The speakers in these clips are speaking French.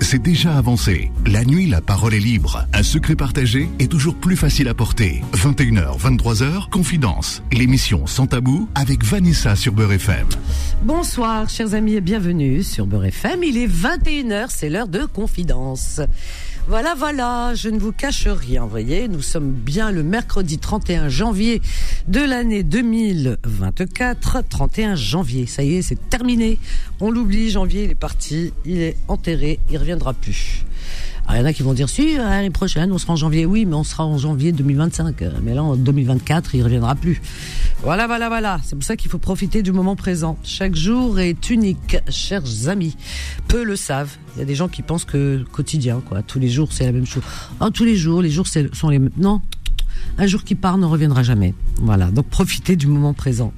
c'est déjà avancé. La nuit, la parole est libre. Un secret partagé est toujours plus facile à porter. 21h, 23h, Confidence. L'émission Sans Tabou avec Vanessa sur Beurre FM. Bonsoir, chers amis, et bienvenue sur Beurre FM. Il est 21h, c'est l'heure de Confidence. Voilà, voilà, je ne vous cache rien, vous voyez, nous sommes bien le mercredi 31 janvier de l'année 2024, 31 janvier, ça y est, c'est terminé, on l'oublie, janvier, il est parti, il est enterré, il reviendra plus. Alors, il y en a qui vont dire, si, l'année prochaine, on sera en janvier. Oui, mais on sera en janvier 2025. Mais là, en 2024, il reviendra plus. Voilà, voilà, voilà. C'est pour ça qu'il faut profiter du moment présent. Chaque jour est unique, chers amis. Peu le savent. Il y a des gens qui pensent que quotidien, quoi. Tous les jours, c'est la même chose. Oh, tous les jours, les jours sont les mêmes. Non. Un jour qui part ne reviendra jamais. Voilà. Donc, profitez du moment présent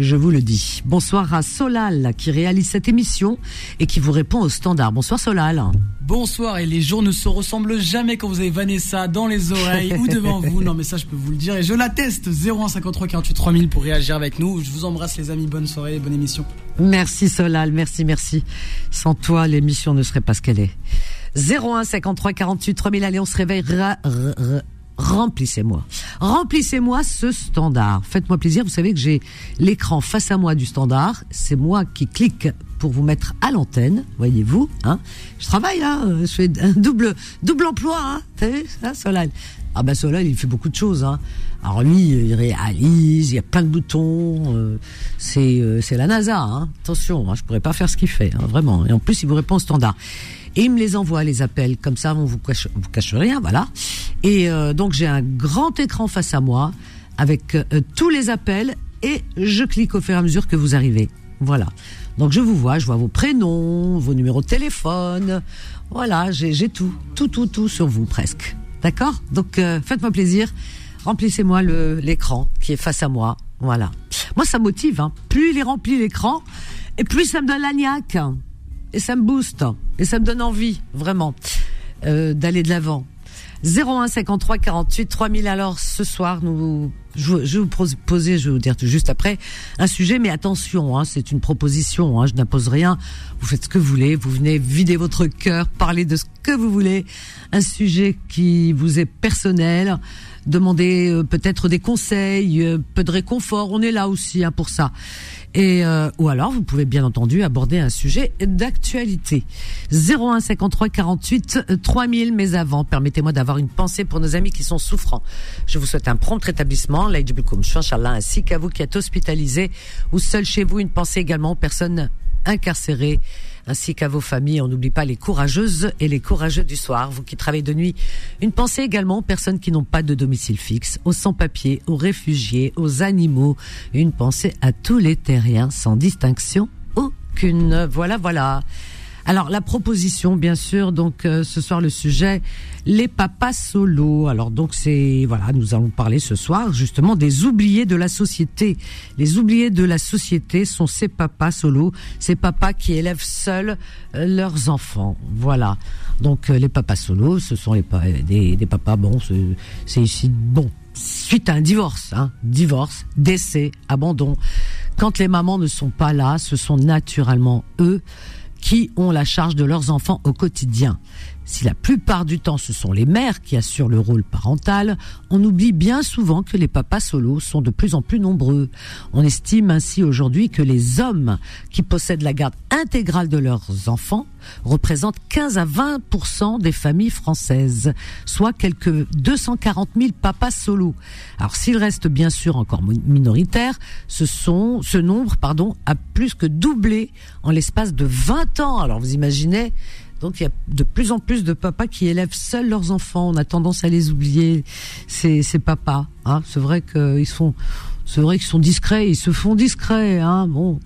je vous le dis. Bonsoir à Solal qui réalise cette émission et qui vous répond au standard. Bonsoir Solal. Bonsoir et les jours ne se ressemblent jamais quand vous avez Vanessa dans les oreilles ou devant vous. Non mais ça je peux vous le dire et je l'atteste. 0153 48 3000 pour réagir avec nous. Je vous embrasse les amis, bonne soirée, bonne émission. Merci Solal, merci, merci. Sans toi l'émission ne serait pas ce qu'elle est. 01 53 48 3000 allez on se réveille remplissez-moi. Remplissez-moi ce standard. Faites-moi plaisir, vous savez que j'ai l'écran face à moi du standard. C'est moi qui clique pour vous mettre à l'antenne, voyez-vous. Hein je travaille hein. je fais un double double emploi. Hein T'as vu ça, Solal Ah ben Solal, il fait beaucoup de choses. Hein. Alors lui, il réalise, il y a plein de boutons. Euh, c'est euh, c'est la NASA. Hein. Attention, hein, je pourrais pas faire ce qu'il fait, hein, vraiment. Et en plus, il vous répond au standard et il me les envoie les appels. Comme ça on vous cache vous cache rien voilà. Et euh, donc j'ai un grand écran face à moi avec euh, tous les appels et je clique au fur et à mesure que vous arrivez. Voilà. Donc je vous vois je vois vos prénoms vos numéros de téléphone. Voilà j'ai tout tout tout tout sur vous presque. D'accord? Donc euh, faites-moi plaisir. Remplissez-moi l'écran qui est face à moi. Voilà. Moi ça motive hein. plus il est rempli l'écran et plus ça me donne la niaque et ça me booste et ça me donne envie vraiment euh, d'aller de l'avant. 01 53 48 3000 alors ce soir nous je, vais vous poser je vais vous dire juste après un sujet mais attention hein, c'est une proposition hein, je n'impose rien. Vous faites ce que vous voulez vous venez vider votre cœur parler de ce que vous voulez. Un sujet qui vous est personnel demandez euh, peut-être des conseils euh, peu de réconfort on est là aussi hein, pour ça et euh, ou alors vous pouvez bien entendu aborder un sujet d'actualité. 01 53 48 3000 mais avant permettez-moi d'avoir une pensée pour nos amis qui sont souffrants. Je vous souhaite un prompt rétablissement, ainsi qu'à vous qui êtes hospitalisés ou seul chez vous, une pensée également aux personnes incarcérées ainsi qu'à vos familles. On n'oublie pas les courageuses et les courageux du soir, vous qui travaillez de nuit. Une pensée également aux personnes qui n'ont pas de domicile fixe, aux sans-papiers, aux réfugiés, aux animaux. Une pensée à tous les terriens sans distinction aucune. Voilà, voilà. Alors la proposition, bien sûr, donc euh, ce soir le sujet les papas solos. Alors donc c'est voilà, nous allons parler ce soir justement des oubliés de la société. Les oubliés de la société sont ces papas solos, ces papas qui élèvent seuls euh, leurs enfants. Voilà. Donc euh, les papas solos, ce sont les des, des papas bon, c'est ici bon suite à un divorce, hein, divorce, décès, abandon. Quand les mamans ne sont pas là, ce sont naturellement eux qui ont la charge de leurs enfants au quotidien. Si la plupart du temps ce sont les mères qui assurent le rôle parental, on oublie bien souvent que les papas solos sont de plus en plus nombreux. On estime ainsi aujourd'hui que les hommes qui possèdent la garde intégrale de leurs enfants représentent 15 à 20 des familles françaises, soit quelques 240 000 papas solos. Alors s'il reste bien sûr encore minoritaire, ce sont ce nombre pardon a plus que doublé en l'espace de 20 ans. Alors vous imaginez donc il y a de plus en plus de papas qui élèvent seuls leurs enfants. On a tendance à les oublier, ces, ces papas. Hein. C'est vrai qu'ils sont, c'est vrai qu'ils sont discrets, ils se font discrets. Hein. Bon,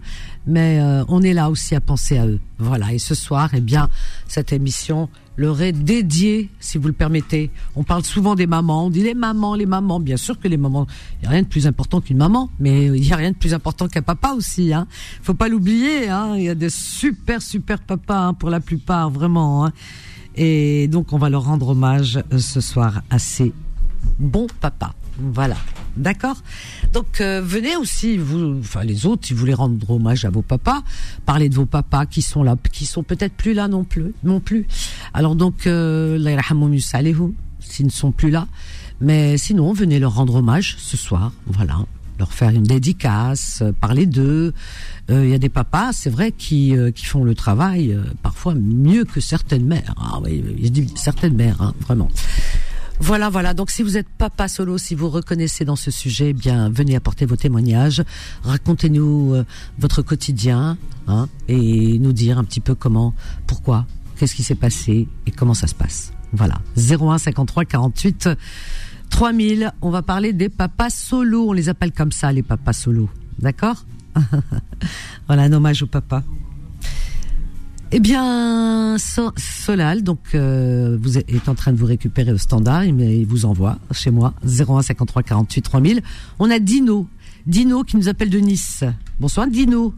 mais euh, on est là aussi à penser à eux. Voilà. Et ce soir, eh bien, cette émission leur est dédiée, si vous le permettez. On parle souvent des mamans, on dit les mamans, les mamans. Bien sûr que les mamans, il n'y a rien de plus important qu'une maman, mais il n'y a rien de plus important qu'un papa aussi. Hein. Faut pas l'oublier. Hein. Il y a des super super papas hein, pour la plupart, vraiment. Hein. Et donc on va leur rendre hommage euh, ce soir à ces bons papas. Voilà. D'accord Donc euh, venez aussi, vous, enfin les autres, si vous voulez rendre hommage à vos papas, parlez de vos papas qui sont là, qui sont peut-être plus là non plus, non plus. Alors donc, euh, s'ils ne sont plus là, mais sinon venez leur rendre hommage ce soir, voilà, leur faire une dédicace, euh, parler d'eux. Euh, Il y a des papas, c'est vrai, qui qui font le travail parfois mieux que certaines mères. Ah oui, certaines mères, hein, vraiment. Voilà, voilà. Donc, si vous êtes papa solo, si vous reconnaissez dans ce sujet, eh bien, venez apporter vos témoignages. Racontez-nous euh, votre quotidien, hein, et nous dire un petit peu comment, pourquoi, qu'est-ce qui s'est passé et comment ça se passe. Voilà. 01 53 48 3000. On va parler des papas solo. On les appelle comme ça, les papas solo. D'accord? voilà, un hommage au papa. Eh bien, Solal, donc euh, vous êtes en train de vous récupérer au standard, il vous envoie chez moi 01 53 48 3000. On a Dino, Dino qui nous appelle de Nice. Bonsoir Dino.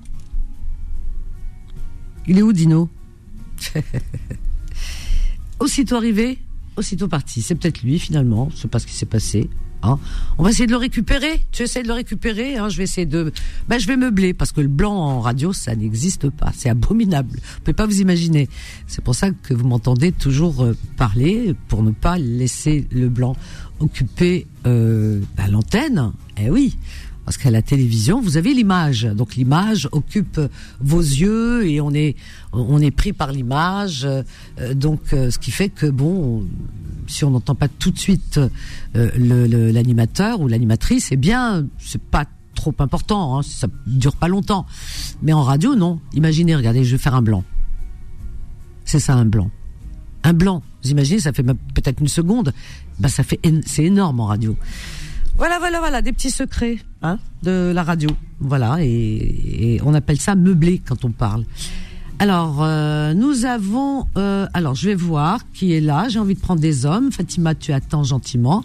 Il est où Dino Aussitôt arrivé, aussitôt parti. C'est peut-être lui finalement. Je sais pas ce qui s'est passé. Hein. On va essayer de le récupérer. Tu essaies de le récupérer. Hein. Je vais essayer de. Ben, je vais meubler parce que le blanc en radio, ça n'existe pas. C'est abominable. Vous pouvez pas vous imaginer. C'est pour ça que vous m'entendez toujours euh, parler pour ne pas laisser le blanc occuper euh, ben, l'antenne. Eh oui. Parce qu'à la télévision, vous avez l'image. Donc l'image occupe vos yeux et on est on est pris par l'image. Euh, donc euh, ce qui fait que bon, si on n'entend pas tout de suite euh, l'animateur ou l'animatrice, eh bien c'est pas trop important. Hein, ça dure pas longtemps. Mais en radio, non. Imaginez, regardez, je vais faire un blanc. C'est ça un blanc. Un blanc. Vous imaginez, ça fait peut-être une seconde. Ben ça fait c'est énorme en radio. Voilà, voilà, voilà, des petits secrets hein, de la radio. Voilà, et, on appelle ça meubler quand on parle. Alors, euh, nous avons... Euh, alors, je vais voir qui est là. J'ai envie de prendre des hommes. Fatima, tu attends gentiment.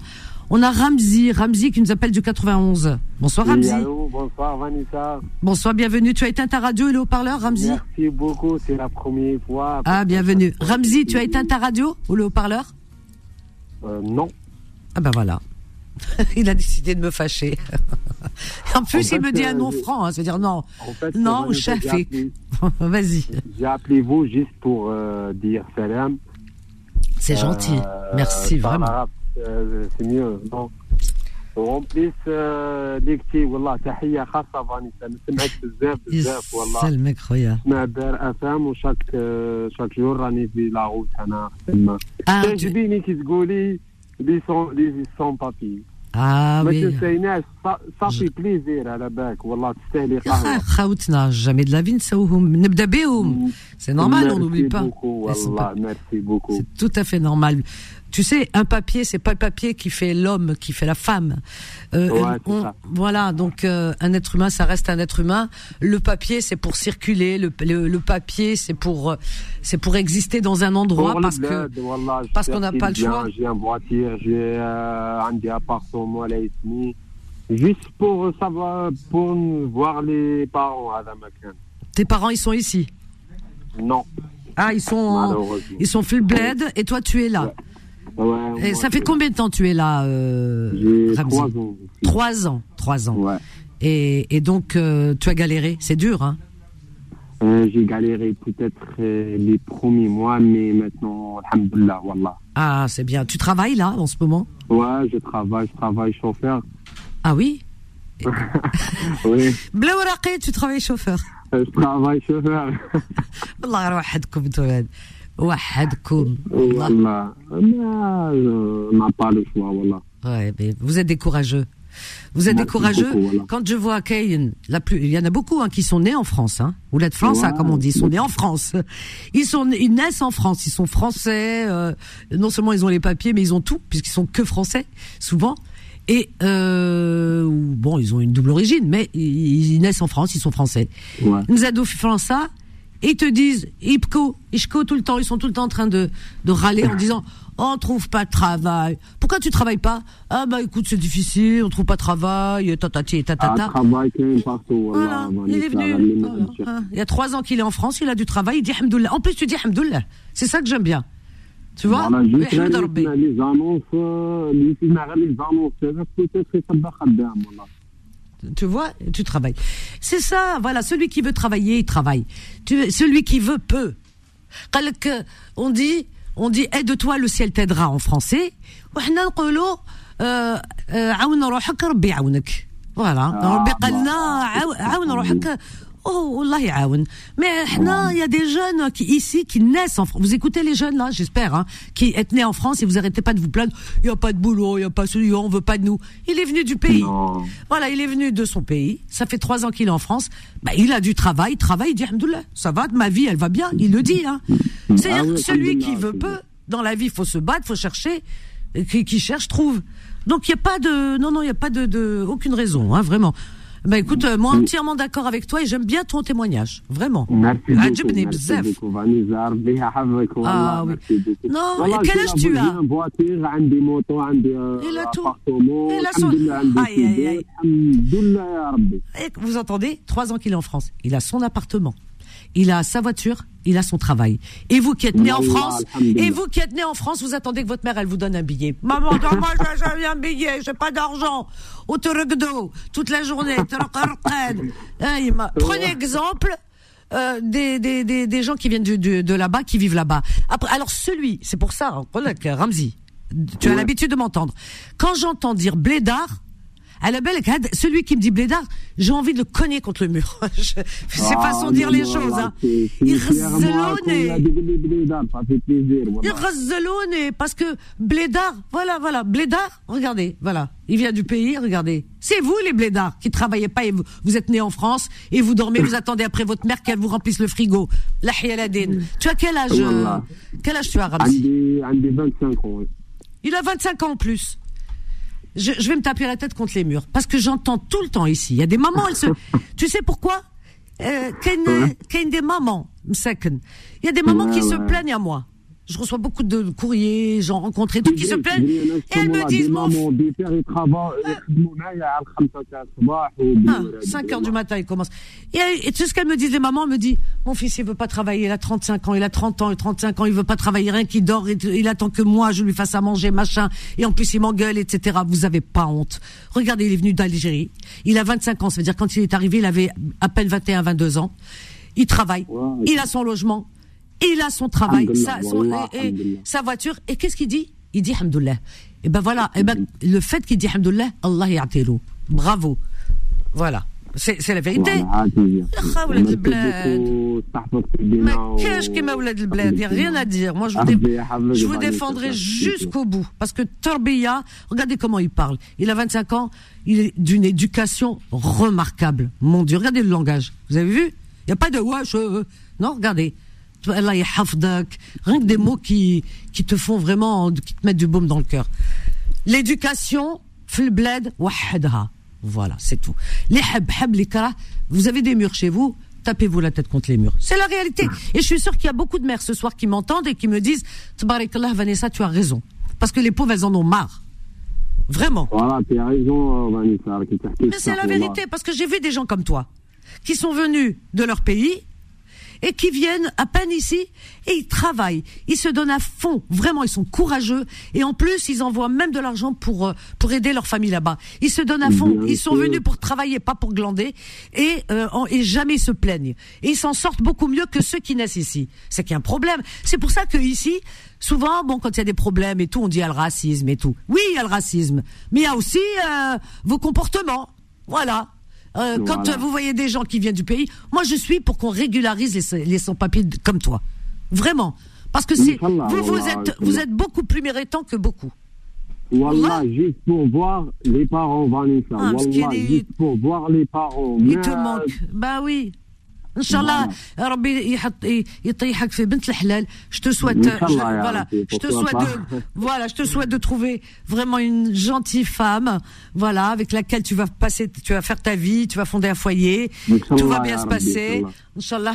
On a Ramzi, Ramzi qui nous appelle du 91. Bonsoir Ramzi. bonsoir Vanessa. Bonsoir, bienvenue. Tu as éteint ta radio et le haut-parleur, Ramzi Merci beaucoup, c'est la première fois. Ah, bienvenue. Ramzi, tu as éteint ta radio ou le haut-parleur euh, Non. Ah ben voilà. il a décidé de me fâcher. en plus, il me dit un nom euh, franc, hein, c'est-à-dire non, non, chef. Vas-y. J'ai appelé vous juste pour euh, dire salam. C'est gentil, merci vraiment. c'est mieux, non وان بليس ديكتي والله تحيه خاصه فانيسا نسمعك بزاف بزاف والله يسلمك خويا نسمع دار افام وشاك شاك جور راني في لاغوت انا تما تعجبيني كي تقولي لي سون لي سون بابي اه ما تنسيناش صافي بليزير على بالك والله تستاهلي قهوه خاوتنا جامي دو لافي نسوهم نبدا بهم سي نورمال اون نوبلي با والله ميرسي بوكو سي تو افي نورمال tu sais, un papier, c'est pas le papier qui fait l'homme, qui fait la femme. Euh, ouais, on, voilà, donc euh, un être humain, ça reste un être humain. Le papier, c'est pour circuler. Le, le, le papier, c'est pour, c'est pour exister dans un endroit parce que parce qu'on n'a pas le choix. J'ai une voiture, j'ai euh, un appartement juste pour savoir, pour voir les parents à Damakan. Tes parents, ils sont ici? Non. Ah, ils sont, ils sont full bled et toi, tu es là. Ouais, Et ça fait combien de temps tu es là, euh, Trois ans. Trois ans, trois ans. Ouais. Et, et donc, euh, tu as galéré, c'est dur, hein euh, J'ai galéré peut-être euh, les premiers mois, mais maintenant, alhamdoulilah, wallah. Ah, c'est bien. Tu travailles là, en ce moment? Ouais, je travaille, je travaille chauffeur. Ah oui? Oui. Bleu tu travailles chauffeur Je travaille chauffeur. Allah وحدكم والله on n'a pas le choix voilà ouais mais vous êtes des courageux vous êtes des courageux. Voilà. Quand je vois Kayin, la plus, il y en a beaucoup hein, qui sont nés en France, hein, ou de France, ouais. hein, comme on dit, ils sont nés en France. Ils sont, ils naissent en France, ils sont français. Euh, non seulement ils ont les papiers, mais ils ont tout, puisqu'ils sont que français souvent. Et euh, bon, ils ont une double origine, mais ils, ils naissent en France, ils sont français. Ouais. Nous avons fait ça et ils te disent IPCO, ICHCO tout le temps, ils sont tout le temps en train de, de râler en disant oh, on trouve pas de travail. Pourquoi tu travailles pas? Ah bah écoute, c'est difficile, on trouve pas de travail, tatati et tatata. travail. Voilà, il est venu. Ah, il y a trois ans qu'il est en France, il a du travail, il dit Hamdoullah. En plus, tu dis Hamdoullah. C'est ça que j'aime bien. Tu vois? Voilà, juste les annonces, les annonces, peut-être tu vois, tu travailles. C'est ça, voilà, celui qui veut travailler, il travaille. Tu, celui qui veut peut. On dit, on dit aide-toi, le ciel t'aidera en français. Voilà. Oh, Allah Mais il y a des jeunes qui, ici qui naissent en France. Vous écoutez les jeunes là, j'espère, hein, qui êtes nés en France et vous arrêtez pas de vous plaindre. Il y a pas de boulot, il y a pas celui, on veut pas de nous. Il est venu du pays. Voilà, il est venu de son pays. Ça fait trois ans qu'il est en France. Bah, il a du travail, travail, il dit ça va, ma vie, elle va bien. Il le dit. Hein. C'est-à-dire ah celui qui veut peu. Dans la vie, il faut se battre, faut chercher. Qui, qui cherche trouve. Donc il y a pas de, non non, il y a pas de, de aucune raison, hein, vraiment. Bah écoute, euh, moi entièrement d'accord avec toi et j'aime bien ton témognage, vraiment. Merci. Ah oui. Non, et quel âge tu as Il a tout. Il a son... Aïe, aïe, aïe. Vous entendez Trois ans qu'il est en France. Il a son appartement il a sa voiture, il a son travail. Et vous qui êtes né en France, et vous qui êtes né en France, vous attendez que votre mère, elle vous donne un billet. Maman, moi, j'ai un billet, j'ai pas d'argent. Au toute la journée. Hein, Prenez exemple. Euh, des, des, des, des, gens qui viennent de, de, là-bas, qui vivent là-bas. Après, alors celui, c'est pour ça, Ramzi, tu as l'habitude de m'entendre. Quand j'entends dire blédard, à la belle, celui qui me dit blédard, j'ai envie de le cogner contre le mur. C'est ah, façon de dire les choses. Hein. Il Il parce que blédard, voilà, voilà, blédard, regardez, voilà. Il vient du pays, regardez. C'est vous les blédards qui travaillez pas et vous, vous êtes nés en France et vous dormez, vous attendez après votre mère qu'elle vous remplisse le frigo. La Tu as quel âge euh, Quel âge tu as, Ramzi Il a 25 ans en plus je, je, vais me taper la tête contre les murs parce que j'entends tout le temps ici. Il y a des mamans, elles se. tu sais pourquoi? Euh, qu'il y a des mamans, il y a des mamans qui se plaignent à moi je reçois beaucoup de courriers, j'en rencontre et tout qui se plaignent. Et elles me disent, mon 5 heures du matin, il commence. Et, tout ce qu'elles me disent, les mamans me disent, mon fils, il veut pas travailler, il a 35 ans, il a 30 ans, il a 35 ans, il veut pas travailler, rien qu'il dort, il attend que moi, je lui fasse à manger, machin, et en plus il m'engueule, etc. Vous avez pas honte. Regardez, il est venu d'Algérie. Il a 25 ans, ça veut dire quand il est arrivé, il avait à peine 21, 22 ans. Il travaille, il a son logement, il a son travail, sa, et, sa voiture. Et qu'est-ce qu'il dit? Il dit Hamdullah. Et ben voilà, et ben le fait qu'il dit Hamdullah, Allah ya'tiru. Bravo. Voilà. C'est la vérité. Il n'y a rien à dire. Moi, je vous, je vous défendrai jusqu'au bout. Parce que Torbiya, regardez comment il parle. Il a 25 ans, il est d'une éducation remarquable. Mon Dieu, regardez le langage. Vous avez vu? Il n'y a pas de wesh. Non, regardez. Allah rien que des mots qui, qui te font vraiment, qui te mettent du baume dans le cœur. L'éducation, bled, Voilà, c'est tout. Les les vous avez des murs chez vous, tapez-vous la tête contre les murs. C'est la réalité. Et je suis sûr qu'il y a beaucoup de mères ce soir qui m'entendent et qui me disent, Tabarakallah, Vanessa, tu as raison. Parce que les pauvres, elles en ont marre. Vraiment. Voilà, tu as raison, Vanessa. Mais c'est la vérité, parce que j'ai vu des gens comme toi, qui sont venus de leur pays, et qui viennent à peine ici et ils travaillent. Ils se donnent à fond. Vraiment, ils sont courageux. Et en plus, ils envoient même de l'argent pour, euh, pour aider leur famille là-bas. Ils se donnent à fond. Ils sont venus pour travailler, pas pour glander. Et, euh, et jamais se plaignent. Et ils s'en sortent beaucoup mieux que ceux qui naissent ici. C'est qu'il y a un problème. C'est pour ça que ici, souvent, bon, quand il y a des problèmes et tout, on dit il y a le racisme et tout. Oui, il y a le racisme. Mais il y a aussi euh, vos comportements. Voilà. Euh, quand vous voyez des gens qui viennent du pays, moi je suis pour qu'on régularise les, sans-papiers comme toi. Vraiment. Parce que c'est, vous, vous êtes, vous êtes beaucoup plus méritant que beaucoup. Wallah, juste pour voir les parents, Vanessa. Ah, Wallah, juste pour voir les parents. Il te manque. Bah oui. Inch'Allah, Rabbi يطيحك في بنت الحلال. Je te souhaite, voilà, je te souhaite de, voilà, je te souhaite de trouver vraiment une gentille femme, voilà, avec laquelle tu vas passer, tu vas faire ta vie, tu vas fonder un foyer, tout va bien se passer. Inch'Allah,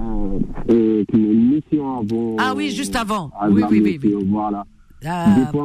euh, euh, une mission avant. Ah oui, juste avant. Oui, oui, oui. Voilà. Euh... Des fois,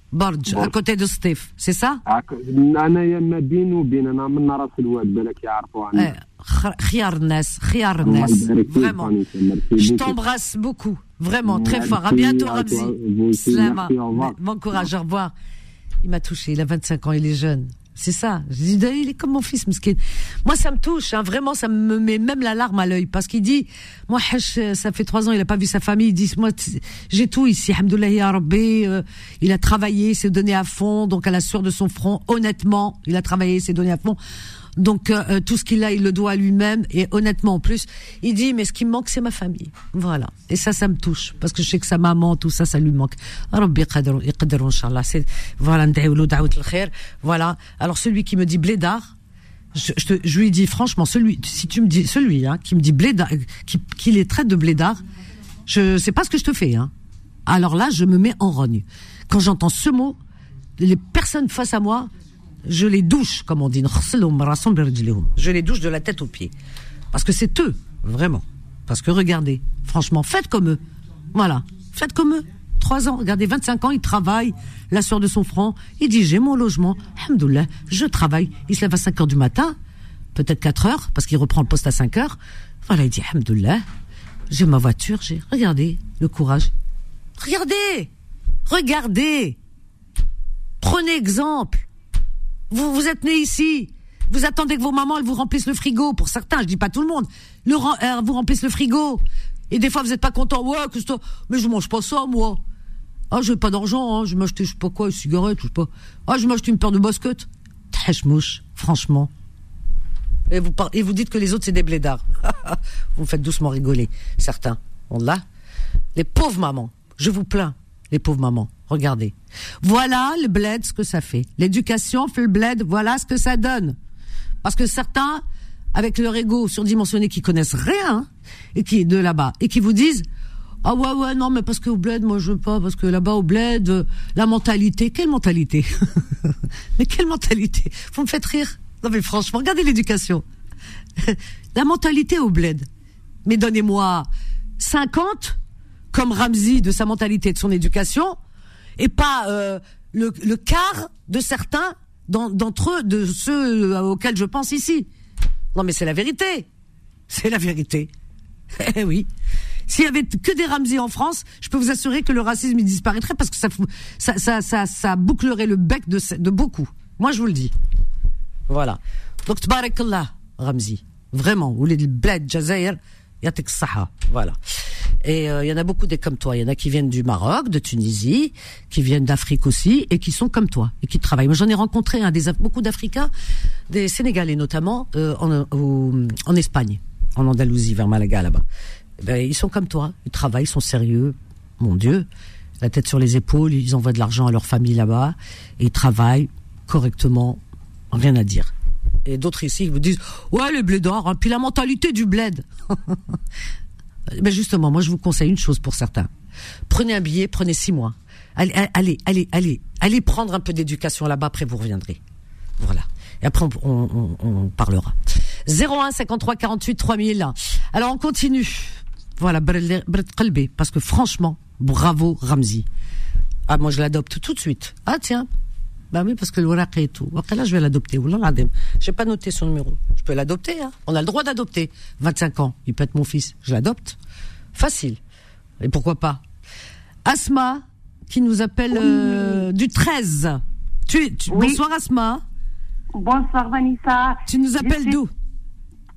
برج à côté de Steve c'est ça انا ما بين وبين انا من راس الواد بالك يعرفوا عني خيار الناس خيار الناس vraiment je t'embrasse beaucoup vraiment très fort à bientôt Ramzi Slama bon courage au revoir il m'a touché il a 25 ans il est jeune c'est ça. Je dis, il est comme mon fils, mesquin. Moi, ça me touche, hein, vraiment, ça me met même la larme à l'œil, parce qu'il dit, moi, ça fait trois ans, il a pas vu sa famille, il dit, moi, j'ai tout ici, Alhamdoulilah, euh, il a travaillé, il s'est donné à fond, donc à la sueur de son front, honnêtement, il a travaillé, il s'est donné à fond. Donc euh, euh, tout ce qu'il a, il le doit à lui-même. Et honnêtement, en plus, il dit mais ce qui me manque, c'est ma famille. Voilà. Et ça, ça me touche parce que je sais que sa maman, tout ça, ça lui manque. Voilà. Alors celui qui me dit blédard, je, je, je, lui dis franchement, celui, si tu me dis celui hein, qui me dit blédard, qui, qui les traite de blédard, je sais pas ce que je te fais. Hein. Alors là, je me mets en rogne. Quand j'entends ce mot, les personnes face à moi, je les douche, comme on dit. Je les douche de la tête aux pieds. Parce que c'est eux, vraiment. Parce que regardez, franchement, faites comme eux. Voilà, faites comme eux. Trois ans, regardez, 25 ans, il travaille, la soeur de son front, il dit j'ai mon logement, alhamdoulilah, je travaille. Il se lève à 5 heures du matin, peut-être 4 heures, parce qu'il reprend le poste à 5 heures. Voilà, il dit alhamdoulilah, j'ai ma voiture, j'ai, regardez, le courage. Regardez, regardez, prenez exemple. Vous, êtes né ici. Vous attendez que vos mamans elles vous remplissent le frigo. Pour certains, je dis pas tout le monde. Le, euh, vous remplissent le frigo. Et des fois, vous êtes pas content. Ouais, que Mais je mange pas ça, moi. Ah, j'ai pas d'argent, hein. Je m'achète, je sais pas quoi, une cigarette, je sais pas. Ah, je m'achète une paire de basket. mouche, franchement. Et vous, et vous dites que les autres, c'est des blédards. vous me faites doucement rigoler. Certains. On l'a. Les pauvres mamans. Je vous plains, les pauvres mamans. Regardez. Voilà le bled, ce que ça fait. L'éducation fait le bled, voilà ce que ça donne. Parce que certains, avec leur ego surdimensionné, qui connaissent rien, et qui de là-bas, et qui vous disent, ah ouais, ouais, non, mais parce que au bled, moi je veux pas, parce que là-bas au bled, la mentalité, quelle mentalité? Mais quelle mentalité? Vous me faites rire. Non mais franchement, regardez l'éducation. la mentalité au bled. Mais donnez-moi 50 comme Ramsey de sa mentalité de son éducation, et pas euh, le, quart de certains d'entre eux, de ceux auxquels je pense ici. Non, mais c'est la vérité. C'est la vérité. Eh oui. S'il y avait que des Ramsey en France, je peux vous assurer que le racisme disparaîtrait parce que ça, bouclerait le bec de, beaucoup. Moi, je vous le dis. Voilà. Donc, tabarakallah, Ramsey. Vraiment. Ou les bled, Jazair, yatek saha. Voilà. Et euh, il y en a beaucoup des comme toi. Il y en a qui viennent du Maroc, de Tunisie, qui viennent d'Afrique aussi, et qui sont comme toi et qui travaillent. Moi, j'en ai rencontré un des beaucoup d'Africains, des Sénégalais notamment, euh, en, en Espagne, en Andalousie, vers Malaga là-bas. Eh ben, ils sont comme toi. Ils travaillent, ils sont sérieux. Mon Dieu, la tête sur les épaules. Ils envoient de l'argent à leur famille là-bas et ils travaillent correctement. Rien à dire. Et d'autres ici vous disent ouais le bled d'or, hein, puis la mentalité du bled. Ben justement, moi je vous conseille une chose pour certains. Prenez un billet, prenez six mois. Allez, allez, allez, allez, allez prendre un peu d'éducation là-bas, après vous reviendrez. Voilà. Et après on, on, on parlera. 01 53 48 3000. Alors on continue. Voilà, parce que franchement, bravo Ramzi. Ah moi je l'adopte tout de suite. Ah tiens, bah oui, parce que le et tout. Après là, je vais l'adopter. J'ai pas noté son numéro. Je peux l'adopter, hein. On a le droit d'adopter. 25 ans. Il peut être mon fils. Je l'adopte. Facile. Et pourquoi pas? Asma, qui nous appelle euh, du 13. Tu, Bonsoir Asma. Bonsoir Vanessa. Tu nous appelles d'où?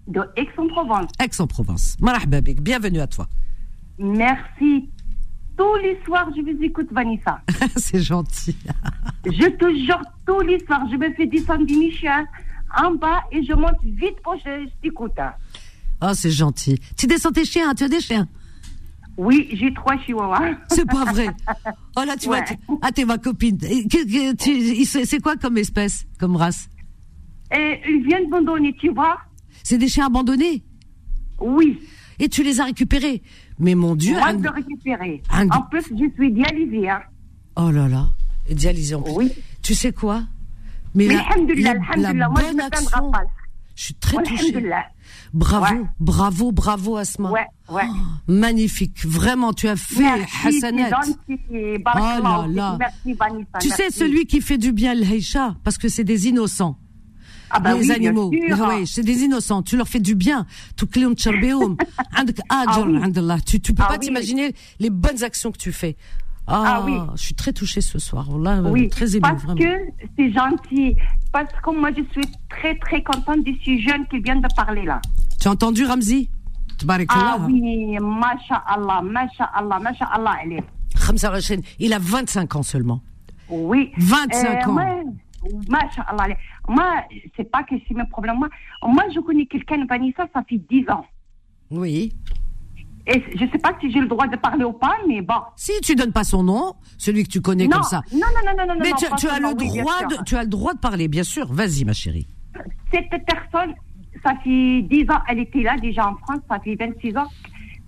De Aix-en-Provence. Aix-en-Provence. bienvenue à toi. Merci. Tous les soirs, je vous écoute, Vanessa. C'est gentil. je te jure, tous les soirs, je me fais descendre du Michel en bas et je monte vite pour que je t'écoute. Oh, c'est gentil. Tu descends tes chiens, tu as des chiens? Oui, j'ai trois chihuahuas. C'est pas vrai. Oh là, tu vois. Ah, t'es ma copine. C'est quoi comme espèce, comme race? Et Ils viennent abandonner, tu vois. C'est des chiens abandonnés? Oui. Et tu les as récupérés? Mais mon Dieu. Moi, de récupérer. En plus, je suis dialysée. Hein. Oh là là. Dialysée en plus. Oui. Tu sais quoi? Mais, la, la, la bonne action. Je suis très touchée. Bravo, bravo, bravo Asma. Ouais, ouais. Oh, magnifique, vraiment, tu as fait Hassanet. Oh là là. Merci, Vanessa, tu sais, celui qui fait du bien, le Heisha, parce que c'est des innocents. Ah bah les animaux. C'est des innocents. Tu leur fais du bien. Tu tu, tu peux ah pas t'imaginer les bonnes actions que tu fais. Ah, ah, oui. Je suis très touchée ce soir. Là, oui, très émue, parce que c'est gentil. Parce que moi, je suis très, très contente de ces jeunes qui viennent de parler là. Tu as entendu, Ramzi? Ah oui, masha'Allah, masha'Allah, masha'Allah, elle est. il a 25 ans seulement. Oui. 25 euh, ans. Moi, c'est pas que c'est mes problèmes. Moi, moi, je connais quelqu'un, Vanessa, ça fait 10 ans. Oui. Et je ne sais pas si j'ai le droit de parler ou pas, mais bon. Si tu donnes pas son nom, celui que tu connais comme ça. Non, non, non, non, non. Mais tu, tu as le droit de, tu as le droit de parler, bien sûr. Vas-y, ma chérie. Cette personne, ça fait 10 ans, elle était là déjà en France, ça fait 26 ans.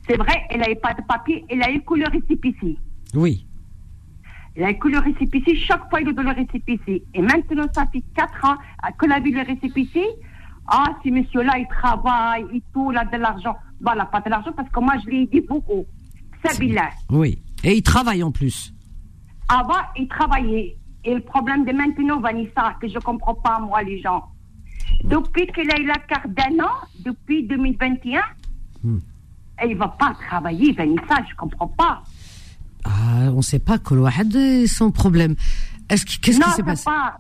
C'est vrai, elle n'avait pas de papier, elle a eu que le récépissé. Oui. Elle a que le récépissé, chaque fois il a eu le récépissé. Et maintenant, ça fait 4 ans qu'elle a vu le récépissé. Ah, si monsieur-là, il travaille et tout, il a de l'argent. Voilà, pas de l'argent parce que moi, je l'ai dit beaucoup. C'est bien. Oui. Et il travaille en plus. Avant, il travaillait. Et le problème de maintenant, Vanessa, que je comprends pas, moi, les gens. Depuis qu'il a eu la carte d'un an, depuis 2021, hmm. et il va pas travailler, Vanessa, je comprends pas. Ah, on sait pas, que son problème. Est-ce qu'est-ce qui s'est passé? Pas.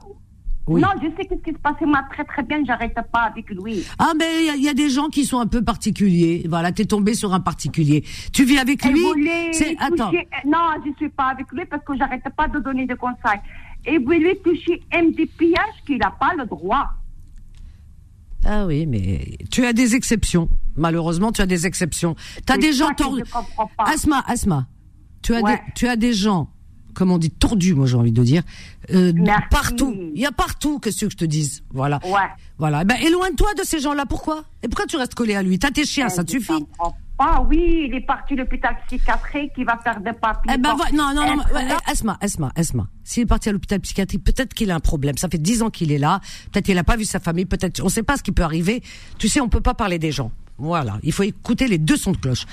Non, je sais ce qui se passe moi très très bien, j'arrête pas avec lui. Ah mais il y, a des gens qui sont un peu particuliers. Voilà, t'es tombé sur un particulier. Tu vis avec lui? C'est attends. Non, je suis pas avec lui parce que j'arrête pas de donner des conseils. Et vous lui toucher MDPH qu'il n'a pas le droit. Ah oui, mais tu as des exceptions. Malheureusement, tu as des exceptions. Tu as des gens tordus. Asma, Asma, tu as des, tu as des gens comme on dit, tordu, moi j'ai envie de dire, euh, partout. Il y a partout, qu'est-ce que je te dise. Voilà. Ouais. Voilà. Ben, éloigne-toi de ces gens-là. Pourquoi? Et pourquoi tu restes collé à lui? T'as tes chiens, ça te suffit. Ah oui, il est parti à l'hôpital psychiatrique, il va faire des papiers. Eh ben, non, non, non, Esma, Esma, Esma. S'il est parti à l'hôpital psychiatrique, peut-être qu'il a un problème. Ça fait dix ans qu'il est là. Peut-être qu'il n'a pas vu sa famille. Peut-être, on ne sait pas ce qui peut arriver. Tu sais, on peut pas parler des gens. Voilà, il faut écouter les deux sons de cloche.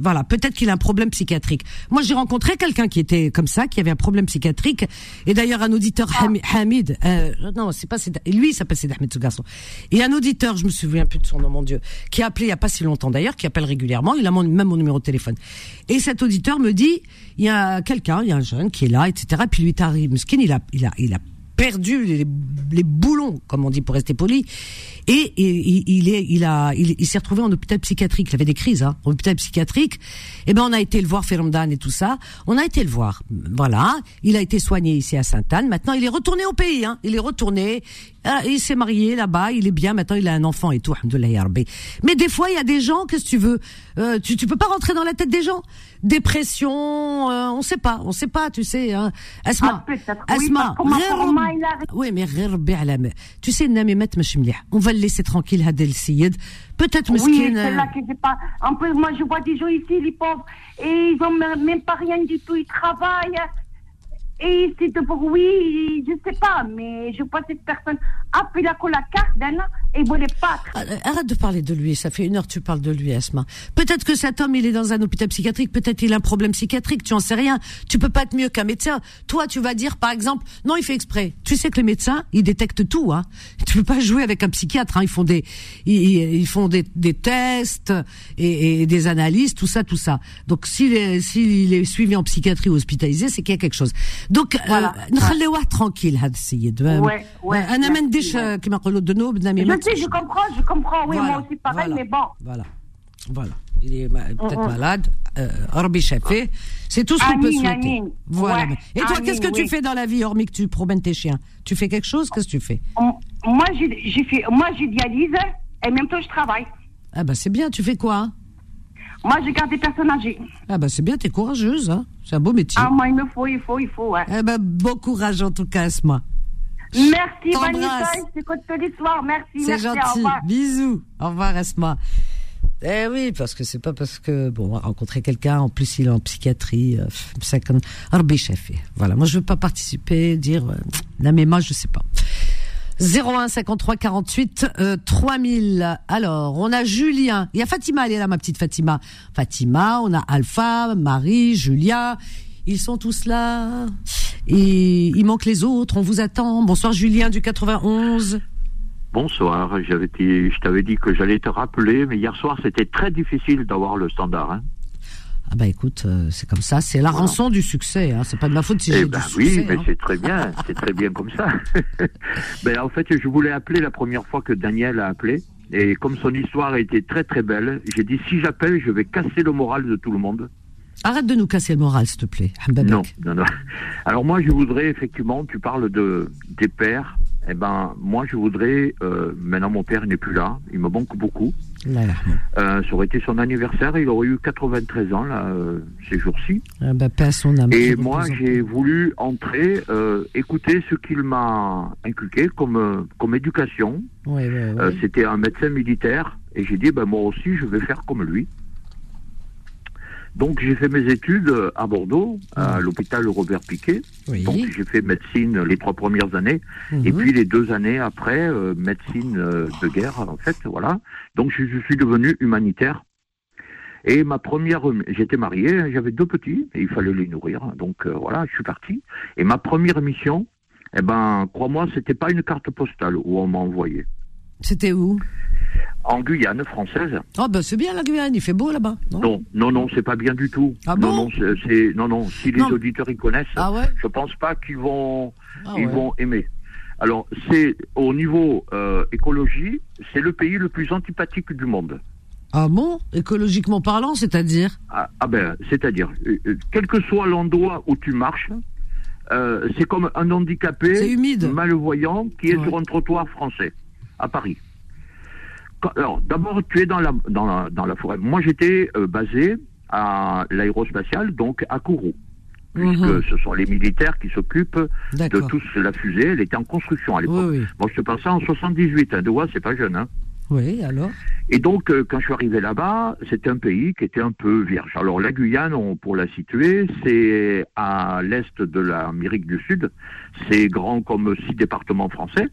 voilà, peut-être qu'il a un problème psychiatrique. Moi, j'ai rencontré quelqu'un qui était comme ça, qui avait un problème psychiatrique, et d'ailleurs un auditeur ah. Hamid, euh, non, c'est pas lui, il s'appelle Ahmed ce garçon. Et un auditeur, je me souviens plus de son nom, mon Dieu, qui a appelé il y a pas si longtemps d'ailleurs, qui appelle régulièrement, il a même mon numéro de téléphone. Et cet auditeur me dit, il y a quelqu'un, il y a un jeune qui est là, etc. Puis lui, t'arrive, skin, il a, il a, il a perdu les, les, boulons, comme on dit pour rester poli. Et, il est, il a, il, s'est retrouvé en hôpital psychiatrique. Il avait des crises, hein, en hôpital psychiatrique. Et eh ben, on a été le voir, Fermdan et tout ça. On a été le voir. Voilà. Il a été soigné ici à Sainte-Anne. Maintenant, il est retourné au pays, hein. Il est retourné. Ah, il s'est marié là-bas. Il est bien. Maintenant, il a un enfant et tout. Mais des fois, il y a des gens, qu'est-ce que tu veux? Euh, tu, tu peux pas rentrer dans la tête des gens? Dépression, euh, on sait pas, on sait pas, tu sais. Hein. Asma, ah, Asma, oui, mais tu sais, on va le laisser tranquille, Hadel Siyed. Peut-être Oui, c'est là que j'ai pas. En plus, moi, je vois des gens ici, les pauvres, et ils ont même pas rien du tout, ils travaillent. Et c'est de bruit, je sais pas, mais je vois cette personne appeler la carte d'un il voulait pas. Ah, euh, arrête de parler de lui, ça fait une heure que tu parles de lui, Asma. Peut-être que cet homme, il est dans un hôpital psychiatrique, peut-être il a un problème psychiatrique, tu en sais rien. Tu peux pas être mieux qu'un médecin. Toi, tu vas dire, par exemple, non, il fait exprès. Tu sais que les médecins, ils détectent tout, hein. Tu peux pas jouer avec un psychiatre, hein. Ils font des, ils, ils font des, des tests et, et, des analyses, tout ça, tout ça. Donc, s'il est, s'il est suivi en psychiatrie ou hospitalisé, c'est qu'il y a quelque chose. Donc, euh, voilà. euh, tranquille, ouais, ouais, un amène qui m'a de je comprends, je comprends. Oui, moi aussi, pareil, mais bon. Voilà, voilà. Il est mm, peut-être mm -hmm. malade. Euh, c'est tout ce qu'on peut souhaiter. Amine. Voilà. Ouais, Et toi, qu'est-ce que tu fais dans la vie, hormis que tu promènes tes chiens? Tu fais quelque chose? Qu'est-ce que tu fais? Moi, j'ai fait, moi, j'idéalise et même temps, je travaille. Ah bah c'est bien. Tu fais quoi? Moi, je garde des personnes âgées. Ah bah c'est bien, t'es courageuse, hein. C'est un beau métier. Ah moi, il me faut, il faut, il faut, ouais. Eh bah, bon courage en tout cas, ce Asma. Merci Vanessa, j'écoute tous les soirs. Merci, C'est gentil. Bisous. Au revoir Asma. Eh oui, parce que c'est pas parce que bon, rencontrer quelqu'un, en plus il est en psychiatrie, euh, c'est comme Voilà, moi je veux pas participer, dire, euh, non mais moi je sais pas. 01 53 48 3000. Alors, on a Julien. Il y a Fatima, elle est là, ma petite Fatima. Fatima, on a Alpha, Marie, Julia. Ils sont tous là. Et il manque les autres. On vous attend. Bonsoir Julien du 91. Bonsoir. J'avais je t'avais dit que j'allais te rappeler, mais hier soir c'était très difficile d'avoir le standard. Hein. Ah bah écoute, euh, c'est comme ça, c'est la rançon du succès. Hein. C'est pas de ma faute si eh j'ai ben du oui, mais hein. c'est très bien, c'est très bien comme ça. ben en fait, je voulais appeler la première fois que Daniel a appelé. Et comme son histoire a été très très belle, j'ai dit si j'appelle, je vais casser le moral de tout le monde. Arrête de nous casser le moral, s'il te plaît. Non, non, non. Alors moi, je voudrais effectivement, tu parles de des pères. Eh ben, moi, je voudrais. Euh, maintenant, mon père n'est plus là. Il me manque beaucoup. Euh, ça aurait été son anniversaire. Il aurait eu 93 ans là euh, ces jours-ci. Ah bah, pas son âme, Et moi, j'ai voulu entrer, écouter ce qu'il m'a inculqué comme comme éducation. Ouais, ouais, C'était un médecin militaire. Et j'ai dit, ben moi aussi, je vais faire comme lui. Donc j'ai fait mes études à Bordeaux, à mmh. l'hôpital Robert Piquet. Donc j'ai fait médecine les trois premières années, et mmh. puis les deux années après euh, médecine euh, de guerre en fait, voilà. Donc je, suis devenu humanitaire. Et ma première, j'étais marié, j'avais deux petits, et il fallait les nourrir. Donc euh, voilà, je suis parti. Et ma première mission, eh ben, crois-moi, c'était pas une carte postale où on m'a envoyé. C'était où? En Guyane française. Ah ben c'est bien la Guyane, il fait beau là-bas. Non, non, non, c'est pas bien du tout. Ah bon? non, non, c'est non, non. Si les auditeurs y connaissent, ah ouais? je pense pas qu'ils vont, ah ils vont aimer. Alors c'est au niveau euh, écologie, c'est le pays le plus antipathique du monde. Ah bon? Écologiquement parlant, c'est-à-dire? Ah, ah, ben, c'est-à-dire, euh, euh, quel que soit l'endroit où tu marches, c'est comme un handicapé humide. malvoyant qui est sur un trottoir français à Paris alors, d'abord, tu es dans la, dans la, dans la forêt. Moi, j'étais euh, basé à l'aérospatiale, donc à Kourou. Puisque mhm. ce sont les militaires qui s'occupent de toute la fusée. Elle était en construction à l'époque. Oui, Moi, je te ça en 78. Hein, de c'est pas jeune. Hein. Oui, alors Et donc, euh, quand je suis arrivé là-bas, c'était un pays qui était un peu vierge. Alors, la Guyane, pour la situer, c'est à l'est de l'Amérique du Sud. C'est grand comme six départements français.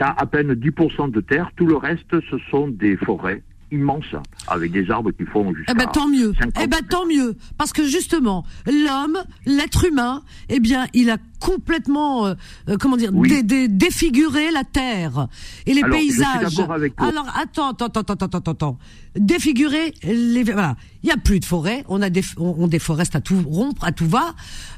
Mhm à peine 10% de terre, tout le reste, ce sont des forêts immenses, avec des arbres qui font jusqu'à... Eh ben tant mieux, eh ben tant mieux, parce que justement, l'homme, l'être humain, eh bien, il a complètement, euh, euh, comment dire, défiguré la terre et les paysages. Alors attends, attends, attends, attends, attends, attends. Défigurer les, voilà, il y a plus de forêt, on a des, on, déforeste à tout rompre, à tout va.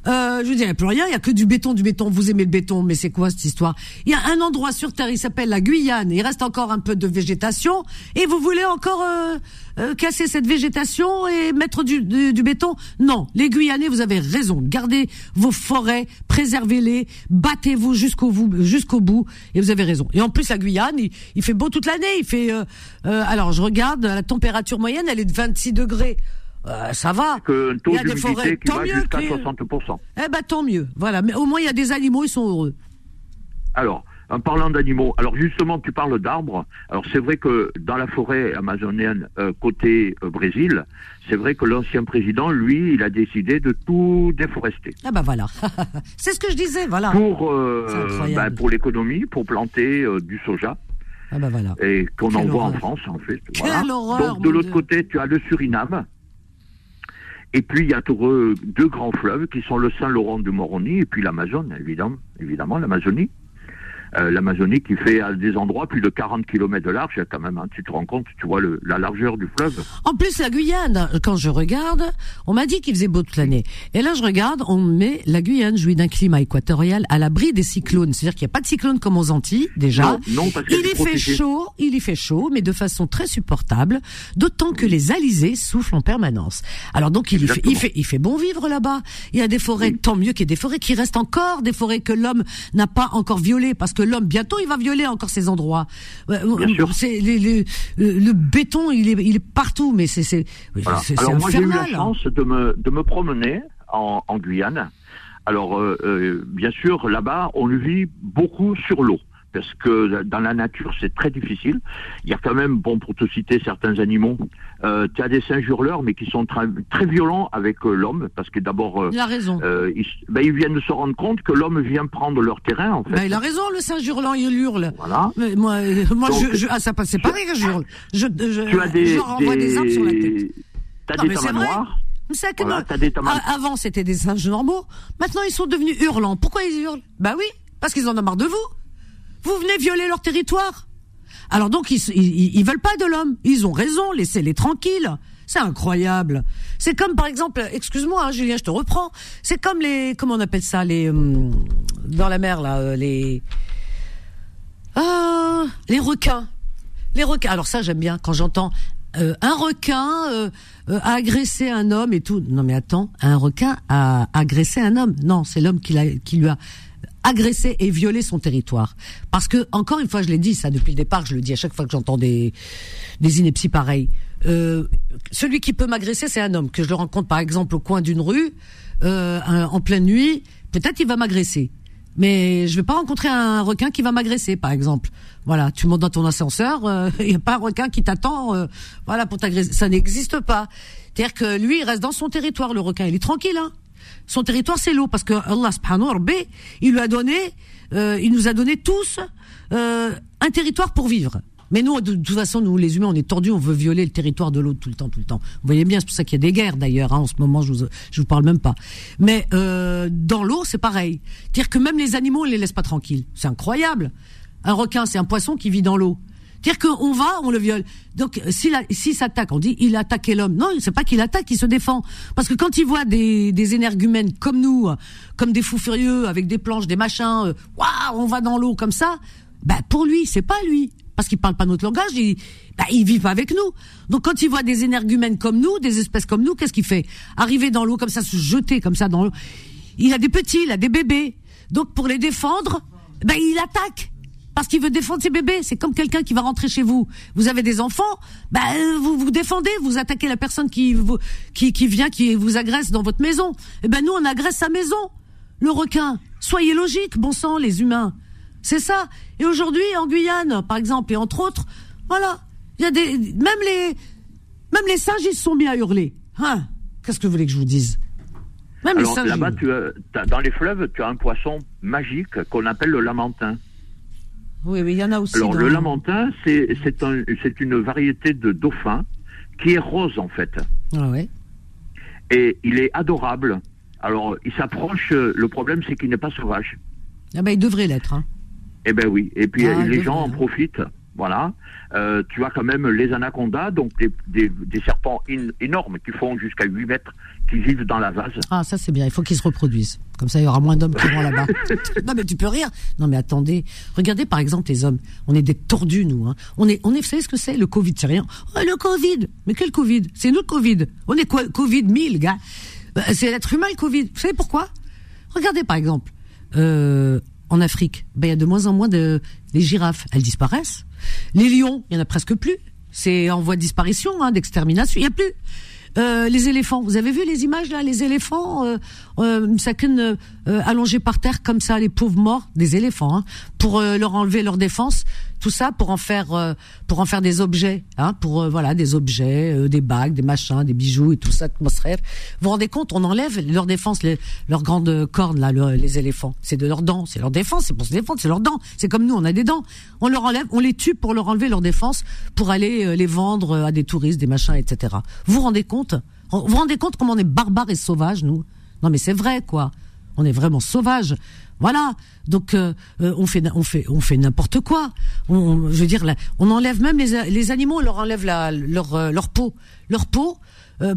Euh, je veux dire, il n'y a plus rien, il y a que du béton, du béton. Vous aimez le béton, mais c'est quoi cette histoire? Il y a un endroit sur terre, il s'appelle la Guyane. Il reste encore un peu de végétation, et vous voulez encore euh, euh, casser cette végétation et mettre du, du, béton Non, les Guyanais, vous avez raison. Gardez vos forêts, préservez-les, battez-vous jusqu'au bout, jusqu'au bout, et vous avez raison. Et en plus, la Guyane, il, fait beau toute l'année. Il fait, euh, euh, alors je regarde, la température moyenne, elle est de 26 degrés. ça va. Que il y a des forêts. Qui tant va mieux. Jusqu'à 60%. Eh ben tant mieux. Voilà. Mais au moins il y a des animaux, ils sont heureux. Alors, en parlant d'animaux, alors justement, tu parles d'arbres. Alors c'est vrai que dans la forêt amazonienne, euh, côté euh, Brésil, c'est vrai que l'ancien président, lui, il a décidé de tout déforester. Ah ben voilà, c'est ce que je disais, voilà. Pour euh, pour l'économie, pour planter du soja. Ah bah voilà. Et qu'on en voit en France, en fait. Quelle horreur, Donc, de l'autre côté, tu as le Suriname. Et puis, il y a deux grands fleuves qui sont le Saint-Laurent du Moroni et puis l'Amazone, évidemment, évidemment l'Amazonie. Euh, l'Amazonie qui fait à des endroits plus de 40 km de large, quand même, hein, tu te rends compte, tu vois le, la largeur du fleuve. En plus, la Guyane, quand je regarde, on m'a dit qu'il faisait beau toute l'année. Et là, je regarde, on met la Guyane jouit d'un climat équatorial à l'abri des cyclones. C'est-à-dire qu'il n'y a pas de cyclone comme aux Antilles, déjà. Non, parce il y fait chaud, il y fait chaud, mais de façon très supportable, d'autant que les alizés soufflent en permanence. Alors donc, il, fait, il fait, il fait bon vivre là-bas. Il y a des forêts, tant mieux qu'il y ait des forêts qui restent encore, des forêts que l'homme n'a pas encore violées, parce que l'homme bientôt il va violer encore ces endroits. C'est le béton, il est, il est partout, mais c'est c'est Alors moi j'ai eu la chance de me de me promener en, en Guyane. Alors euh, euh, bien sûr là-bas on vit beaucoup sur l'eau parce que dans la nature, c'est très difficile. Il y a quand même, bon, pour te citer certains animaux, euh, tu as des singes hurleurs, mais qui sont très, très violents avec euh, l'homme, parce que d'abord, euh, il a raison. Euh, ils, ben, ils, viennent de se rendre compte que l'homme vient prendre leur terrain, en fait. Ben, il a raison, le singe hurlant, il hurle. Voilà. Mais moi, euh, moi, je, je, ah, ça passe, c'est pareil que je hurle. Je, je, tu as des, renvoie des, des arbres sur la tête. T'as des tamanoirs. Voilà, Avant, c'était des singes normaux. Maintenant, ils sont devenus hurlants. Pourquoi ils hurlent? Bah oui, parce qu'ils en ont marre de vous. Vous venez violer leur territoire. Alors donc ils, ils, veulent pas de l'homme. Ils ont raison, laissez-les tranquilles. C'est incroyable. C'est comme par exemple, excuse-moi hein, Julien, je te reprends. C'est comme les, comment on appelle ça, les euh, dans la mer là, euh, les ah, les requins. Les requins. Alors ça j'aime bien quand j'entends euh, un requin a agressé un homme et tout. Non mais attends, un requin a agressé un homme. Non, c'est l'homme qui lui a agresser et violer son territoire. Parce que, encore une fois, je l'ai dit ça depuis le départ, je le dis à chaque fois que j'entends des, des inepties pareilles. Euh, celui qui peut m'agresser, c'est un homme que je le rencontre par exemple au coin d'une rue, euh, en pleine nuit. Peut-être il va m'agresser, mais je vais pas rencontrer un requin qui va m'agresser, par exemple. Voilà, tu montes dans ton ascenseur, il euh, n'y a pas un requin qui t'attend, euh, voilà, pour t'agresser. Ça n'existe pas. C'est-à-dire que lui, il reste dans son territoire, le requin. Il est tranquille, hein. Son territoire, c'est l'eau, parce que Allah subhanahu wa il a donné, euh, il nous a donné tous euh, un territoire pour vivre. Mais nous, de, toute façon, nous les humains, on est tordus, on veut violer le territoire de l'autre tout le temps, tout le temps. Vous voyez bien, c'est pour ça qu'il y a des guerres d'ailleurs. Hein, en ce moment, je vous, je vous parle même pas. Mais euh, dans l'eau, c'est pareil. C'est-à-dire que même les animaux, on les laisse pas tranquilles. C'est incroyable. Un requin, c'est un poisson qui vit dans l'eau. C'est-à-dire qu'on va, on le viole. Donc, s'il si s'attaque, on dit il a attaqué l'homme. Non, c'est pas qu'il attaque, il se défend. Parce que quand il voit des, des énergumènes comme nous, comme des fous furieux, avec des planches, des machins, euh, waouh, on va dans l'eau comme ça, bah pour lui, c'est pas lui. Parce qu'il parle pas notre langage, il, bah, il vit pas avec nous. Donc quand il voit des énergumènes comme nous, des espèces comme nous, qu'est-ce qu'il fait? Arriver dans l'eau comme ça, se jeter comme ça dans l'eau. Il a des petits, il a des bébés. Donc pour les défendre, bah, il attaque parce qu'il veut défendre ses bébés. C'est comme quelqu'un qui va rentrer chez vous. Vous avez des enfants, bah, vous vous défendez, vous attaquez la personne qui vous, qui, qui vient, qui vous agresse dans votre maison. Eh ben nous, on agresse sa maison. Le requin. Soyez logique, bon sang, les humains. C'est ça. Et aujourd'hui, en Guyane, par exemple, et entre autres, voilà, il y a des, même les, même les singes, ils se sont mis à hurler. Hein? Qu'est-ce que vous voulez que je vous dise? Même Alors là-bas, dans les fleuves, tu as un poisson magique qu'on appelle le lamentin. Oui, mais il y en a aussi. Alors, le lamentin, c'est un, une variété de dauphin qui est rose, en fait. Ah ouais. Et il est adorable. Alors, il s'approche. Le problème, c'est qu'il n'est pas sauvage. Ah ben, il devrait l'être. Hein. Eh ben oui. Et puis, ah, les gens en profitent. Voilà. Euh, tu as quand même les anacondas, donc des, des, serpents énormes qui font jusqu'à 8 mètres, qui vivent dans la vase. Ah, ça c'est bien, il faut qu'ils se reproduisent. Comme ça, il y aura moins d'hommes qui vont là-bas. non, mais tu peux rire. Non, mais attendez. Regardez par exemple les hommes. On est des tordus, nous. Hein. On est, on est, vous savez ce que c'est Le Covid, c'est rien. Oh, le Covid Mais quel Covid? C'est nous le Covid. On est quoi Covid 1000, gars? Bah, c'est l'être humain le Covid. Vous savez pourquoi? Regardez par exemple. Euh, en Afrique, ben, il y a de moins en moins de les girafes, elles disparaissent. Les lions, il y en a presque plus. C'est en voie de disparition, hein, d'extermination. Il y a plus. Euh, les éléphants. Vous avez vu les images là, les éléphants, euh, euh, euh, allongés par terre comme ça, les pauvres morts, des éléphants, hein, pour leur enlever leur défense tout ça pour en faire euh, pour en faire des objets, hein, pour euh, voilà des objets, euh, des bagues, des machins, des bijoux et tout ça. Vous vous rendez compte On enlève leur défense, leurs grandes cornes là, les éléphants. C'est de leurs dents, c'est leur défense, c'est pour se défendre, c'est leurs dents. C'est comme nous, on a des dents. On leur enlève, on les tue pour leur enlever leur défense, pour aller les vendre à des touristes, des machins, etc. Vous vous rendez compte? Vous vous rendez compte comment on est barbares et sauvages nous? Non mais c'est vrai quoi. On est vraiment sauvages. Voilà. Donc euh, euh, on fait on fait on fait n'importe quoi. On, je veux dire on enlève même les, les animaux, on leur enlève leur euh, leur peau, leur peau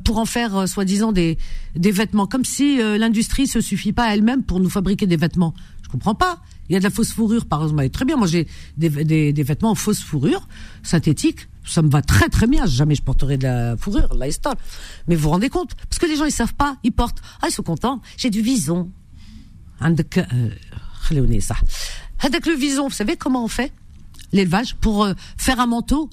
pour en faire soi-disant des des vêtements comme si l'industrie se suffit pas elle-même pour nous fabriquer des vêtements. Je comprends pas. Il y a de la fausse fourrure par exemple, très bien. Moi j'ai des, des, des vêtements en fausse fourrure synthétique ça me va très très bien. Jamais je porterai de la fourrure, la Mais vous vous rendez compte? Parce que les gens ils savent pas, ils portent. Ah ils sont contents. J'ai du vison. عندك خلوني صح هذاك le vison vous savez comment on fait l'élevage pour euh, faire un manteau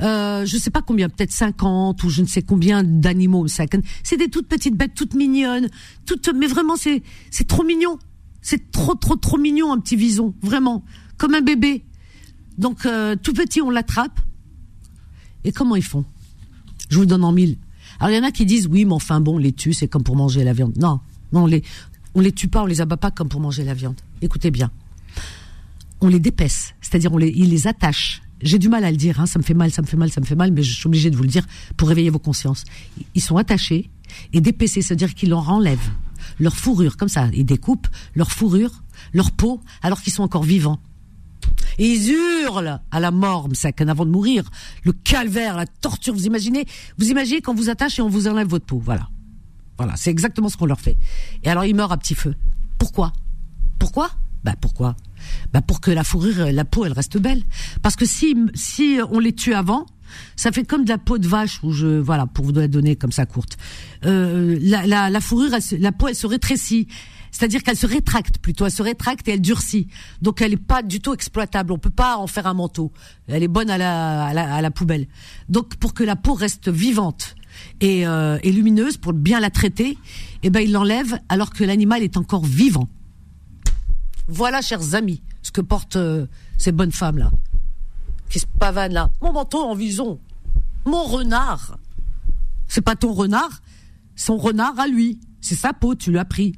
euh, je sais pas combien, peut-être 50 ou je ne sais combien d'animaux. C'est des toutes petites bêtes, toutes mignonnes, toutes, mais vraiment c'est c'est trop mignon. C'est trop trop trop mignon un petit vison, vraiment comme un bébé. Donc euh, tout petit on l'attrape. Et comment ils font Je vous donne en mille. Alors il y en a qui disent oui, mais enfin bon, les tue, c'est comme pour manger la viande. Non, non, les on les tue pas, on les abat pas comme pour manger la viande. Écoutez bien. On les dépaisse, c'est-à-dire on les, ils les attache. J'ai du mal à le dire, hein, ça me fait mal, ça me fait mal, ça me fait mal, mais je suis obligé de vous le dire pour réveiller vos consciences. Ils sont attachés et dépaissés, c'est-à-dire qu'ils leur enlèvent leur fourrure, comme ça, ils découpent leur fourrure, leur peau, alors qu'ils sont encore vivants. Et ils hurlent à la mort, avant de mourir, le calvaire, la torture. Vous imaginez, vous imaginez quand vous attachez et on vous enlève votre peau, voilà. Voilà, c'est exactement ce qu'on leur fait. Et alors ils meurent à petit feu. Pourquoi? Pourquoi? Bah pourquoi? Bah pour que la fourrure, la peau, elle reste belle. Parce que si si on les tue avant, ça fait comme de la peau de vache où je voilà pour vous donner comme ça courte. Euh, la, la, la, fourrure, la peau, elle se rétrécit. C'est-à-dire qu'elle se rétracte plutôt, elle se rétracte et elle durcit. Donc elle est pas du tout exploitable. On peut pas en faire un manteau. Elle est bonne à la, à la, à la poubelle. Donc pour que la peau reste vivante, et, euh, et lumineuse pour bien la traiter, eh ben il l'enlève alors que l'animal est encore vivant. Voilà, chers amis, ce que portent euh, ces bonnes femmes là, qui se pavanent là? Mon manteau en vison, mon renard. C'est pas ton renard, son renard à lui. C'est sa peau, tu l'as pris.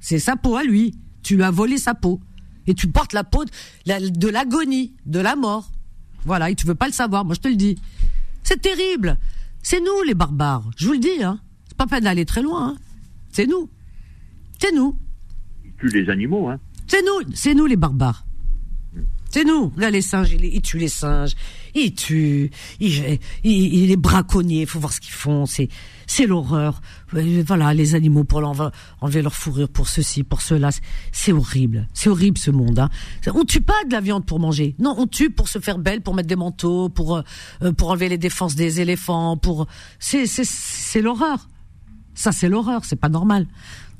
C'est sa peau à lui. Tu lui as volé sa peau. Et tu portes la peau de l'agonie, de la mort. Voilà, et tu veux pas le savoir, moi je te le dis. C'est terrible. C'est nous les barbares. Je vous le dis, hein. C'est pas peine d'aller très loin. Hein. C'est nous. C'est nous. Ils tuent les animaux, hein. C'est nous, c'est nous les barbares. C'est nous. Là, les singes, ils, tuent les singes. Ils tuent. Ils, ils, les braconniers. Faut voir ce qu'ils font. C'est, c'est l'horreur. Voilà, les animaux pour enlever leur fourrure pour ceci, pour cela. C'est horrible. C'est horrible ce monde. Hein. On tue pas de la viande pour manger. Non, on tue pour se faire belle, pour mettre des manteaux, pour euh, euh, pour enlever les défenses des éléphants. Pour c'est c'est c'est l'horreur. Ça, c'est l'horreur. C'est pas normal.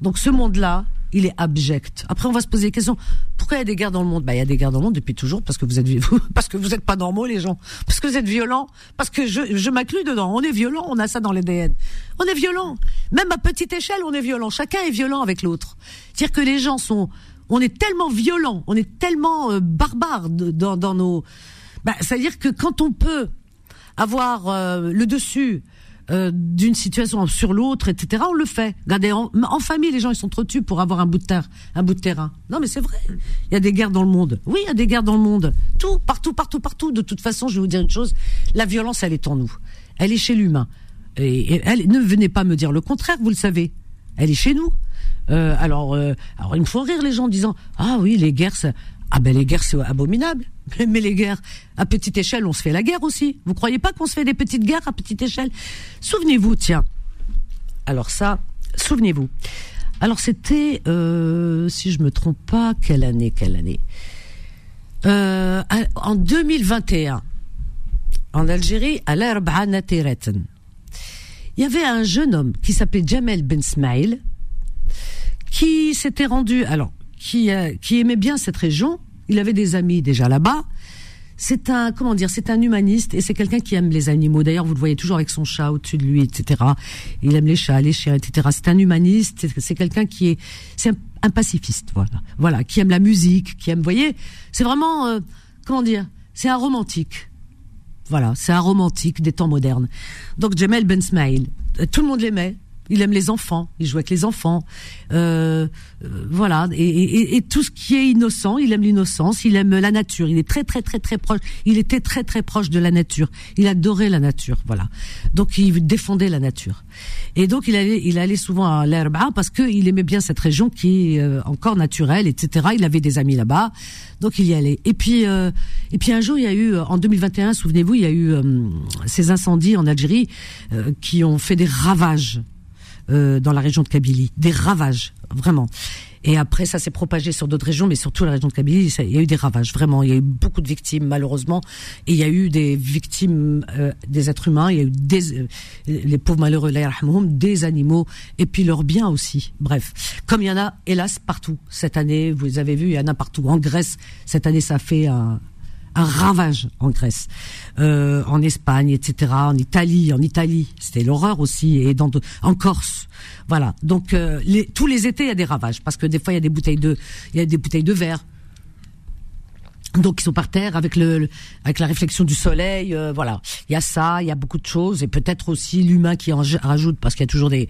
Donc ce monde-là, il est abject. Après, on va se poser des questions. Pourquoi il y a des guerres dans le monde? Bah, il y a des guerres dans le monde depuis toujours parce que vous êtes parce que vous êtes pas normaux les gens, parce que vous êtes violents, parce que je, je m'inclus dedans. On est violent, on a ça dans l'ADN. On est violent. Même à petite échelle, on est violent. Chacun est violent avec l'autre. Dire que les gens sont, on est tellement violents, on est tellement euh, barbares dans, dans nos. Bah, c'est-à-dire que quand on peut avoir euh, le dessus euh, d'une situation sur l'autre, etc. On le fait. Regardez, en, famille, les gens ils sont trop tubes pour avoir un bout de terre, un bout de terrain. Non, mais c'est vrai. Il y a des guerres dans le monde. Oui, il y a des guerres dans le monde. Tout, partout, partout, partout. De toute façon, je vais vous dire une chose. La violence, elle est en nous. Elle est chez l'humain. Et, elle, ne venez pas me dire le contraire. Vous le savez. Elle est chez nous. Euh, alors, euh, alors, il me faut rire les gens en disant ah oui, les guerres, ça, ah ben les guerres c'est abominable. Mais les guerres à petite échelle, on se fait la guerre aussi. Vous croyez pas qu'on se fait des petites guerres à petite échelle? Souvenez-vous, tiens. Alors ça, souvenez-vous. Alors c'était, euh, si je me trompe pas, quelle année, quelle année? Euh, En 2021, en Algérie, à l'Arbana il y avait un jeune homme qui s'appelait Jamel Ben Smail, qui s'était rendu, alors qui, aimait bien cette région. Il avait des amis déjà là-bas. c'est un comment dire, c'est un humaniste et c'est quelqu'un qui aime les animaux. D'ailleurs, vous le voyez toujours avec son chat au-dessus de lui, etc. Il aime les chats, les chiens, etc. C'est un humaniste. C'est quelqu'un qui est, c'est un, pacifiste, voilà, voilà, qui aime la musique, qui aime, vous voyez, c'est vraiment, euh, comment dire, c'est un romantique. Voilà, c'est un romantique des temps modernes. Donc Jamel Ben Smail, euh, tout le monde l'aimait. Il aime les enfants, il joue avec les enfants, euh, euh, voilà, et, et, et, tout ce qui est innocent, il aime l'innocence, il aime la nature, il est très très très très proche, il était très très proche de la nature, il adorait la nature, voilà. Donc il défendait la nature, et donc il allait il allait souvent à l'Herba parce qu'il aimait bien cette région qui est euh, encore naturelle, etc. Il avait des amis là-bas, donc il y allait. Et puis euh, et puis un jour il y a eu en 2021, souvenez-vous, il y a eu ces incendies en Algérie qui ont fait des ravages euh, dans la région de Kabylie, des ravages, vraiment. Et après, ça s'est propagé sur d'autres régions, mais surtout la région de Kabylie, il y a eu des ravages, vraiment. Il y a eu beaucoup de victimes, malheureusement. Et il y a eu des victimes euh, des êtres humains, il y a eu des, euh, les pauvres malheureux, des animaux, et puis leurs biens aussi. Bref, comme il y en a, hélas, partout. Cette année, vous avez vu, il y en a partout. En Grèce, cette année, ça fait un, un ravage en Grèce, euh, en Espagne, etc., en Italie, en Italie, c'était l'horreur aussi, et dans en Corse, voilà. Donc euh, les, tous les étés il y a des ravages parce que des fois il y a des bouteilles de, il y a des bouteilles de verre. Donc ils sont par terre avec le, avec la réflexion du soleil, euh, voilà. Il y a ça, il y a beaucoup de choses et peut-être aussi l'humain qui en rajoute parce qu'il y a toujours des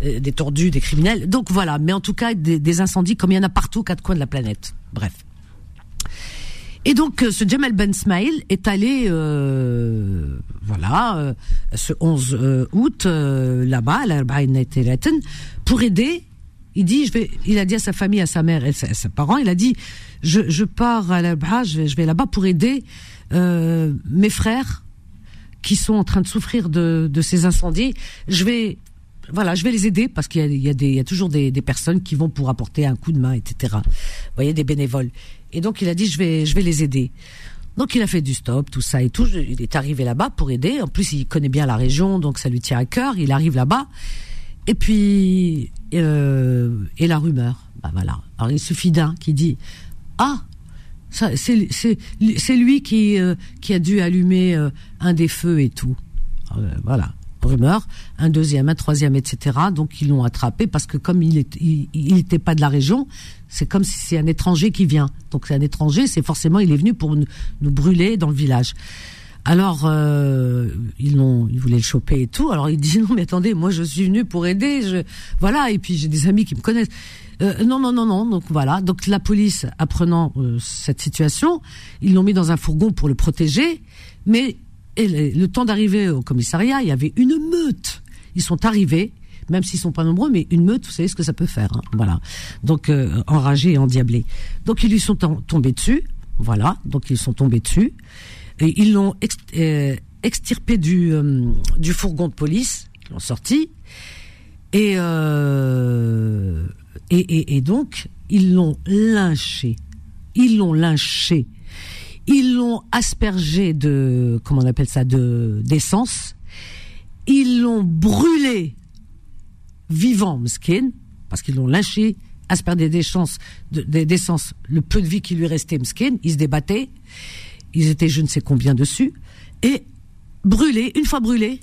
des tordus, des criminels. Donc voilà. Mais en tout cas des, des incendies comme il y en a partout aux quatre coins de la planète. Bref. Et donc, euh, ce Jamal Ben Smail est allé, euh, voilà, euh, ce 11 août, là-bas, à l'Arbaïn pour aider. Il dit, je vais, il a dit à sa famille, à sa mère et à ses parents, il a dit, je, je pars à l'Arbaïn, je, je vais là-bas pour aider mes frères qui sont en train de souffrir de, de ces incendies. Je vais voilà, je vais les aider parce qu'il y y y a toujours des, des, personnes qui vont pour apporter un coup de main, etc. Vous voyez, des bénévoles. Et donc il a dit je vais je vais les aider. Donc il a fait du stop, tout ça et tout. Il est arrivé là-bas pour aider. En plus il connaît bien la région, donc ça lui tient à cœur. Il arrive là-bas. Et puis euh, et la rumeur, bah voilà. Alors il suffit d'un qui dit ah c'est c'est lui qui euh, qui a dû allumer euh, un des feux et tout. Euh, voilà rumeur, un deuxième, un troisième, etc. Donc ils l'ont attrapé parce que comme il n'était il, pas de la région, c'est comme si c'est un étranger qui vient. Donc c'est un étranger, c'est forcément il est venu pour nous, brûler dans le village. Alors euh, ils l'ont, ils voulaient le choper et tout. Alors il dit non mais attendez, moi je suis venu pour aider. Je, voilà et puis j'ai des amis qui me connaissent. Euh, non non non non. Donc voilà. Donc la police apprenant euh, cette situation, ils l'ont mis dans un fourgon pour le protéger. Mais le, temps d'arriver au commissariat, il y avait une meute. Ils sont arrivés même s'ils sont pas nombreux, mais une meute, vous savez ce que ça peut faire. Hein. voilà. Donc euh, enragés et endiablés. Donc ils lui sont tombés dessus. Voilà. Donc ils sont tombés dessus. Et ils l'ont euh, extirpé du, euh, du fourgon de police. Ils l'ont sorti. Et, et, et, et donc ils l'ont lynché. Ils l'ont lynché. Ils l'ont aspergé de comment on appelle ça de d'essence. Ils l'ont brûlé vivant, Mskin, parce qu'ils l'ont lâché, aspergé d'essence, d'essence, le peu de vie qui lui restait, Mskin, ils se débattaient, ils étaient je ne sais combien dessus, et brûlé, une fois brûlé,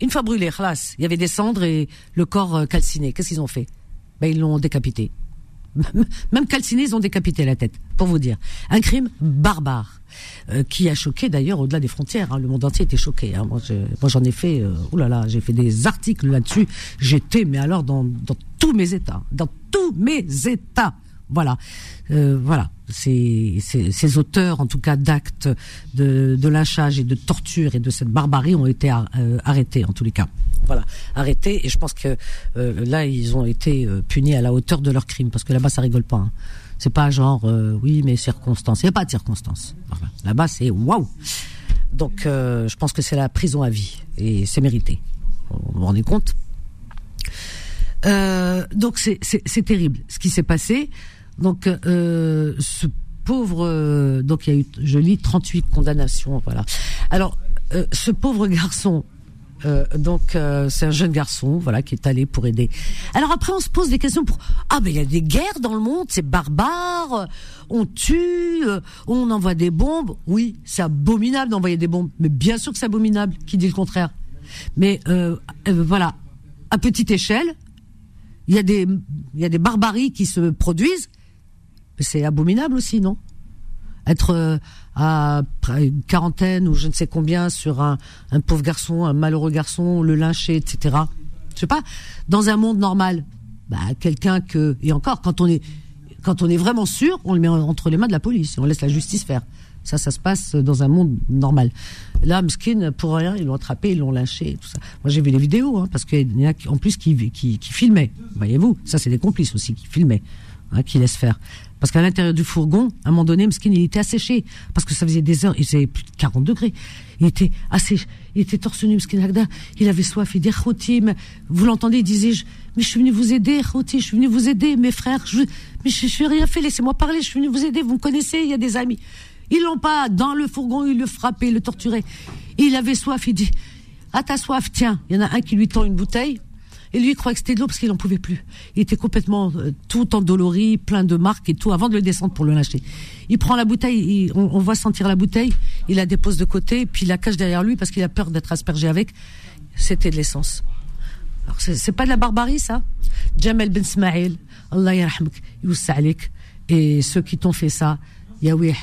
une fois brûlé, khlas, il y avait des cendres et le corps euh, calciné. Qu'est-ce qu'ils ont fait? Ben, Ils l'ont décapité. Même calciné, ils ont décapité la tête, pour vous dire. Un crime barbare, euh, qui a choqué d'ailleurs au-delà des frontières. Hein. Le monde entier était choqué. Hein. Moi, j'en ai fait, là, j'ai fait des articles là-dessus. J'étais, mais alors dans tous mes états, dans tous mes états. Voilà, euh, voilà. Ces, ces, auteurs, en tout cas d'actes de, de lynchage et de torture et de cette barbarie, ont été euh, arrêtés en tous les cas. Voilà, arrêtés. Et je pense que euh, là, ils ont été euh, punis à la hauteur de leur crime, parce que là-bas, ça rigole pas. Hein. C'est pas genre, oui, mais circonstances. Il n'y a pas de circonstances. Là-bas, c'est waouh. Donc, je pense que c'est la prison à vie et c'est mérité. Vous vous rendez compte? Donc c'est terrible ce qui s'est passé. Donc, euh, ce pauvre, donc il y a eu, je lis 38 condamnations, voilà. Alors, euh, ce pauvre garçon, Euh, donc euh, c'est un jeune garçon, voilà, qui est allé pour aider. Alors après, on se pose des questions pour ah mais il y a des guerres dans le monde, c'est barbare, on tue, euh, on envoie des bombes. Oui, c'est abominable d'envoyer des bombes, mais bien sûr que c'est abominable. Qui dit le contraire? Mais voilà, à petite échelle, il y a des il y a des barbaries qui se produisent, c'est abominable aussi, non? Être à une quarantaine ou je ne sais combien sur un, un pauvre garçon, un malheureux garçon, le lyncher, etc. Je sais pas. Dans un monde normal, bah, quelqu'un que et encore quand on est quand on est vraiment sûr, on le met entre les mains de la police on laisse la justice faire. Ça, ça se passe dans un monde normal. Là, Mskin, pour rien, ils l'ont attrapé, ils l'ont lynché, tout ça. Moi, j'ai vu les vidéos, hein, parce qu'il y en a en plus qui, qui, qui filmaient. Voyez-vous, ça, c'est des complices aussi qui filmaient, hein, qui laissent faire. Parce qu'à l'intérieur du fourgon, à un moment donné, Mskin, il était asséché. Parce que ça faisait des heures, il faisait plus de 40 degrés. Il était asséché, il était torse nu, Mskin. Il avait soif, il dit, vous l'entendez, il disait, mais je suis venu vous aider, Khouti, je suis venu vous aider, mes frères, je, mais je, suis rien fait, laissez-moi parler, je suis venu vous aider, vous me connaissez, il y a des amis. Ils l'ont pas, dans le fourgon, ils le frappaient, ils le torturaient. Il avait soif, il dit, à ta soif, tiens, il y en a un qui lui tend une bouteille, et lui, il croyait que c'était de l'eau parce qu'il n'en pouvait plus. Il était complètement euh, tout endolori, plein de marques et tout, avant de le descendre pour le lâcher. Il prend la bouteille, on, voit sentir la bouteille, il la dépose de côté, puis il la cache derrière lui parce qu'il a peur d'être aspergé avec. C'était de l'essence. Alors, c'est pas de la barbarie, ça? Jamel Ben Smaïl, Allah yarhamk, alik. Et ceux qui t'ont fait ça, yawih,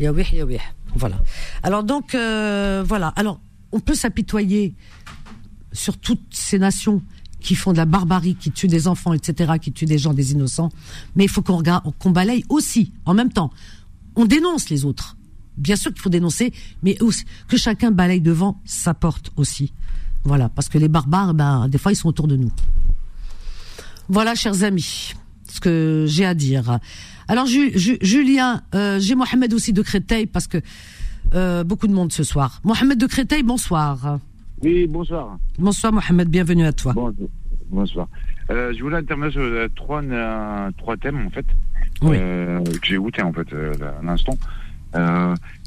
yawih, yawih. Voilà. Alors donc, euh, voilà. Alors, on peut s'apitoyer sur toutes ces nations qui font de la barbarie, qui tuent des enfants, etc., qui tuent des gens, des innocents. Mais il faut qu'on regarde, qu'on balaye aussi, en même temps. On dénonce les autres. Bien sûr qu'il faut dénoncer, mais aussi, que chacun balaye devant sa porte aussi. Voilà, parce que les barbares, ben, des fois, ils sont autour de nous. Voilà, chers amis, ce que j'ai à dire. Alors, Julien, euh, j'ai Mohamed aussi de Créteil, parce que euh, beaucoup de monde ce soir. Mohamed de Créteil, bonsoir. Oui, bonsoir. Bonsoir Mohamed, bienvenue à toi. Bonsoir. Euh, je voulais intervenir sur euh, trois, euh, trois thèmes en fait. Oui. que j'ai goûté en fait à l'instant.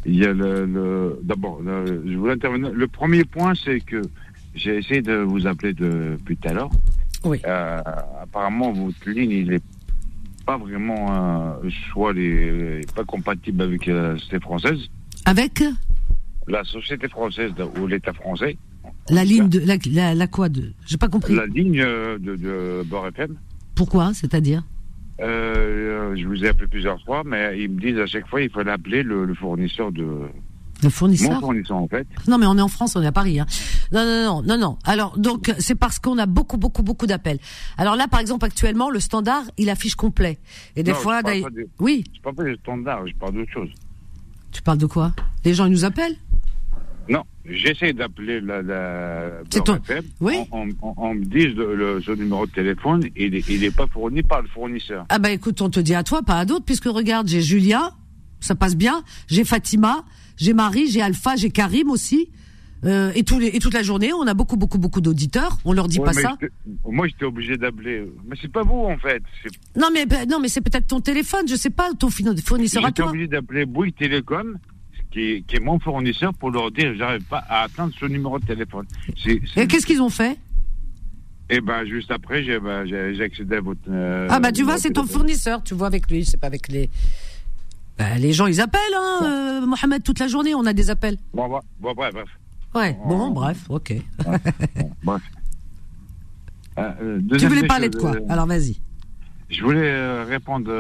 Il y a le, d'abord, je voulais intervenir. Le premier point, c'est que j'ai essayé de vous appeler depuis tout à l'heure. Oui. apparemment, votre ligne, il est pas vraiment, soit les, pas compatible avec la société française. Avec? La société française ou l'État français. La ligne de la, la, quoi de J'ai pas compris. La ligne euh, de, de Bord FM. Pourquoi C'est-à-dire? Euh, Je vous ai appelé plusieurs fois, mais ils me disent à chaque fois il faut appeler le, fournisseur de. Le fournisseur? Mon fournisseur en fait. Non mais on est en France, on est à Paris. Hein. Non non non non non. Alors donc c'est parce qu'on a beaucoup beaucoup beaucoup d'appels. Alors là par exemple actuellement le standard il affiche complet et des fois d'ailleurs. Oui. Je parle pas du standard, je parle d'autre chose. Tu parles de quoi? Les gens ils nous appellent? Non, j'essaie d'appeler la, la oui. on, me dit le, ce numéro de téléphone, il n'est pas fourni par le fournisseur. Ah bah écoute, on te dit à toi, pas à d'autres, puisque regarde, j'ai Julia, ça passe bien, j'ai Fatima, j'ai Marie, j'ai Alpha, j'ai Karim aussi. Euh, et, tous les, et toute la journée, on a beaucoup, beaucoup, beaucoup d'auditeurs. On leur dit pas ça. Moi, j'étais obligé d'appeler. Mais c'est pas vous, en fait. Non, mais ben, non, mais c'est peut-être ton téléphone. Je sais pas, ton fournisseur à toi. J'étais obligé d'appeler Bouygues Télécom qui est, mon fournisseur, pour leur dire j'arrive pas à atteindre ce numéro de téléphone. Et qu'est-ce qu'ils ont fait? Eh ben, juste après, j'ai ben, accédé à votre. Euh, ah bah tu vois, c'est ton fournisseur, tu vois avec lui, c'est pas avec les. Ben, les gens, ils appellent, hein, euh, Mohamed, toute la journée, on a des appels. Bon, bon, bref, bref. Ouais, bon, bref, ok. bref. Euh, tu voulais parler de quoi? Alors vas-y. Je voulais répondre.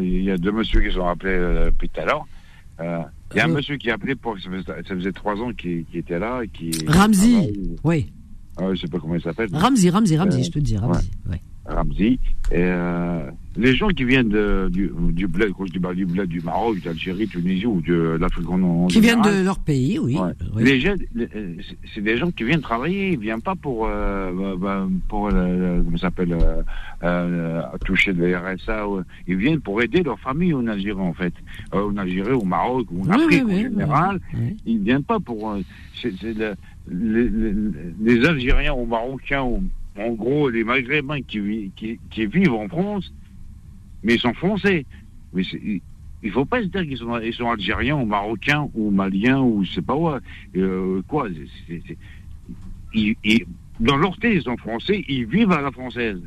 Il y a deux messieurs qui sont appelés depuis tout à l'heure. Euh, il y a un monsieur qui a appelé pour. Ça faisait, trois ans qu'il était là. Qui, Ramzi, oui. Ah, je sais pas comment il s'appelle. Ramzi, Ramzi, Ramzi, euh, je te dis, Ramzi. Ouais. Ramzi. Et euh, les gens qui viennent de, du, du bled, quand je dis du bled du Maroc, d'Algérie, Tunisie ou de l'Afrique en Qui viennent de leur pays, oui. Les gens, c'est des gens qui viennent travailler, ils viennent pas pour, euh, bah, bah, pour euh, comment s'appelle, euh, toucher le RSA. Ils viennent pour aider leur famille en Algérie, en fait. en Algérie, au Maroc, ou en Afrique en général. Ils viennent pas pour. c'est les, les, les, Algériens ou Marocains ou en gros, les Maghrébins qui, vivent en France, mais ils sont français. Mais il faut pas se dire qu'ils sont, algériens ou marocains ou maliens ou je sais pas quoi. Euh, quoi dans leur tête, ils sont français, ils vivent à la française.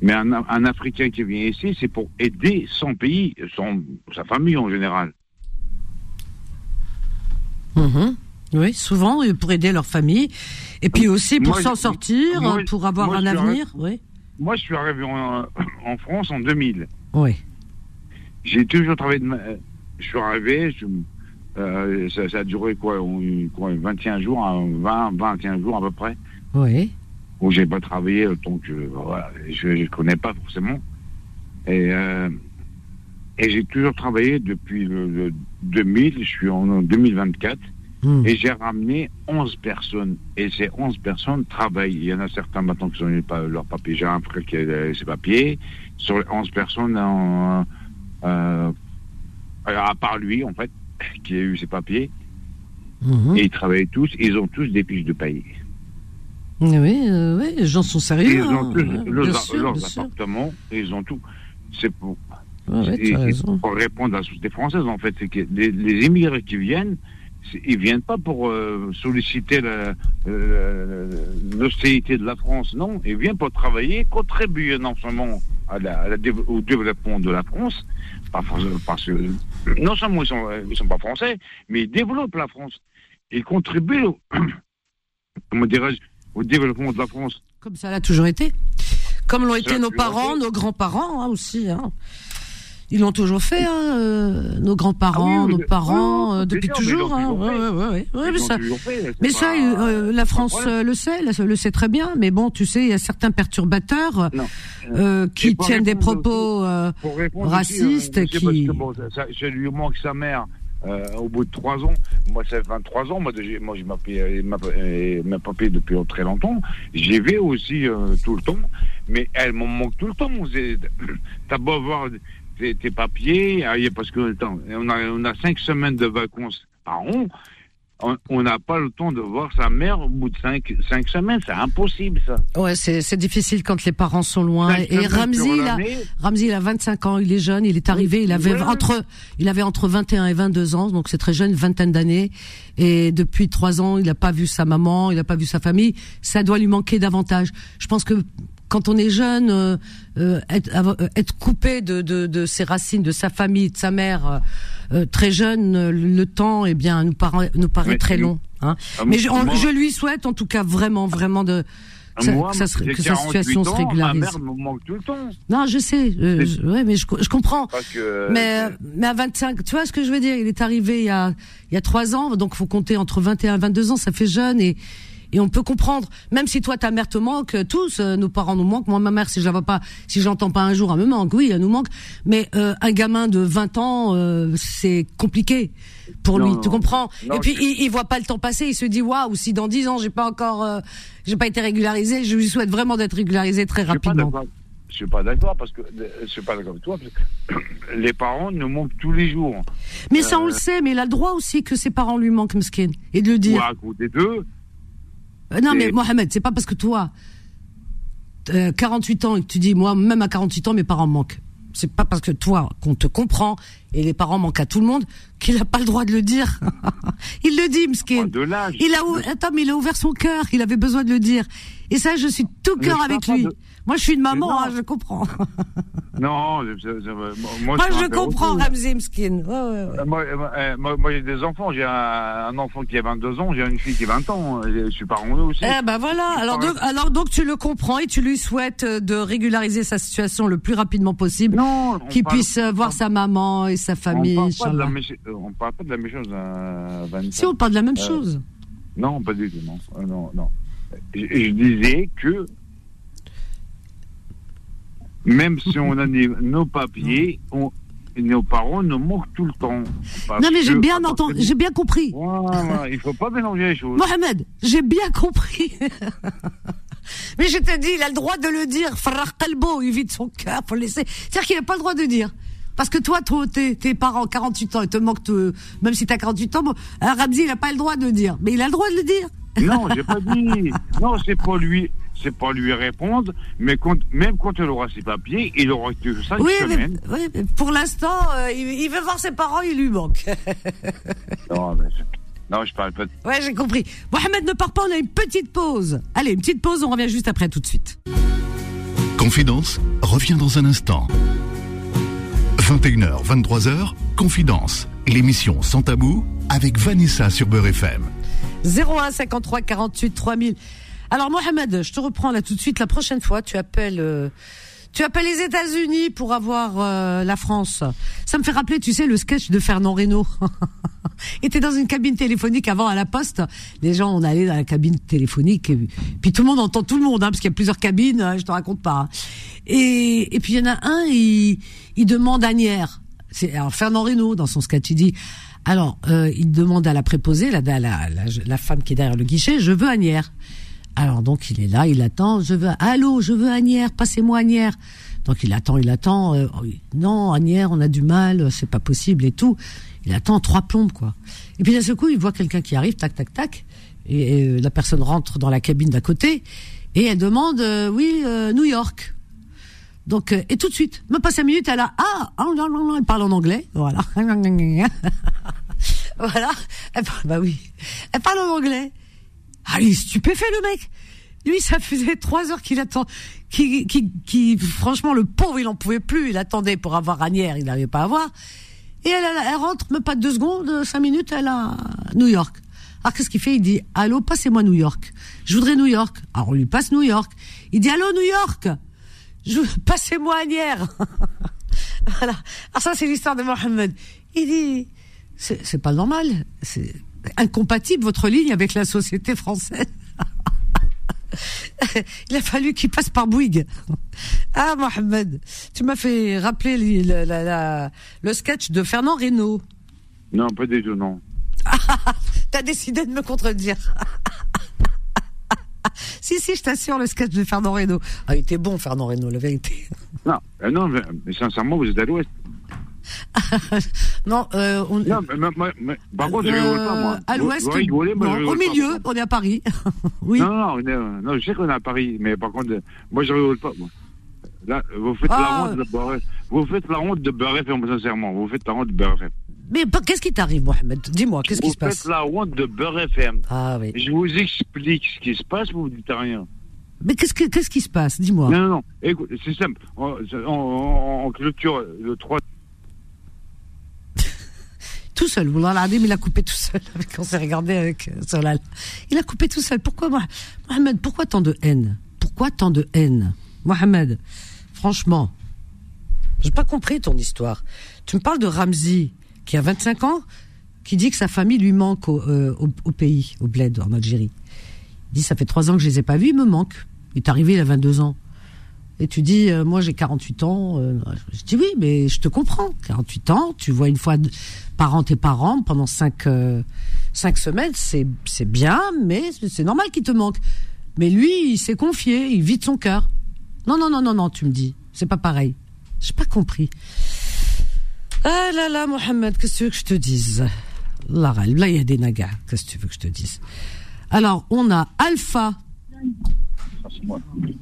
Mais un, Africain qui vient ici, c'est pour aider son pays, son, sa famille en général. Mhm. Oui, souvent pour aider leur famille, et puis aussi pour s'en sortir, pour avoir un avenir. oui. Moi, je suis arrivé en, France en 2000. Oui. J'ai toujours travaillé. De Je suis arrivé, euh, ça, a duré quoi, 21 jours, 20, 21 jours à peu près. Oui. Où j'ai pas travaillé, donc je ne connais pas forcément. Et, euh, et j'ai toujours travaillé depuis le, 2000, je suis en 2024. Hmm. Et j'ai ramené 11 personnes. Et ces 11 personnes travaillent. Il y en a certains maintenant qui n'ont pas leur papier. J'ai un frère qui a ses papiers. Sur les 11 personnes, en, euh, à part lui, en fait, qui a eu ses papiers. Hmm. Et ils travaillent tous. Ils ont tous des fiches de paye. Oui, euh, oui, les gens sont sérieux. ils ont hein. tous leurs, appartements. Ils ont tout. C'est pour, pour répondre à la société française, en fait. C'est que les, les immigrés qui viennent, ils viennent pas pour euh, solliciter l'austérité de la France, non. Ils viennent pour travailler, contribuer non seulement à la, au développement de la France, parce que non seulement ils sont, ils sont pas français, mais ils développent la France. Ils contribuent, au, comment au développement de la France. Comme ça l'a toujours été. Comme l'ont été nos parents, nos grands-parents hein, aussi. Hein. Ils l'ont toujours fait, hein, euh, nos grands-parents, nos parents, depuis toujours. mais ça, euh, la France euh, le sait, le sait très bien. Mais bon, tu sais, il y a certains perturbateurs qui tiennent des propos racistes, qui. c'est lui manque sa mère. au bout de trois ans, moi ça fait 23 ans, moi, moi je m'appelle depuis très longtemps. J'y vais aussi tout le temps, mais elle m'en manque tout le temps. T'as beau voir tes, papiers, ah, parce que on a, on a cinq semaines de vacances par an, on n'a pas le temps de voir sa mère au bout de cinq, cinq semaines. C'est impossible, ça. Ouais, c'est difficile quand les parents sont loin. et Ramzi, il a, Ramzi, il a 25 ans, il est jeune, il est arrivé, il avait entre, il avait entre 21 et 22 ans, donc c'est très jeune, une vingtaine d'années. Et depuis trois ans, il n'a pas vu sa maman, il n'a pas vu sa famille. Ça doit lui manquer davantage. Je pense que quand on est jeune, euh, euh, être, euh, être, coupé de, de, de, ses racines, de sa famille, de sa mère, très jeune, le temps, eh bien, nous paraît, nous paraît très long. Hein. Ah, mais je, je, lui souhaite, en tout cas, vraiment, vraiment de que, ça, que sa situation se régularise. Ma mère me manque tout le temps. Non, je sais, je, ouais, mais je, je comprends. mais mais à 25, tu vois ce que je veux dire? Il est arrivé il y a il y a trois ans, donc faut compter entre 21 et 22 ans, ça fait jeune et et on peut comprendre. Même si toi ta mère te manque, tous euh, nos parents nous manquent. Moi ma mère si je la vois pas, si je l'entends pas un jour, elle me manque. Oui, elle nous manque. Mais euh, un gamin de 20 ans, euh, c'est compliqué pour lui. Tu comprends? Et puis il, il, voit pas le temps passer. Il se dit waouh, si dans 10 ans j'ai pas encore, j'ai pas été régularisé, je lui souhaite vraiment d'être régularisé très rapidement. Je suis pas d'accord parce que je suis pas d'accord avec toi parce que les parents nous manquent tous les jours. Mais ça on le sait, mais il a le droit aussi que ses parents lui manquent, Mskin, et de le dire. à côté d'eux, euh, non, mais Mohamed, c'est pas parce que toi, 48 ans et que tu dis, moi, même à 48 ans, mes parents manquent. C'est pas parce que toi, qu'on te comprend, et les parents manquent à tout le monde, qu'il n'a pas le droit de le dire. il le dit, Mskin. Il a, attends, mais il a ouvert son cœur, il avait besoin de le dire. Et ça, je suis tout cœur avec lui. Moi, je suis une maman, hein, je comprends. non, moi, je comprends Ramzi Mskin. Euh, moi, euh, moi, moi j'ai des enfants. J'ai un, enfant qui a 22 ans, j'ai une fille qui a 20 ans. Je suis parent aussi. Eh ben voilà. Alors donc, alors donc, tu le comprends et tu lui souhaites de régulariser sa situation le plus rapidement possible, qu'il puisse voir sa maman et sa famille. On parle, pas on parle pas de la même chose à 20 Si on parle de la même euh, chose. Non, pas du tout. Non, non, non. je disais que même si on a nos papiers, on, nos parents nous manquent tout le temps. Non, mais j'ai bien entendu, j'ai bien compris. Il il faut pas mélanger les choses. Mohamed, j'ai bien compris. mais je te dis, il a le droit de le dire. Farah Kalbo, il vide son cœur pour laisser. C'est-à-dire qu'il n'a pas le droit de dire. Parce que toi, toi tes, tes, parents, 48 ans, ils te manquent, même si tu as 48 ans, bon, Ramzi, il n'a pas le droit de dire. Mais il a le droit de le dire. Non, j'ai pas dit. Non, c'est pas lui c'est pas lui répondre, mais même quand il aura ses papiers, il aura que ça oui. Mais, oui, pour l'instant, euh, il, veut voir ses parents, il lui manque. non, mais Non, je parle pas. De... Ouais, j'ai compris. Mohamed, ne part pas, on a une petite pause. Allez, une petite pause, on revient juste après, tout de suite. Confidence revient dans un instant. 21h, 23h, Confidence, l'émission sans tabou avec Vanessa sur Beurre FM. 01 53 48 3000. Alors Mohamed, je te reprends là tout de suite. La prochaine fois, tu appelles, euh, tu appelles les États-Unis pour avoir euh, la France. Ça me fait rappeler, tu sais, le sketch de Fernand Reynaud. Était dans une cabine téléphonique avant à la poste. Les gens, on allait dans la cabine téléphonique, et puis tout le monde entend tout le monde, hein, parce qu'il y a plusieurs cabines. Hein, je te raconte pas. Hein. Et, puis il y en a un, il, il demande à. C'est alors Fernand Reynaud dans son sketch, il dit alors, euh, il demande à la préposée, la, la, la, femme qui est derrière le guichet, je veux Agnières. Alors donc il est là, il attend, je veux, allô, je veux Agnières, passez-moi Agnières. Donc il attend, il attend, euh, non Agnières, on a du mal, c'est pas possible et tout. Il attend trois plombes quoi. Et puis d'un seul coup, il voit quelqu'un qui arrive, tac tac tac, et, euh, la personne rentre dans la cabine d'à côté et elle demande, oui, New York. Donc, et tout de suite, même pas cinq minutes, elle a ah, elle parle en anglais, voilà. Voilà. Elle parle, bah oui. Elle parle en anglais. Ah, il est stupéfait, le mec. Lui, ça faisait trois heures qu'il attend, qui, qui, qui, franchement, le pauvre, il en pouvait plus. Il attendait pour avoir Ranière, il n'arrivait pas à voir. Et elle, elle, rentre, même pas deux secondes, cinq minutes, elle a New York. Alors qu'est-ce qu'il fait? Il dit allô, passez-moi New York. Je voudrais New York. Alors on lui passe New York. Il dit allô New York. Je... Passez-moi Agnières. voilà. Alors ça c'est l'histoire de Mohamed. Il dit c'est pas normal. C'est incompatible votre ligne avec la société française. Il a fallu qu'il passe par Bouygues. Ah, Mohamed, tu m'as fait rappeler le, sketch de Fernand Reynaud. Non, pas du tout, non. T'as décidé de me contredire. si, si, je t'assure, le sketch de Fernand Reynaud. Ah, il était bon, Fernand Reynaud, la vérité. Non, euh, non mais, mais, sincèrement, vous êtes à l'ouest. non, euh, on... non mais, par contre, je rigole pas, moi. À l'ouest, au milieu, on est à Paris. oui. Non, non, non, je sais qu'on est à Paris, mais par contre, moi, je rigole pas, moi. Là, vous faites la ah. honte de Beurre Vous faites la honte de Beurre sincèrement. Vous faites la honte de Beurre Mais qu'est-ce qui t'arrive, Mohamed? Dis-moi, qu'est-ce qui se passe? Vous faites la honte de Beurre FM. Ah oui. Je vous explique ce qui se passe, vous ne dites rien. Mais qu'est-ce, qu'est-ce qui se passe? Dis-moi. Non, non, non. Écoute, c'est simple. On, on, on, clôture le 3 tout seul. il a coupé tout seul. On s'est regardé avec euh, Solal. Il a coupé tout seul. Pourquoi, Mohamed, pourquoi tant de haine? Pourquoi tant de haine? Mohamed, franchement, j'ai pas compris ton histoire. Tu me parles de Ramzi, qui a 25 ans, qui dit que sa famille lui manque au, euh, pays, au bled, en Algérie. Il dit, ça fait trois ans que je les ai pas vus, il me manque. Il est arrivé, il a 22 ans. Et tu dis, euh, moi j'ai 48 ans. je dis oui, mais je te comprends. 48 ans, tu vois une fois parents tes parents pendant cinq, euh, cinq semaines, c'est, c'est bien, mais c'est normal qu'il te manque. Mais lui, il s'est confié, il vide son cœur. Non, non, non, non, non, tu me dis. C'est pas pareil. J'ai pas compris. Ah là là, Mohamed, qu'est-ce que tu veux que je te dise? Là, là, il y a des nagas. Qu'est-ce que tu veux que je te dise? Alors, on a Alpha.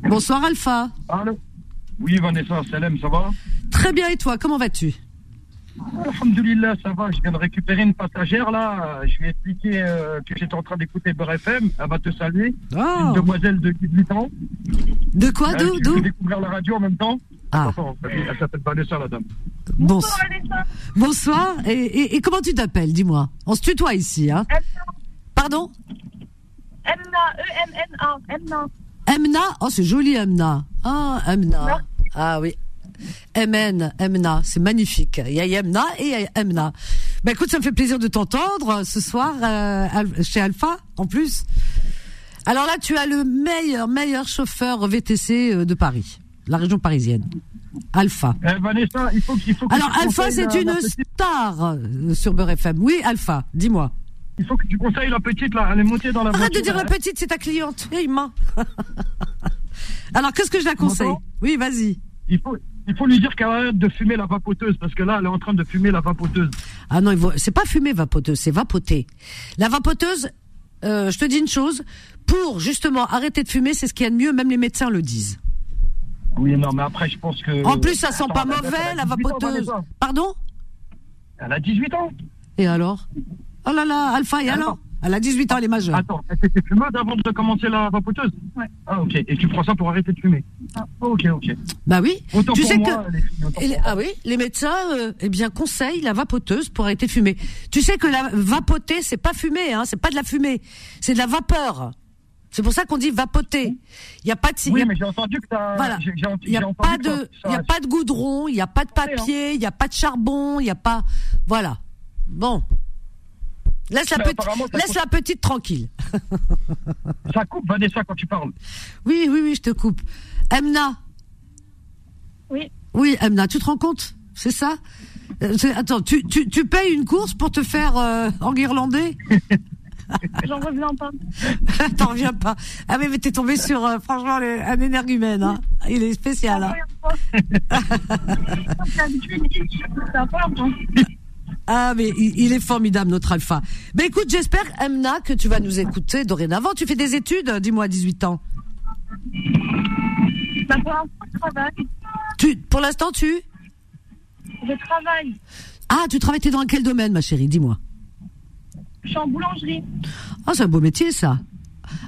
Bonsoir, Alpha. Allô? Oui, Vanessa, salam, ça va? Très bien, et toi, comment vas-tu? Alhamdulillah, ça va. Je viens de récupérer une passagère là. Je lui ai expliqué euh, que j'étais en train d'écouter Beurre FM. Elle va te saluer. Ah. Une demoiselle de 18 ans. De quoi D'où Je vais découvrir la radio en même temps. Ah. elle s'appelle Vanessa, la dame. Bonsoir. Bonsoir. Et, et, comment tu t'appelles Dis-moi? On se tutoie ici, hein Pardon? Emna, E-M-N-A. Emna. Emna? Oh, c'est joli, Emna. Ah, Emna. Ah oui. MN, Emna, c'est magnifique. Il y a Yemna et il y a Emna. Ben écoute, ça me fait plaisir de t'entendre ce soir euh, chez Alpha, en plus. Alors là, tu as le meilleur, meilleur chauffeur VTC euh, de Paris, la région parisienne. Alpha. Eh, Vanessa, il faut, il faut Alors Alpha, c'est une star euh, sur Beurre FM. Oui, Alpha, dis-moi. Il faut que tu conseilles la petite là, elle est montée dans la Arrête de dire la petite, c'est ta cliente. Hey, Alors qu'est-ce que je la conseille? Oui, vas-y. Il faut, il faut lui dire qu'elle arrête de fumer la vapoteuse parce que là, elle est en train de fumer la vapoteuse. Ah non, c'est pas fumer vapoteuse, c'est vapoter. La vapoteuse, euh, je te dis une chose, pour justement arrêter de fumer, c'est ce qu'il y a de mieux, même les médecins le disent. Oui, non, mais après, je pense que. En plus, ça sent pas mauvais, la vapoteuse. Pardon? Elle a 18 ans. Et alors? Oh là là, Alpha, et alors? Elle a 18 ans, elle est majeure. Attends, elle était fumeuse avant de commencer la vapoteuse Ouais. Ah, ok. Et tu prends ça pour arrêter de fumer Ah. Ok, ok. Bah oui. Autant tu pour sais moi, que les filles, autant Et les- pour moi. ah oui, les médecins euh, eh bien conseillent la vapoteuse pour arrêter de fumer. Tu sais que la vapoter c'est pas fumer hein, c'est pas de la fumée, c'est de la vapeur. C'est pour ça qu'on dit vapoter. Il y a pas de il Oui, mais j'ai entendu que t'as. voilà. j'ai- j'ai ent- Il y a entendu pas que de ça- il y a ça- pas de goudron, il y a pas de papier, il y a pas de charbon, il y a pas voilà. Bon. Laisse la, petite, apparemment, ça laisse coûte- la petite tranquille. Ça coupe, Vanessa, quand tu parles. Oui, oui, oui, je te coupe. Emna. Oui. Oui, Emna, tu te rends compte? C'est ça? Euh, Attends, tu, tu, tu payes une course pour te faire euh, enguirlander? J'en reviens pas. T'en reviens pas. Ah mais, mais t'es tombé sur, euh, franchement, un énergumène. Hein. Il est spécial. Hein. Ah mais il, est formidable, notre alpha. Ben écoute, j'espère, Emna, que tu vas nous écouter dorénavant. Tu fais des études, dis-moi, à 18 ans. Bah, pour l'instant, je travaille. Tu, pour l'instant, tu? Je travaille. Ah, tu travailles, t'es dans quel domaine, ma chérie? Dis-moi. Je suis en boulangerie. Ah, c'est un beau métier, ça.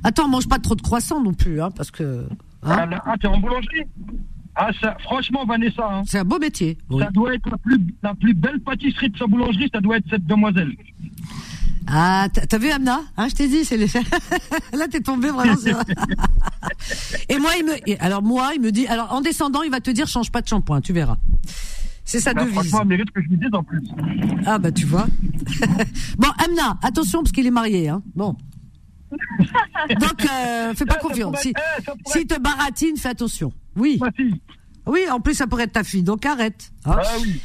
Attends, mange pas trop de croissants non plus, hein, parce que... hein, Ah, ah, t'es en boulangerie? Ah, ça, franchement, Vanessa, hein, c'est un beau métier. Oui. ça doit être la plus, la plus belle pâtisserie de sa boulangerie, ça doit être cette demoiselle. Ah, t'as vu Amna? Hein, Je t'ai dit, c'est les... là t'es tombé vraiment sur... Et moi, il me, alors moi, il me dit, alors en descendant, il va te dire, change pas de shampoing, tu verras. C'est sa Bah, devise. franchement, elle mérite que je lui dise en plus. Ah bah tu vois. bon, Amna, attention parce qu'il est marié, hein. Bon. Donc, euh, fais pas ça confiance. Si, ça pourrait si te baratine, fais attention. Oui. Ma fille. Oui, en plus ça pourrait être ta fille, donc arrête. hein. Ah oui.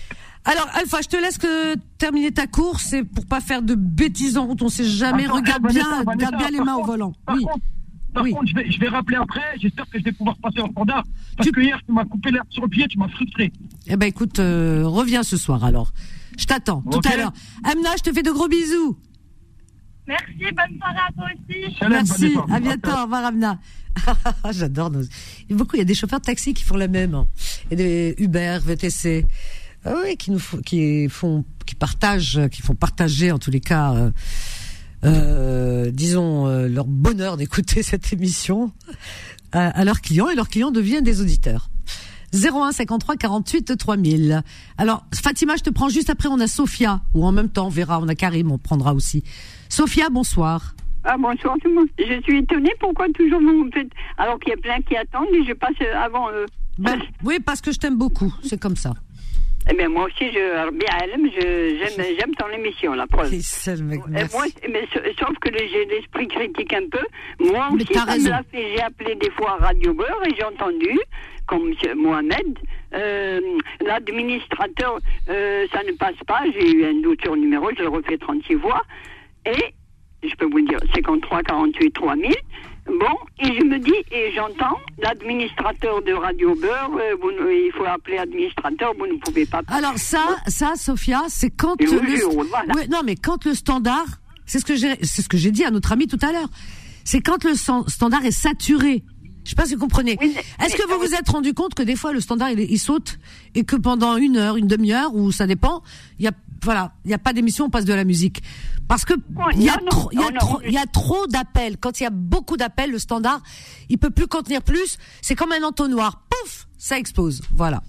Alors, Alpha, je te laisse que terminer ta course, c'est pour pas faire de bêtises en route, on sait jamais. Attends, regarde Vanessa, bien, Vanessa, bien les mains au volant. Par Oui. contre, par Oui. contre, je vais, je vais rappeler après. J'espère que je vais pouvoir passer en standard. Parce Tu- que hier, tu m'as coupé l'herbe sur le pied, tu m'as frustré. Eh ben écoute, euh, reviens ce soir alors. Je t'attends tout à l'heure. Amna, je te fais de gros bisous. Merci, bonne soirée à toi aussi. Merci, à bientôt, au revoir Amna. J'adore nos... Beaucoup, il y a des chauffeurs de taxi qui font la même. hein. Et des Uber, VTC. Ah oui, qui nous font, qui font, qui partagent, qui font partager en tous les cas, euh, euh, disons euh, leur bonheur d'écouter cette émission à, à leurs clients et leurs clients deviennent des auditeurs. 01 53 48 3000. Alors Fatima, je te prends juste après. On a Sophia ou en même temps, on verra. On a Karim, on prendra aussi. Sophia, bonsoir. Ah, bonsoir tout le monde. Je suis étonnée pourquoi toujours vous me faites. Alors qu'il y a plein qui attendent et je passe euh, avant eux. Ben, oui, parce que je t'aime beaucoup. C'est comme ça. Eh bien, moi aussi, je, bien, je, j'aime, ton émission, la preuve. C'est le mec, merci. moi, mais sa- sauf que j'ai l'esprit critique un peu. Moi aussi, t'as ça me raison. l'a fait. J'ai appelé des fois à Radio Beurre et j'ai entendu, comme M. Mohamed, euh, l'administrateur, euh, ça ne passe pas. J'ai eu un doute sur le numéro, je le refais 36 fois. Et, je peux vous dire, 53 48 3000. Bon, et je me dis, et j'entends, l'administrateur de Radio Beurre, euh, vous il faut appeler administrateur, vous ne pouvez pas. Alors ça, ça, Sophia, c'est quand Et le jure, voilà. Ouais, non, mais quand le standard, c'est ce que j'ai, c'est ce que j'ai dit à notre ami tout à l'heure. C'est quand le standard est saturé. Je sais pas si vous comprenez. Oui, Est-ce que vous vous êtes rendu compte que des fois le standard il, il saute et que pendant une heure, une demi-heure ou ça dépend, il y a voilà, il y a pas d'émission, on passe de la musique. Parce que il y a non, trop, il y a non, trop, oui. il y a trop d'appels. Quand il y a beaucoup d'appels, le standard, il peut plus contenir plus. C'est comme un entonnoir. Pouf, ça explose. Voilà.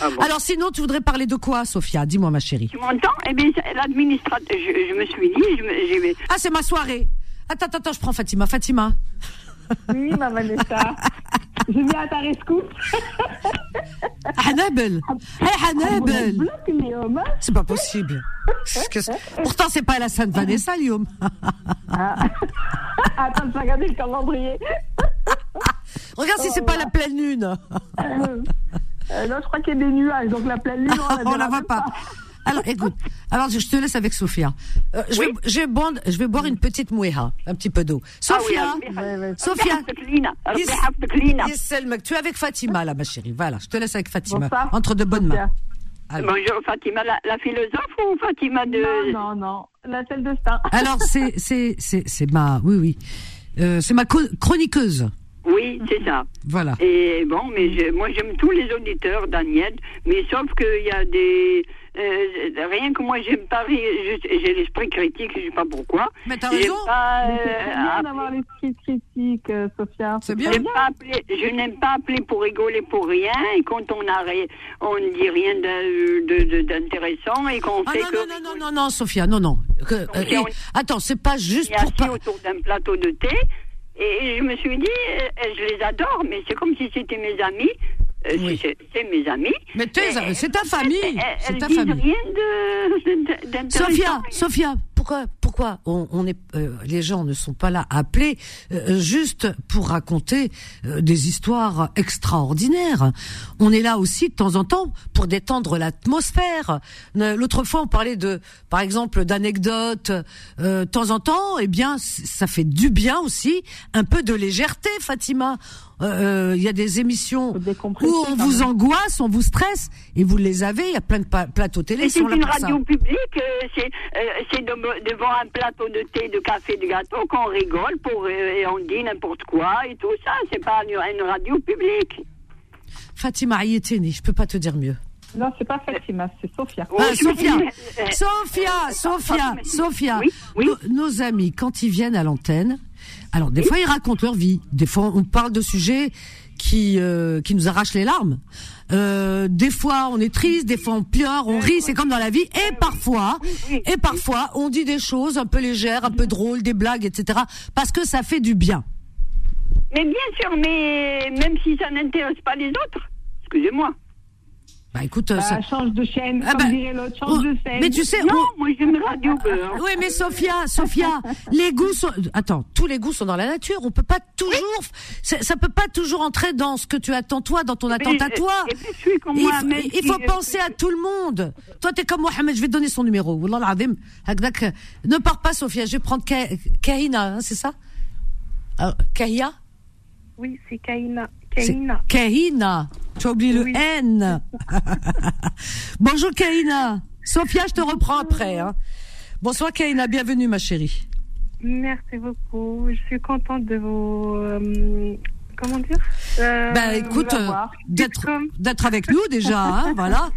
Ah bon. Alors sinon, tu voudrais parler de quoi, Sophia? Dis-moi, ma chérie. Tu m'entends? Eh bien, l'administrateur, je, je me suis dit, je me- Ah, c'est ma soirée. Attends, attends, attends, je prends Fatima. Fatima. Oui, ma Vanessa. Je viens à ta rescousse. Hannibal. bloque, Léom. C'est pas possible. Pourtant, c'est pas la Sainte Vanessa, Guillaume. Attends, je vais regarder le calendrier. Regarde si c'est pas la pleine lune. Euh, non, je crois qu'il y a des nuages, donc la pleine lune, on la, voit pas. Alors, écoute. Alors, je te laisse avec Sophia. Euh, je, vais, je, vais boire, je vais boire une petite moueha, un petit peu d'eau. Sophia. Ah Sophia. Yes. Yes, tu es avec Fatima, là, ma chérie. Voilà, je te laisse avec Fatima. Bonsoir. Entre de bonnes mains. Alors. Bonjour Fatima, la, la philosophe ou Fatima de... Non, non, non, la celle de Star. Alors, c'est, c'est, c'est, c'est ma, oui, oui. Euh, c'est ma chroniqueuse. Oui, c'est ça. Voilà. Et bon, mais je- moi j'aime tous les auditeurs, Daniel, mais sauf qu'il y a des euh, rien que moi, j'aime pas J'ai l'esprit critique, je sais pas pourquoi. Mais t'as raison. Pas, euh, c'est bien d'avoir l'esprit critique, euh, Sophia. C'est bien. Pas appeler, je n'aime pas appeler pour rigoler pour rien. Et quand on a, on ne dit rien d'intéressant de, de, et qu'on ah fait non, que. Non, non, non, non, Sophia, non, non. Que, euh, et, attends, c'est pas juste pour pas. autour d'un plateau de thé. Et je me suis dit, je les adore, mais c'est comme si c'était mes amis. Euh, oui. c'est mes amis. Mais c'est ta famille. C'est ta famille. rien de, Sophia, Sophia, pourquoi, pourquoi on, on est, euh, les gens ne sont pas là appelés euh, juste pour raconter des histoires extraordinaires? On est là aussi de temps en temps pour détendre l'atmosphère. L'autre fois, on parlait de, par exemple, d'anecdotes. de temps en temps, eh bien, ça fait du bien aussi, un peu de légèreté, Fatima. Euh, il y a des émissions où on vous angoisse, on vous stresse, et vous les avez. Il y a plein de plateaux télé. C'est une radio publique. Euh, c'est euh, devant un plateau de thé, de café, de gâteau qu'on rigole pour et on dit n'importe quoi et tout ça. C'est pas une, radio publique. Fatima Ayetini, je peux pas te dire mieux. Non, c'est pas Fatima, c'est Sophia. Ah, Sophia. Sophia, Sophia, Sophia. nos amis, quand ils viennent à l'antenne, alors des fois ils racontent leur vie, des fois on parle de sujets qui euh, qui nous arrachent les larmes. Euh, des fois on est triste, des fois on pleure, on rit, c'est comme dans la vie. Et parfois, et parfois on dit des choses un peu légères, un peu drôles, des blagues, etc. Parce que ça fait du bien. Mais bien sûr, mais même si ça n'intéresse pas les autres, excusez-moi. Bah écoute, bah, ça... change de chaîne, ah, comme bah, dirait l'autre, change de chaîne. Mais tu sais, non, moi j'aime radio. oui, mais Sophia, Sophia, les goûts sont. Attends, tous les goûts sont dans la nature. On peut pas toujours, ça, ça peut pas toujours entrer dans ce que tu attends toi, dans ton attente à toi. il, il, faut penser à tout le monde. Toi, t'es comme Mohamed. Je vais te donner son numéro. Ne pars pas, Sophia. Je vais prendre Kahina, hein, c'est ça? Euh, Kahia? Oui, c'est Kahina. Kahina. Kahina. Tu as oublié le N. Bonjour Kahina. Sophia, je te reprends après. Hein. Bonsoir Kahina, bienvenue ma chérie. Merci beaucoup. Je suis contente de vous... Euh, comment dire euh, Ben écoute, euh, d'être d'être avec nous déjà, hein, voilà.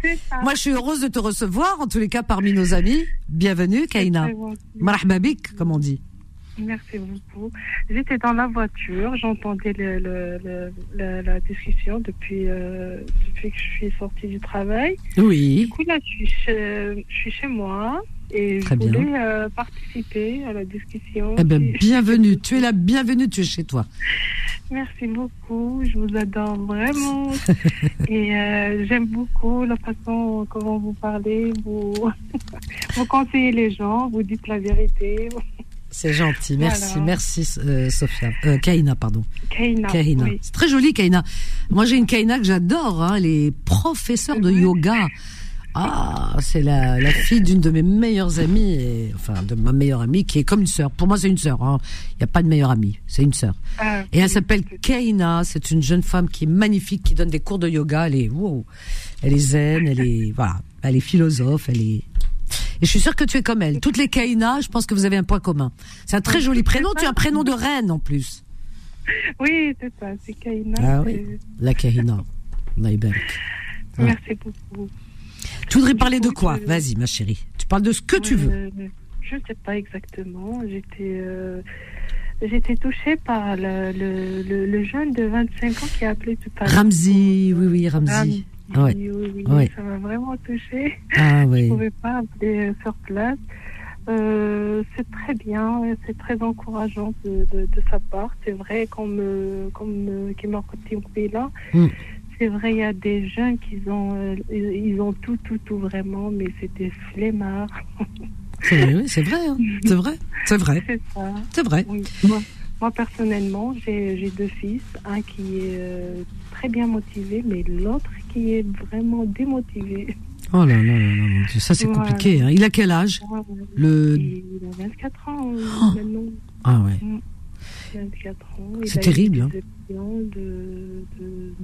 Moi, je suis heureuse de te recevoir, en tous les cas parmi nos amis. Bienvenue, Kaina. Marhbabik, comme on dit. Merci beaucoup. J'étais dans la voiture, j'entendais le, la discussion depuis, euh, depuis que je suis sortie du travail. Oui. Du coup, là, je suis chez, je suis chez moi et je voulais euh, participer à la discussion. Eh ben, bienvenue, tu es la bienvenue, tu es chez toi. Merci beaucoup, je vous adore vraiment. et euh, j'aime beaucoup la façon comment vous parlez, vous, vous conseillez les gens, vous dites la vérité. C'est gentil, merci, merci euh, Sophia. Euh, Kaina, pardon. Kaina. C'est très joli, Kaina. Moi, j'ai une Kaina que j'adore, hein, les professeurs de yoga. Ah, c'est la, la fille d'une de mes meilleures amies, et, enfin de ma meilleure amie, qui est comme une sœur. Pour moi, c'est une sœur. Hein. Il n'y a pas de meilleure amie, c'est une sœur. Ah, et elle s'appelle Kaina. C'est une jeune femme qui est magnifique, qui donne des cours de yoga. Elle est, wow, elle est zen, elle est, voilà, elle est philosophe, elle est et je suis sûre que tu es comme elle. Toutes les Kaina, je pense que vous avez un point commun. C'est un très joli prénom. Tu as un prénom de reine en plus. Oui, c'est ça. C'est Kaina. Ah oui. La Kaina. Merci beaucoup. Tu voudrais parler de quoi Vas-y, ma chérie. Tu parles de ce que tu veux. je ne sais pas exactement. J'étais. Euh, j'étais touchée par le, le, le, jeune de 25 ans qui a appelé tout à l'heure. Ramzi, oui, oui, Ramzi. Oui, oui, oui, ça m'a vraiment touchée. Ah, oui. Je ne pouvais pas appeler sur place. Euh, c'est très bien, c'est très encourageant de, de, de sa part. C'est vrai, comme, comme là, mm. c'est vrai, il y a des jeunes qui ont, euh, ils ont tout, tout, tout vraiment, mais c'est des flemmards. oui, c'est vrai, hein. c'est vrai, c'est vrai. C'est ça. C'est vrai. Moi, moi, personnellement, j'ai deux fils, un qui est euh, très bien motivé, mais l'autre qui est vraiment démotivé. Oh là là là là, ça c'est compliqué. Hein. Il a quel âge Le... Il a 24 ans euh, oh. maintenant. Ah ouais. 24 mm. ans. C'est terrible. Hein. De, de...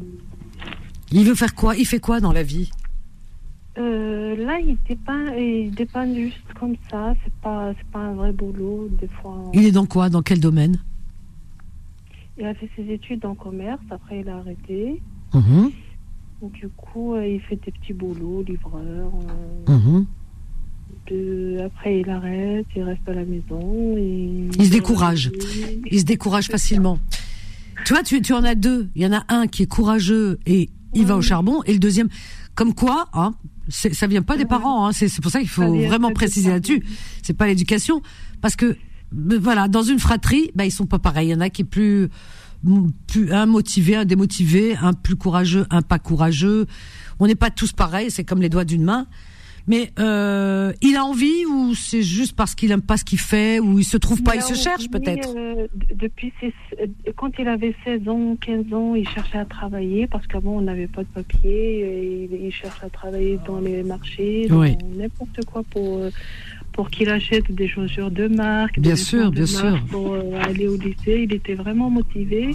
Il veut faire quoi? Il fait quoi dans la vie? Euh, là, il dépeint, il dépeint juste comme ça. C'est pas, c'est pas un vrai boulot. Des fois. Il est dans quoi? Dans quel domaine? Il a fait ses études en commerce. Après, il a arrêté. Mmh. Du coup, euh, il fait des petits boulots, livreur. Euh. Mhm. après, il arrête, il reste à la maison. Et... Il se décourage. Il se décourage facilement. Tu vois, tu, tu en as deux. Il y en a un qui est courageux et il va au charbon, et le deuxième, comme quoi, hein, ça vient pas des parents. Hein, c'est pour ça qu'il faut vraiment préciser là-dessus. C'est pas l'éducation, parce que ben, voilà, dans une fratrie, bah, ils sont pas pareils. Il y en a qui est plus un motivé, un démotivé, un plus courageux, un pas courageux. On n'est pas tous pareils. C'est comme les doigts d'une main. Mais euh, il a envie ou c'est juste parce qu'il aime pas ce qu'il fait ou il se trouve pas, il, se cherche peut-être? Euh, depuis euh, quand il avait 16 ans, 15 ans, il cherchait à travailler parce qu'avant on n'avait pas de papier. Et il, cherche à travailler dans les marchés, n'importe quoi pour pour qu'il achète des chaussures de marque. Bien sûr, bien sûr. Pour aller au lycée, il était vraiment motivé.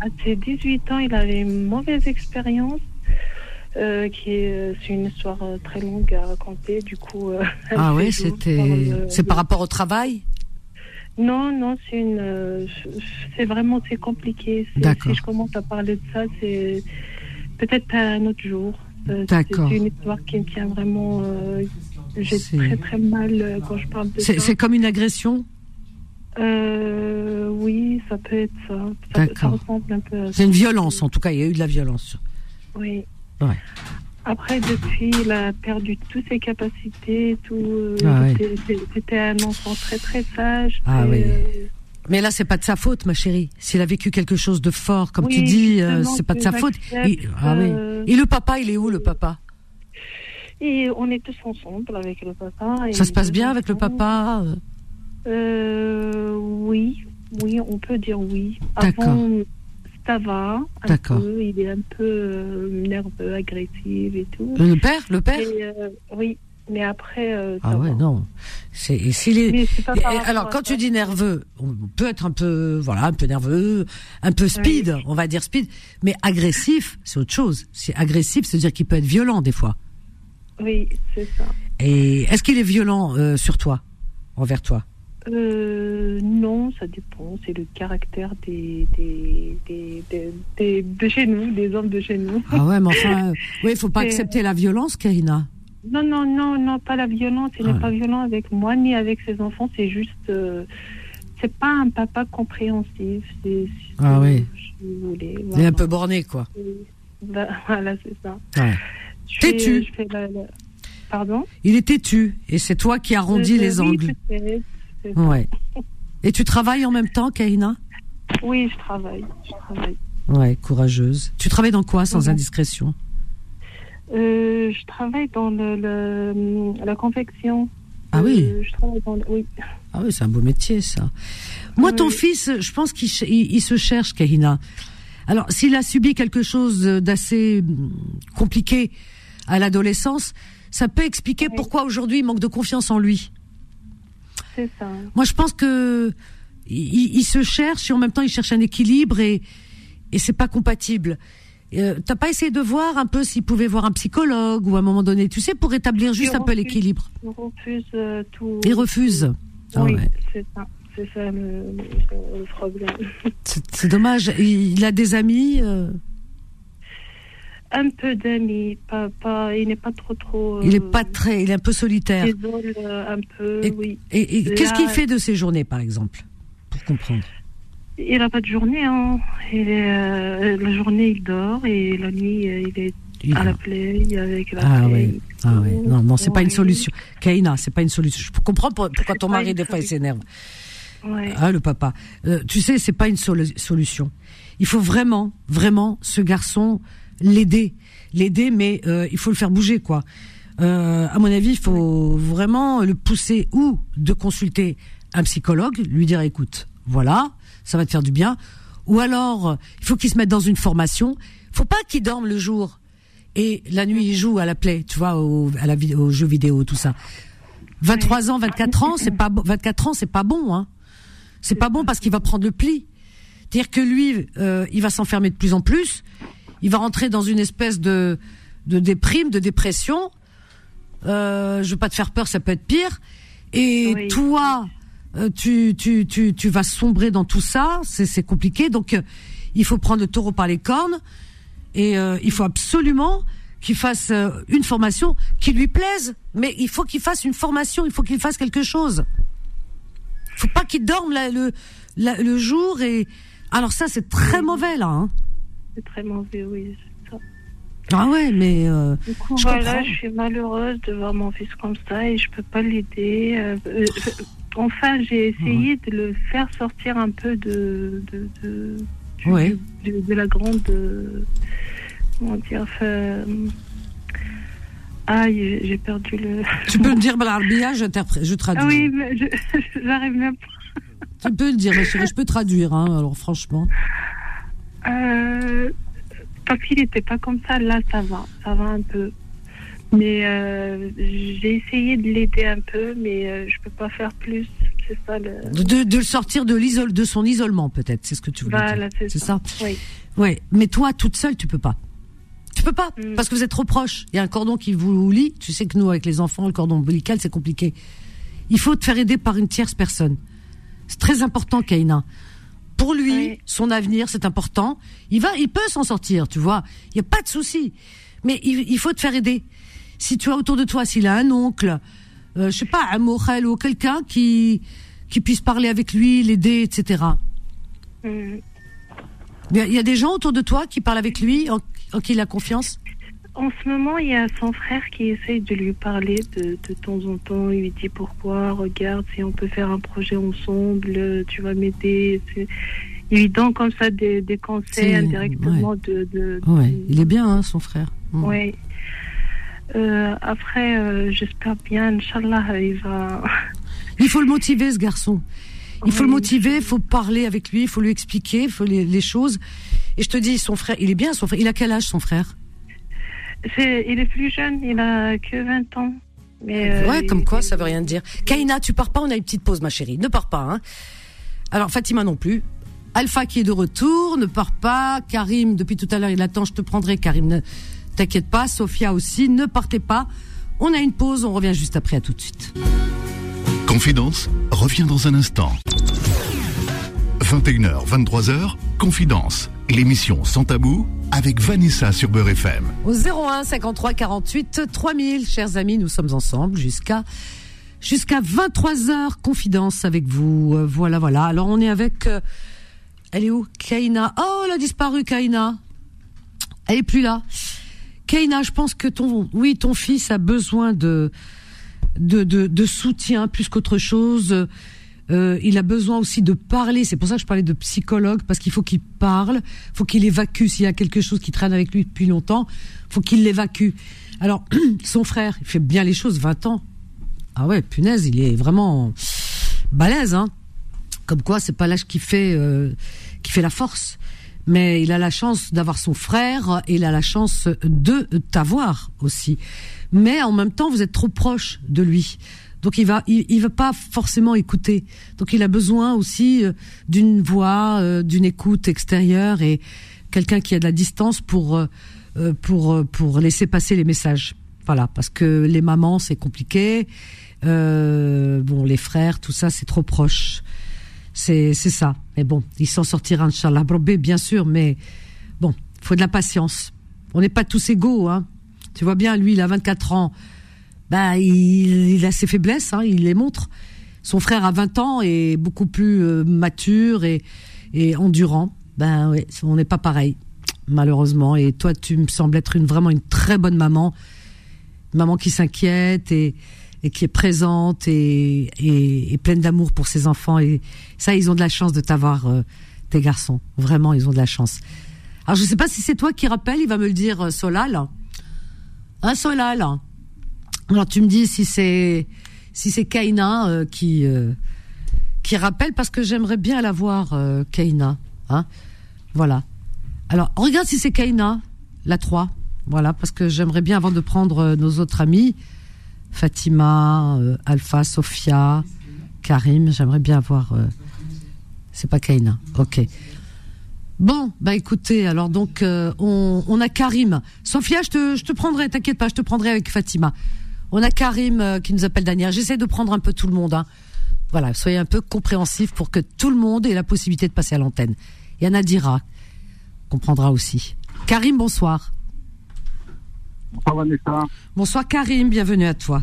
À ses 18 ans, il avait une mauvaise expérience euh, qui est, euh, c'est une histoire euh, très longue à raconter. Du coup, ah oui, c'était, c'est par rapport au travail? Non, non, c'est une, c'est vraiment c'est compliqué. Si je commence à parler de ça, c'est peut-être un autre jour. D'accord. C'est une histoire qui me tient vraiment. J'ai très très mal quand je parle de ça. C'est comme une agression. oui, ça peut être ça. Ça, ça ressemble un peu. C'est une violence, en tout cas. Il y a eu de la violence. Oui. Après, depuis, il a perdu toutes ses capacités. Tout, euh, ah C'était un enfant très très sage. Ah oui. Euh, mais là, c'est pas de sa faute, ma chérie. S'il a vécu quelque chose de fort, comme tu dis, euh, c'est pas de sa faute. Et, ah oui. Et le papa, il est où, le papa? Et on est tous ensemble avec le papa. Ça se passe bien avec le papa Oui, oui, on peut dire oui. D'accord ça va. D'accord. Il est un peu euh, nerveux, agressif et tout. Le père Le père euh, Oui. Mais après. Euh, ah ouais, non. C'est est. alors quand tu dis nerveux, on peut être un peu, voilà, un peu nerveux, un peu speed, on va dire speed, mais agressif, c'est autre chose. C'est agressif, c'est-à-dire qu'il peut être violent des fois. Oui, c'est ça. Et est-ce qu'il est violent sur toi, envers toi? Euh, non, ça dépend. C'est le caractère des, des, des, de chez nous, des hommes de chez nous. Ah ouais, mais enfin, oui, il faut pas accepter la violence, Karina. Non, non, non, non, pas la violence. Il n'est ah pas violent avec moi ni avec ses enfants. C'est juste, euh, c'est pas un papa compréhensif. ah oui. Il est un peu borné, quoi. Bah, voilà, c'est ça. Ouais. Têtu. Pardon Il est têtu et c'est toi qui arrondis euh, les angles. Ouais. Et tu travailles en même temps, Kaina Oui, je travaille. Je travaille. Ouais, courageuse. Tu travailles dans quoi, sans indiscrétion? Euh, Je travaille dans le, la confection. Ah oui euh, Je travaille dans oui. Ah oui, c'est un beau métier, ça. Moi, ton fils, je pense qu'il il, se cherche, Kahina. Alors, s'il a subi quelque chose d'assez hum, compliqué à l'adolescence, ça peut expliquer pourquoi aujourd'hui il manque de confiance en lui. Moi, je pense que il, se cherche et en même temps il cherche un équilibre et et c'est pas compatible. Euh, T'as pas essayé de voir un peu s'il pouvait voir un psychologue ou à un moment donné, tu sais, pour établir juste un peu l'équilibre? Il refuse euh, tout. Il refuse. Ah c'est ça. C'est ça le, problème. C'est dommage. Il a des amis. Euh un peu d'amis, pas, pas, il n'est pas trop trop. il est pas très, il est un peu solitaire. Euh, un peu, et, oui. Et, qu'est-ce qu'il fait de ses journées, par exemple, pour comprendre? Il n'a pas de journée. Hein. Il est, euh, la journée, il dort et la nuit, euh, il est à la play avec la ah Oui. Ah oui. Non, non, c'est pas une solution. Kaina, c'est pas une solution. Je comprends pourquoi ton mari des fois il s'énerve. Ouais. Ah le papa. tu sais, c'est pas une solution. Il faut vraiment, vraiment, ce garçon l'aider, l'aider, mais euh, il faut le faire bouger, quoi. Euh, à mon avis, il faut vraiment le pousser ou de consulter un psychologue, lui dire écoute, voilà, ça va te faire du bien, ou alors il faut qu'il se mette dans une formation. Faut pas qu'il dorme le jour et la nuit il joue à la play, tu vois, au, à la au jeu vidéo, tout ça. 23 ans, 24 ans, c'est pas 24 ans, c'est pas bon, hein. C'est pas bon parce qu'il va prendre le pli. C'est-à-dire que lui, euh, il va s'enfermer de plus en plus il va rentrer dans une espèce de de déprime, de dépression. Euh, je veux pas te faire peur, ça peut être pire. Et toi, euh, tu, tu, tu, tu vas sombrer dans tout ça, c'est compliqué. Donc, euh, il faut prendre le taureau par les cornes et euh, il faut absolument qu'il fasse euh, une formation qui lui plaise, mais il faut qu'il fasse une formation, il faut qu'il fasse quelque chose. Il faut pas qu'il dorme le, le jour et alors ça c'est très mauvais là. Hein. C'est très mauvais, oui. Ah ouais, mais euh, du coup, je voilà, je suis malheureuse de voir mon fils comme ça et je peux pas l'aider. Euh, euh, enfin, j'ai essayé de le faire sortir un peu de de de, de, la grande comment dire. ah, j'ai perdu le. Tu peux me dire Balarbia, je, je traduis. Ah oui, mais j'arrive même pas. Tu peux le dire, je peux traduire, hein, alors franchement. Euh, quand il n'était pas comme ça, là, ça va, ça va un peu. Mais euh, j'ai essayé de l'aider un peu, mais euh, je peux pas faire plus. C'est ça le... De, de le sortir de, l'isole, de son isolement, peut-être, c'est ce que tu voulais voilà, dire. C'est ça. Oui. Ouais, mais toi, toute seule, tu peux pas. Tu peux pas, mm. parce que vous êtes trop proches. Il y a un cordon qui vous lie. Tu sais que nous, avec les enfants, le cordon ombilical, c'est compliqué. Il faut te faire aider par une tierce personne. C'est très important, Kaina. Pour lui, son avenir, c'est important. Il va, il peut s'en sortir, tu vois. Il y a pas de souci. Mais il, faut te faire aider. Si tu as autour de toi, s'il a un oncle, euh, je sais pas, un mochel ou quelqu'un qui qui puisse parler avec lui, l'aider, etc. Mm. Il y, a des gens autour de toi qui parlent avec lui, en, en qui il a confiance? En ce moment, il y a son frère qui essaye de lui parler de, de temps en temps. Il lui dit pourquoi, regarde, si on peut faire un projet ensemble, tu vas m'aider. Il lui donne comme ça des, des conseils indirectement. De, de, il est bien, hein, son frère. Oui. Euh, après, euh, j'espère bien, Inch'Allah, il va. Il faut le motiver, ce garçon. Il faut le motiver, il faut parler avec lui, il faut lui expliquer, il faut les, les choses. Et je te dis, son frère, il est bien, son frère. Il a quel âge, son frère? Il est plus jeune, il a que 20 ans. Mais euh, ouais, comme quoi, ça veut rien dire. Kaina, tu pars pas, on a une petite pause, ma chérie. Ne pars pas, hein. Alors, Fatima non plus. Alpha qui est de retour, ne pars pas. Karim, depuis tout à l'heure, il attend, je te prendrai. Karim, ne t'inquiète pas. Sophia aussi, ne partez pas. On a une pause, on revient juste après, à tout de suite. Confidence revient dans un instant. 21h, 23h, Confidence, l'émission sans tabou avec Vanessa sur Beurre FM. Au 01 53 48 3000, chers amis, nous sommes ensemble jusqu'à jusqu'à 23h. Confidence avec vous. Euh, voilà, voilà. Alors on est avec. Euh, elle est où? Kaina. Oh, elle a disparu, Kaina. Elle est plus là. Kaina, je pense que ton, oui, ton fils a besoin de de, de, de soutien plus qu'autre chose. Euh, il a besoin aussi de parler. C'est pour ça que je parlais de psychologue parce qu'il faut qu'il parle, faut qu'il évacue. S'il y a quelque chose qui traîne avec lui depuis longtemps, faut qu'il l'évacue. Alors, son frère, il fait bien les choses, 20 ans. Ah ouais, punaise, il est vraiment balèze, hein. Comme quoi, c'est pas l'âge qui fait euh, qui fait la force. Mais il a la chance d'avoir son frère et il a la chance de t'avoir aussi. Mais en même temps, vous êtes trop proche de lui. Donc il va, il, va pas forcément écouter. Donc il a besoin aussi euh, d'une voix, euh, d'une écoute extérieure et quelqu'un qui a de la distance pour euh, pour pour laisser passer les messages. Voilà, parce que les mamans c'est compliqué. bon, les frères, tout ça c'est trop proche. C'est c'est ça. Mais bon, il s'en sortira inchallah bien sûr, mais bon, faut de la patience. On n'est pas tous égaux, hein. Tu vois bien, lui, il a 24 ans bah, il, a ses faiblesses, hein, il les montre. Son frère a 20 ans et beaucoup plus euh, mature et, et endurant. Ben ouais, on n'est pas pareil, malheureusement. Et toi, tu me sembles être une vraiment une très bonne maman, maman qui s'inquiète et, et qui est présente et, et, pleine d'amour pour ses enfants. Et ça, ils ont de la chance de t'avoir, euh, tes garçons. Vraiment, ils ont de la chance. Alors, je sais pas si c'est toi qui rappelle, il va me le dire, euh, Solal. Un hein, Solal? Alors tu me dis si c'est si c'est Kaina euh, qui euh, qui rappelle parce que j'aimerais bien la voir euh, Kaina, hein Voilà. Alors regarde si c'est Kaina, la 3. Voilà parce que j'aimerais bien avant de prendre nos autres amis Fatima, Alpha, Sophia, Karim, j'aimerais bien avoir c'est pas Kaina. OK. Bon, bah écoutez, alors donc on, on, a Karim. Sophia, je te, je te prendrai, t'inquiète pas, je te prendrai avec Fatima. On a Karim euh, qui nous appelle Daniel. J'essaie de prendre un peu tout le monde. Hein. Voilà, soyez un peu compréhensifs pour que tout le monde ait la possibilité de passer à l'antenne. Il y en a Dira comprendra aussi. Karim, bonsoir. Bonsoir Vanessa. Bonsoir Karim, bienvenue à toi.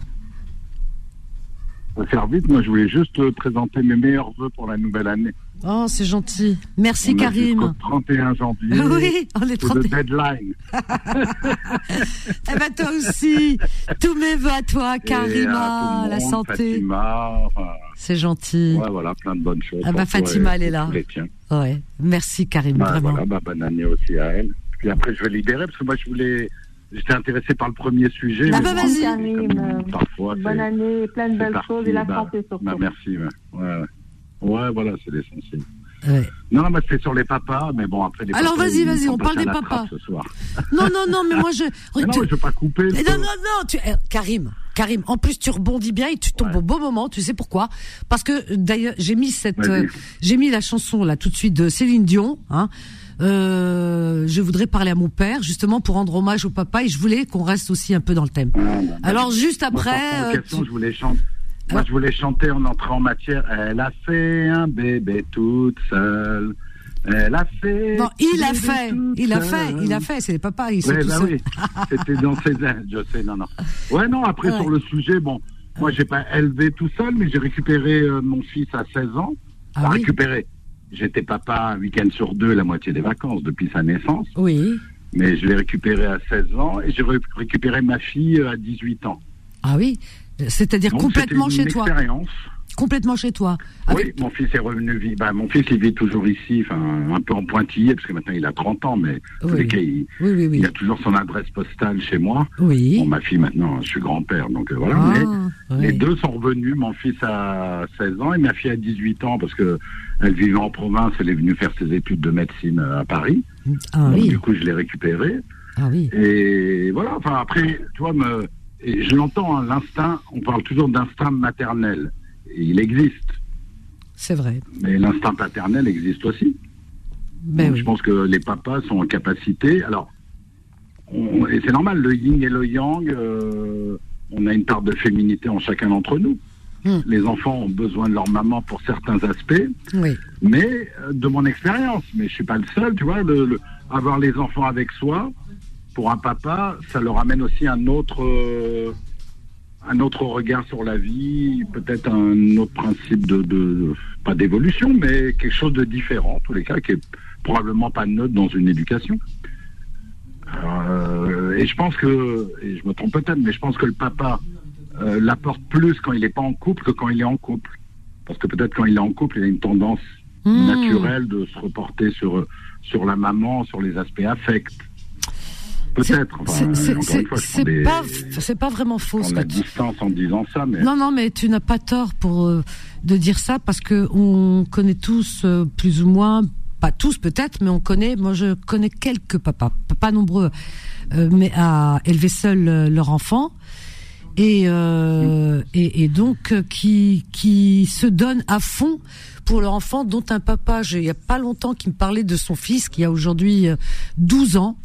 Ça va faire vite, moi je voulais juste te présenter mes meilleurs voeux pour la nouvelle année. Oh, c'est gentil. Merci on Karim. 31 janvier. oui, on est 31. le deadline. eh ben toi aussi. Tous mes voeux à toi, Karima, la santé. Fatima, c'est gentil. Ouais, voilà, plein de bonnes choses. Ah bah Fatima, elle est là. Ouais. Merci Karim, bah, vraiment. Voilà, bah, bonne année aussi à elle. Puis après, je vais libérer parce que moi, je voulais. J'étais intéressé par le premier sujet. Ah bah vas-y. Parfois, bonne année, plein de belles choses et la bah, santé surtout. Bah, merci. Ouais, ouais. Ouais voilà, c'est l'essentiel. Non, non, mais c'est sur les papas, mais bon, après les Alors vas-y, vas-y, on parle des papas. Ce soir. Non, non, non, mais moi je. non, je veux pas couper. Non, non, non, tu... Eh, Karim, Karim, en plus tu rebondis bien et tu tombes au bon moment, tu sais pourquoi? Parce que d'ailleurs, j'ai mis cette. Euh, j'ai mis la chanson là tout de suite de Céline Dion, hein. Euh, je voudrais parler à mon père justement pour rendre hommage au papa et je voulais qu'on reste aussi un peu dans le thème. Alors juste après, euh, je voulais chanter. Moi, je voulais chanter en entrant en matière. Elle a fait un bébé toute seule. Elle a fait. Non, il a fait. Il a fait. Il a fait. C'est. Ils sont ouais, bah oui. C'était dans ses ailes. Je sais. Non, non. Ouais, non. Après, sur le sujet, bon, moi, j'ai pas élevé tout seul, mais j'ai récupéré euh, mon fils à 16 ans. Ah, oui. récupéré. J'étais papa un week-end sur deux, la moitié des vacances depuis sa naissance. Oui. Mais je l'ai récupéré à 16 ans et j'ai récupéré ma fille à 18 ans. Ah oui. C'est-à-dire complètement chez toi. Expérience. Complètement chez toi. Oui, mon fils est revenu vivre. Bah, mon fils, il vit toujours ici, un peu en pointillé, parce que maintenant il a 30 ans, mais en tous les cas, il, il, a toujours son adresse postale chez moi. Oui. Bon, ma fille, maintenant, je suis grand-père, donc euh, voilà. Ah, mais les deux sont revenus. Mon fils a 16 ans et ma fille a 18 ans, parce que elle vivait en province, elle est venue faire ses études de médecine à Paris. Ah, donc, oui. du coup, je l'ai récupérée. Ah oui. Et voilà, enfin, après, tu vois, me et je l'entends, hein, l'instinct, on parle toujours d'instinct maternel. Et il existe. C'est vrai. Mais l'instinct paternel existe aussi. Ben Donc, oui. Je pense que les papas sont en capacité. Alors, on- et c'est normal, le yin et le yang, euh, on a une part de féminité en chacun d'entre nous. Hmm. Les enfants ont besoin de leur maman pour certains aspects, Oui. mais euh, de mon expérience, mais je suis pas le seul, tu vois, le- le- avoir les enfants avec soi, pour un papa, ça leur amène aussi un autre, euh, un autre regard sur la vie, peut-être un autre principe de, de pas d'évolution, mais quelque chose de différent, en tous les cas, qui est probablement pas neutre dans une éducation. Euh, et je pense que, et je me trompe peut-être, mais je pense que le papa euh, l'apporte plus quand il n'est pas en couple que quand il est en couple. Parce que peut-être quand il est en couple, il a une tendance Mmh. naturelle de se reporter sur, sur la maman, sur les aspects affects. Peut-être. Enfin, C'est- des- pas, c'est pas vraiment faux. la que tu- distance en disant ça, mais Non, non, mais tu n'as pas tort pour euh, de dire ça parce que on connaît tous euh, plus ou moins, pas tous peut-être, mais on connaît. Moi, je connais quelques papas, pas nombreux, euh, mais à élever seuls leur enfant et euh, et, et donc qui qui se donnent à fond pour leur enfant, dont un papa, j'ai- il y a pas longtemps, qui me parlait de son fils qui a aujourd'hui euh, 12 ans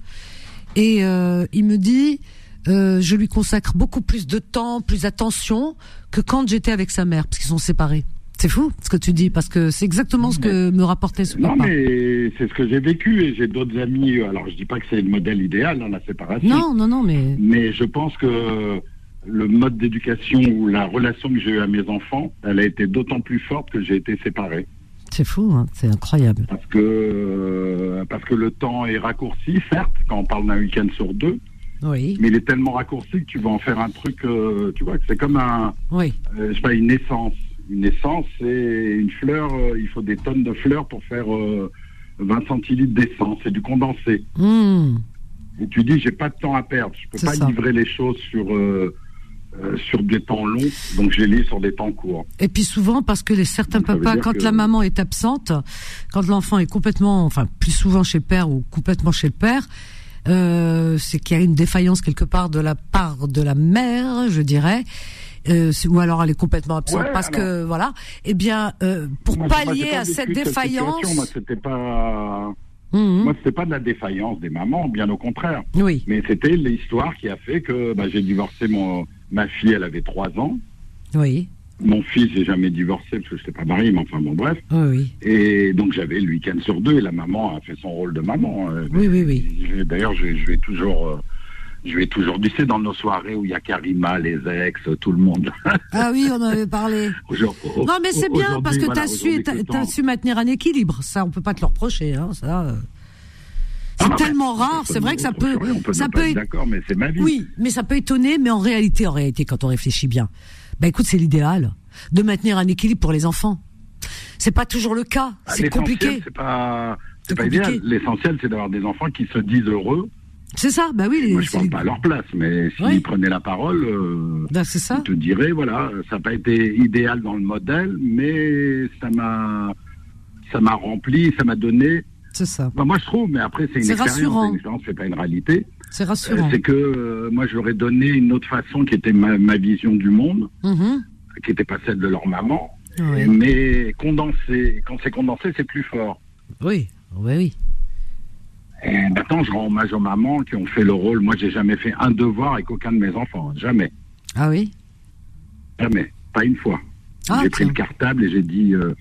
et euh, il me dit, euh, je lui consacre beaucoup plus de temps, plus d'attention que quand j'étais avec sa mère, parce qu'ils sont séparés. C'est fou ce que tu dis, parce que c'est exactement ce que me rapportait ce Non, papa. mais c'est ce que j'ai vécu et j'ai d'autres amis. Alors, je dis pas que c'est le modèle idéal, hein, la séparation. Non, non, non, mais Mais je pense que le mode d'éducation ou la relation que j'ai eue à mes enfants, elle a été d'autant plus forte que j'ai été séparé. C'est fou, hein, c'est incroyable. Parce que, euh, parce que le temps est raccourci, certes, quand on parle d'un week-end sur deux, Oui, mais il est tellement raccourci que tu vas en faire un truc, euh, tu vois, que c'est comme un, oui, euh, je sais pas, une naissance. Une naissance, c'est une fleur, euh, il faut des tonnes de fleurs pour faire euh, 20 centilitres d'essence, c'est du condensé. Hmm, Et tu dis, j'ai pas de temps à perdre, je peux pas ça. livrer les choses sur, euh, sur des temps longs, donc je les lis sur des temps courts. Et puis souvent parce que les certains Donc, papas, quand que- la maman est absente, quand l'enfant est complètement, enfin plus souvent chez le père ou complètement chez le père, euh, c'est qu'il y a une défaillance quelque part de la part de la mère, je dirais. Euh, ou alors elle est complètement absente Ouais, parce que voilà. Eh bien, pour Moi, pallier pas à cette défaillance, c'était pas, Mhm. moi, c'était pas de la défaillance des mamans, bien au contraire. oui, Mais c'était l'histoire qui a fait que bah, j'ai divorcé mon, ma fille, elle avait trois ans. oui, Mon fils, j'ai jamais divorcé parce que je n'étais pas marié, mais enfin bon, bref. oui, oui, Et donc j'avais le week-end sur deux et la maman a fait son rôle de maman. Euh, oui, oui, oui. D'ailleurs, je, je vais toujours, euh, je vais toujours dire, c'est dans nos soirées où il y a Karima, les ex, tout le monde. Ah oui, on en avait parlé. non, mais c'est bien parce que tu as, su, su maintenir un équilibre. Ça, on peut pas te le reprocher. Hein, ça. Euh. C'est ah, tellement rare. C'est vrai que ça peut, ça peut. D'accord, mais c'est ma vie. Oui, mais ça peut étonner. Mais en réalité, en réalité, quand on réfléchit bien, bah écoute, c'est l'idéal de maintenir un équilibre pour les enfants. C'est pas toujours le cas. Ah, c'est compliqué. C'est pas, c'est pas idéal. L'essentiel, c'est d'avoir des enfants qui se disent heureux c'est ça, bah oui. Moi, je parle pas à leur place, mais s'ils prenaient la parole, euh, ça. je te dirais, voilà, ça n'a pas été idéal dans le modèle, mais ça m'a, ça m'a rempli, ça m'a donné. C'est ça. Bah, moi, je trouve, mais après, c'est une expérience. C'est pas une réalité. C'est rassurant. c'est que euh, moi, j'aurais donné une autre façon qui était ma, ma vision du monde, mm-hmm. qui n'était pas celle de leur maman, mais condensée. Quand c'est condensé, c'est plus fort. Oui, oui, oui. Et maintenant, je rends hommage aux mamans qui ont fait le rôle. Moi, j'ai jamais fait un devoir avec aucun de mes enfants. Jamais. Ah oui Jamais. Pas une fois. Ah, j'ai pris le cartable et j'ai dit euh,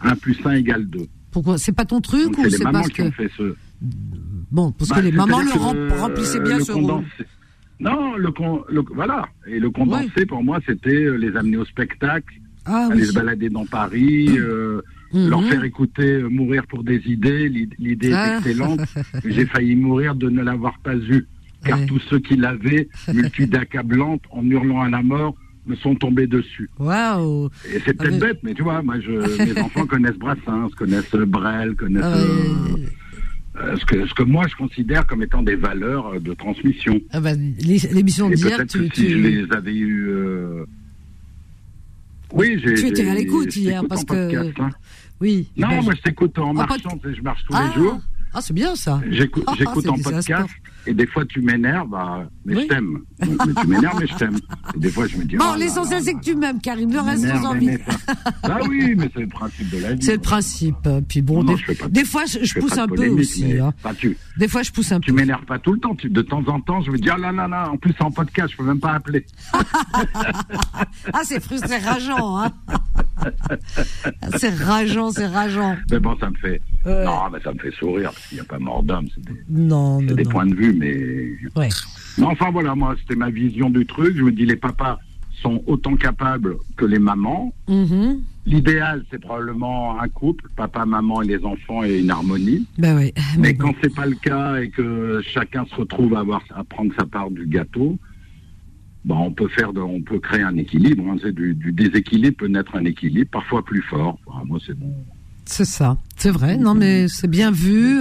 1 plus 1 égale 2. Pourquoi? C'est pas ton truc ou c'est parce que... Ont fait ce... Bon, parce que bah, les mamans le remplissaient bien ce rôle. Non, le, voilà. Et le condensé, pour moi, c'était euh, les amener au spectacle, ah, aller se balader dans Paris, euh, leur mhm. faire écouter euh, Mourir pour des idées. L'idée est ah. excellente. J'ai failli mourir de ne l'avoir pas eu. Car tous ceux qui l'avaient, multitude accablante, en hurlant à la mort, me sont tombés dessus. Waouh Et c'est peut-être bête, mais tu vois, moi, je, mes enfants connaissent Brassens, connaissent Brel, connaissent ah euh, ce, que, ce que moi je considère comme étant des valeurs de transmission. Ah bah, l'émission d'hier, tu, si je les avais eu. Oui, j'ai. Tu étais à l'écoute hier parce que. Hein. Oui. Non, ben, moi je t'écoute en, marchant, je marche tous les ah. jours. Ah, c'est bien ça. J'écoute ah, en podcast. Et des fois, tu m'énerves, bah, mais je t'aime. tu m'énerves, mais je t'aime. Et des fois, je me dis. Bon, oh l'essentiel, c'est que tu m'aimes, Karim. Le reste, sans envie. Ah oui, mais c'est le principe de la vie. C'est le principe. Puis bon, des, des, fois, je, pousse un peu aussi. Hein. des fois, je pousse un peu. Tu m'énerves pas tout le temps. Tu, de temps en temps, je me dis, ah là là là, en plus, en podcast, je peux même pas appeler. ah, c'est frustré, rageant, hein. c'est rageant, c'est rageant. Mais bon, ça me fait. Non, mais ça me fait sourire parce qu'il n'y a pas mort d'homme. C'est des, non, des points de vue, mais. Ouais. Non, enfin voilà, moi, c'était ma vision du truc. Je me dis, les papas sont autant capables que les mamans. Mm-hmm. L'idéal, c'est probablement un couple, papa, maman et les enfants et une harmonie. Oui. Mais quand c'est pas le cas et que chacun se retrouve à, avoir, à prendre sa part du gâteau, ben on peut faire, de, on peut créer un équilibre. Hein. Du, du, déséquilibre peut naître un équilibre, parfois plus fort. moi, c'est bon. C'est ça, c'est vrai. Non, mais c'est bien vu.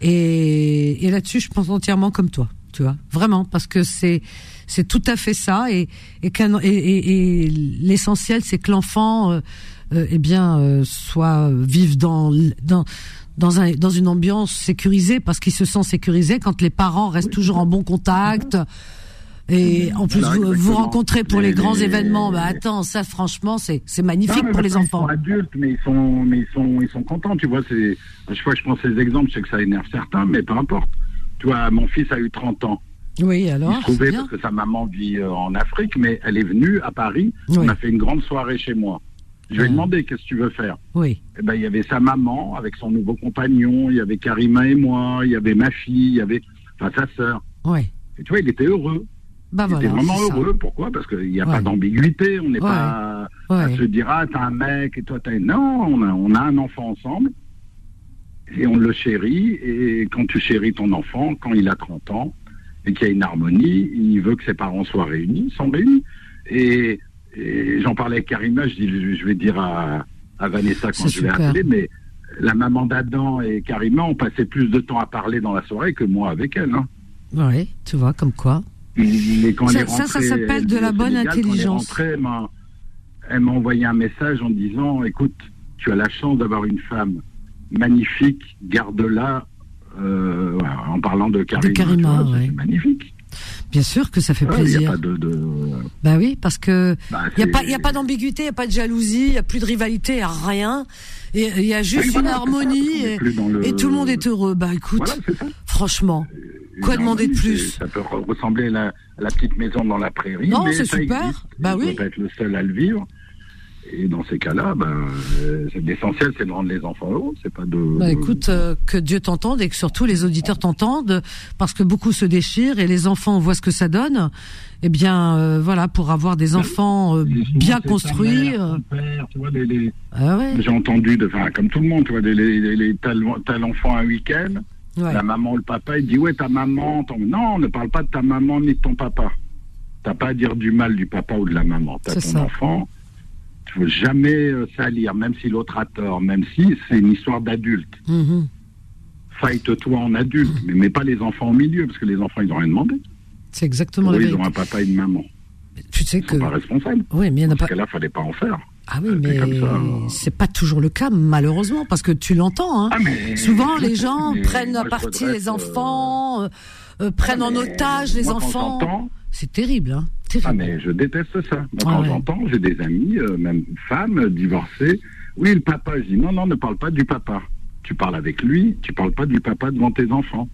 Et, et là-dessus, je pense entièrement comme toi tu vois, vraiment, parce que c'est c'est tout à fait ça, et et, et, et, l'essentiel, c'est que l'enfant, euh, euh, eh bien, euh, soit vive dans dans dans, un, dans une ambiance sécurisée, parce qu'il se sent sécurisé quand les parents restent toujours en bon contact. Et en plus, vous, vous rencontrez pour les, grands événements. Bah attends, ça franchement, c'est magnifique pour les enfants. Ils sont adultes, mais ils sont mais ils sont ils sont contents. Tu vois, c'est chaque fois que je prends ces exemples, je sais que ça énerve certains, mais peu importe. Tu vois, mon fils a eu 30 ans. Oui, alors. Il trouvait parce que sa maman vit euh, en Afrique, mais elle est venue à Paris. On a fait une grande soirée chez moi. Je lui ai ah. demandé qu'est-ce que tu veux faire? Oui. Et eh ben il y avait sa maman avec son nouveau compagnon, il y avait Karima et moi, il y avait ma fille, il y avait enfin sa sœur. Oui. Et tu vois, il était heureux. Bah il était vraiment heureux. Pourquoi? Parce qu'il n'y a pas d'ambiguïté. On n'est pas à se dire ah t'as un mec et toi t'as non on a, on a un enfant ensemble et on le chérit. Et quand tu chéris ton enfant, quand il a 30 ans et qu'il y a une harmonie, il veut que ses parents soient réunis, sont réunis. Et, j'en parlais avec Karima, je, dis, je vais dire à, Vanessa quand je vais appeler, mais la maman d'Adam et Karima ont passé plus de temps à parler dans la soirée que moi avec elle. Hein. Oui, tu vois, comme quoi. Ça, ça, s'appelle de la bonne intelligence. elle m'a envoyé un message en disant, écoute, tu as la chance d'avoir une femme magnifique, garde-la, euh, en parlant de Karima. C'est magnifique. Bien sûr que ça fait plaisir. Il a pas de, Bah oui, parce que il bah, n'y a pas, il a pas d'ambiguïté, il n'y a pas de jalousie, il n'y a plus de rivalité, il n'y a rien. Il y a juste une harmonie et, tout le monde est heureux. Bah écoute, franchement, quoi demander de plus Ça peut ressembler à la, petite maison dans la prairie. Non, c'est super. bah oui. peut être le seul à le vivre. Et dans ces cas-là, ben, euh, l'essentiel, c'est de rendre les enfants heureux. C'est pas de. Bah, écoute, euh, que Dieu t'entende et que surtout les auditeurs t'entendent, parce que beaucoup se déchirent et les enfants voient ce que ça donne. Eh bien, euh, voilà, pour avoir des enfants bien construits. Ah J'ai entendu, de, enfin, comme tout le monde, tu vois, les, les, les, t'as l'enfant un week-end, la maman ou le papa, il dit ouais, ta maman. Ton... Non, ne parle pas de ta maman ni de ton papa. T'as pas à dire du mal du papa ou de la maman. T'as ton enfant tu veux jamais euh, salir, même si l'autre a tort, même si c'est une histoire d'adulte. Mm Fight-toi en adulte, mais mets pas les enfants au milieu, parce que les enfants, ils n'ont rien demandé. C'est exactement oui, Ils ont un papa et une maman. tu sais ils que. sont pas responsables. Oui, mais il n'y en a pas. Parce que là, fallait pas en faire. Ah oui, mais c'est pas toujours le cas, malheureusement, parce que tu l'entends. Hein. Ah, Souvent, les gens prennent à partie les enfants, euh, euh, prennent en otage les enfants. C'est terrible, hein. Ah, mais je déteste ça. quand j'entends, j'ai des amis, euh, même femmes, divorcées. Oui, le papa. Je dis non, non, ne parle pas du papa. Tu parles avec lui, tu parles pas du papa devant tes enfants.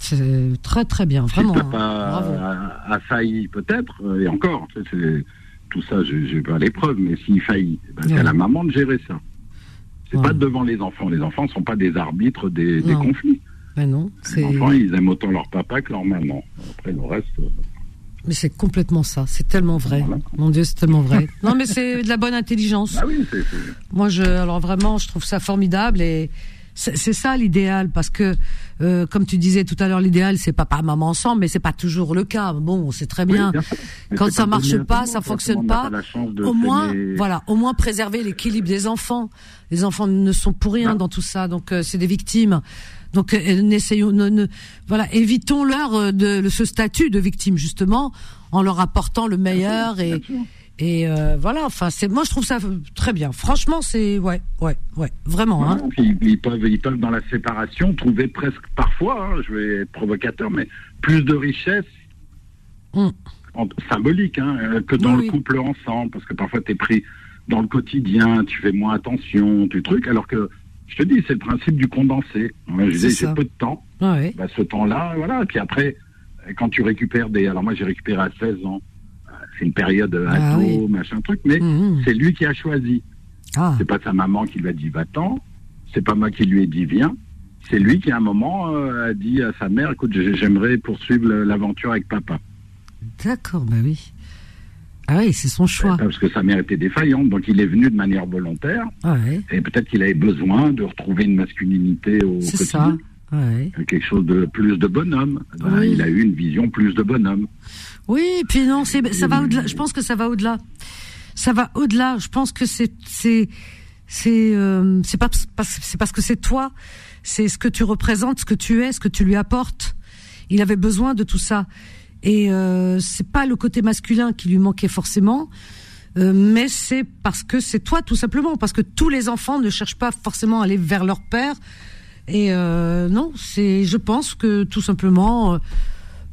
C'est très très bien, vraiment. Si le papa a, failli, peut-être, euh, et encore, tout ça, je n'ai pas l'épreuve, mais s'il faillit, ben, c'est à la maman de gérer ça. C'est pas devant les enfants. Les enfants ne sont pas des arbitres des, conflits. Ben non, les enfants, ils aiment autant leur papa que leur maman. Après, le reste. Euh, mais c'est complètement ça. C'est tellement vrai. Mon Dieu, c'est tellement vrai. non, mais c'est de la bonne intelligence. Ah oui, Moi, je, alors vraiment, je trouve ça formidable et c'est ça l'idéal parce que, euh, comme tu disais tout à l'heure, l'idéal c'est papa, maman ensemble, mais c'est pas toujours le cas. Bon, c'est très bien. Quand ça marche pas, ça fonctionne pas. Au moins, voilà, au moins préserver l'équilibre des enfants. Les enfants ne sont pour rien dans tout ça, donc euh, c'est des victimes. Donc, euh, n'essayons, voilà, évitons-leur euh, de, ce statut de victime justement, en leur apportant le meilleur et et euh, voilà. Enfin, c'est moi je trouve ça très bien. Franchement, c'est ouais, ouais, ouais, vraiment. Hein. Ils, peuvent, ils peuvent dans la séparation trouver presque parfois, hein, je vais être provocateur, mais plus de richesse. Hum. symbolique hein, que dans le couple ensemble, parce que parfois tu es pris dans le quotidien, tu fais moins attention, tu trucs, alors que je te dis, c'est le principe du condensé. j'ai peu de temps. Bah, ce temps-là, voilà. Et puis après, quand tu récupères des. Alors moi, j'ai récupéré à 16 ans. C'est une période ah, ado, machin truc, mais mmh, mmh. c'est lui qui a choisi. Ah. C'est pas sa maman qui lui a dit va-t'en. C'est pas moi qui lui ai dit viens. C'est lui qui à un moment euh, a dit à sa mère écoute, j'aimerais poursuivre l'aventure avec papa. D'accord, bah oui. Ah oui, c'est son choix. Parce que sa mère était défaillante, donc il est venu de manière volontaire. Et peut-être qu'il avait besoin de retrouver une masculinité au quotidien. C'est ça. Ouais. Quelque chose de plus de bonhomme. Il a eu une vision plus de bonhomme. Oui, puis non, c'est ça va au-delà. Je pense que ça va au-delà. Ça va au-delà. Je pense que c'est c'est c'est euh, c'est pas c'est parce que c'est toi. C'est ce que tu représentes, ce que tu es, ce que tu lui apportes. Il avait besoin de tout ça. Et euh, c'est pas le côté masculin qui lui manquait forcément, euh, mais c'est parce que c'est toi tout simplement, parce que tous les enfants ne cherchent pas forcément à aller vers leur père. Et euh, non, c'est, je pense que tout simplement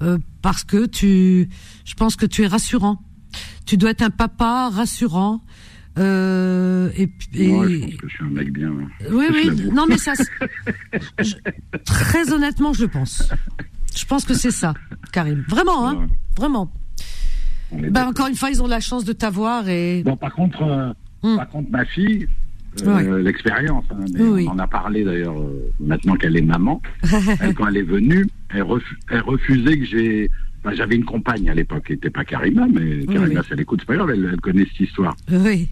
euh, parce que tu, je pense que tu es rassurant. Tu dois être un papa rassurant. Euh, et, et... Je pense que je suis un mec bien. Oui, oui. Non, mais ça, très honnêtement, je pense. Je pense que c'est ça, Karim. Vraiment, hein Vraiment. Ben, encore une fois, ils ont la chance de t'avoir et. Bon, par contre, euh, hmm. par contre, ma fille, euh, l'expérience, hein, on en a parlé d'ailleurs euh, maintenant qu'elle est maman. quand elle est venue, elle, refusait que j'ai. j'avais une compagne à l'époque, qui n'était pas Karima, mais Karima, si elle écoute, c'est pas grave, elle, connaît cette histoire. Oui.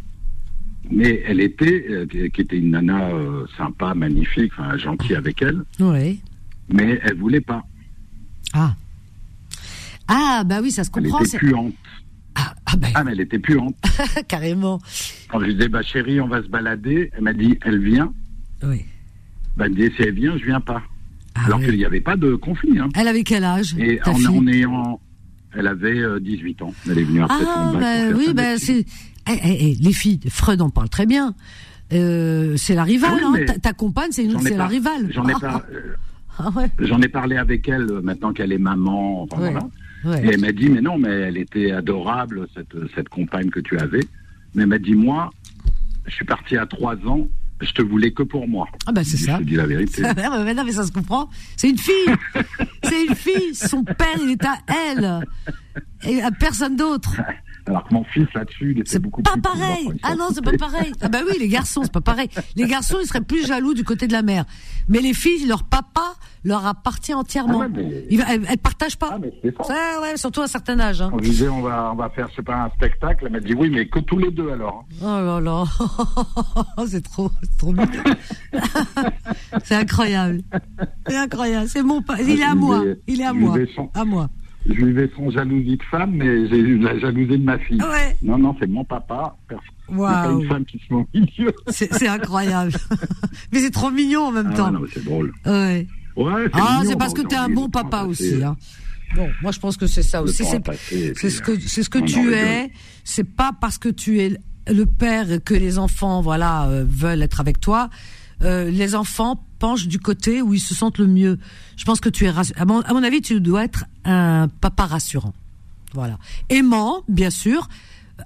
Mais elle était, qui était une nana sympa, magnifique, enfin, gentille avec elle. Oui. Mais elle voulait pas. Ah. Ah, bah oui, ça se comprend. Elle était puante. Ah, bah... ah, mais elle était puante. Carrément. Quand je disais, bah chérie, on va se balader, elle m'a dit, elle vient. Oui. Bah, elle me dit, si elle vient, je viens pas. Ah Alors qu'il n'y avait pas de conflit. Hein. Elle avait quel âge Et ta en, Elle avait 18 euh, ans. Elle est venue après ah, son. Bah, oui, bah, c'est. Eh, eh, eh, les filles, Freud en parle très bien. Euh, c'est la rivale, ah hein. ta, compagne, c'est une, la rivale. J'en ai ah parlé avec elle euh, maintenant qu'elle est maman. Et elle m'a dit, mais non, mais elle était adorable, cette, cette compagne que tu avais. Mais elle m'a dit, moi, je suis parti à trois ans, je te voulais que pour moi. Ah ben c'est ça. Je te dis la vérité. mais non, mais ça se comprend. C'est une fille. c'est une fille. Son père, il est à elle. Et à personne d'autre. Alors que mon fils là-dessus, il était beaucoup pas pareil. Ah non, c'est pas pareil. Ah bah oui, les garçons, c'est pas pareil. Les garçons, ils seraient plus jaloux du côté de la mère. Mais les filles, leur papa leur appartient entièrement. Ah elles, elles, partagent pas. Ah, mais ça. ouais, surtout à un certain âge. Hein. On disait, on va, on va faire, c'est pas un spectacle. Elle m'a dit oui, mais que tous les deux alors. Oh là là, c'est trop, trop c'est incroyable. C'est incroyable. C'est mon, il est à moi. Il est à moi. À moi je vivais sans jalousie de femme, mais j'ai eu la jalousie de ma fille. Non, non, c'est mon papa. Wow. une femme qui se met au milieu. C'est incroyable. mais c'est trop mignon en même ah, temps. Non, c'est drôle. Ouais. Ouais ah, c'est parce que t'es un bon papa aussi. Hein. Bon, moi je pense que c'est ça aussi. C'est ce que c'est ce que tu es. C'est pas parce que tu es le père que les enfants voilà euh, veulent être avec toi. Euh, les enfants penchent du côté où ils se sentent le mieux. Je pense que tu es, à mon, à mon avis, tu dois être un papa rassurant. Voilà. Aimant, bien sûr,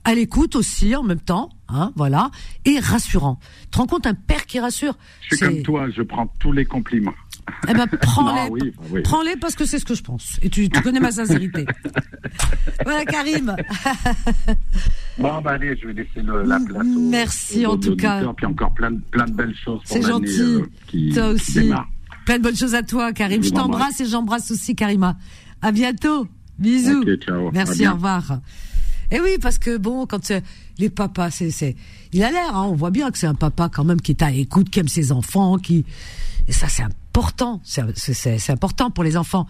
à l'écoute aussi en même temps, hein, voilà, et rassurant. Tu te rends compte un père qui rassure Je suis comme toi, je prends tous les compliments. Eh ben, prends-les. Prends-les parce que c'est ce que je pense. Et tu, tu connais ma sincérité. voilà, Karim. bon, bah, allez, je vais laisser le, la place. Merci, en tout cas. Puis encore plein, plein de belles choses. C'est gentil. Euh, qui, toi aussi. plein de bonnes choses à toi, Karim. Je, t'embrasse et j'embrasse aussi Karima. À bientôt. Bisous. ciao. Merci, au revoir. Et oui, parce que bon, quand euh, les papas, c'est, c'est, il a l'air, hein, on voit bien que c'est un papa quand même qui est à écoute, qui aime ses enfants, qui, et ça c'est c'est important pour les enfants.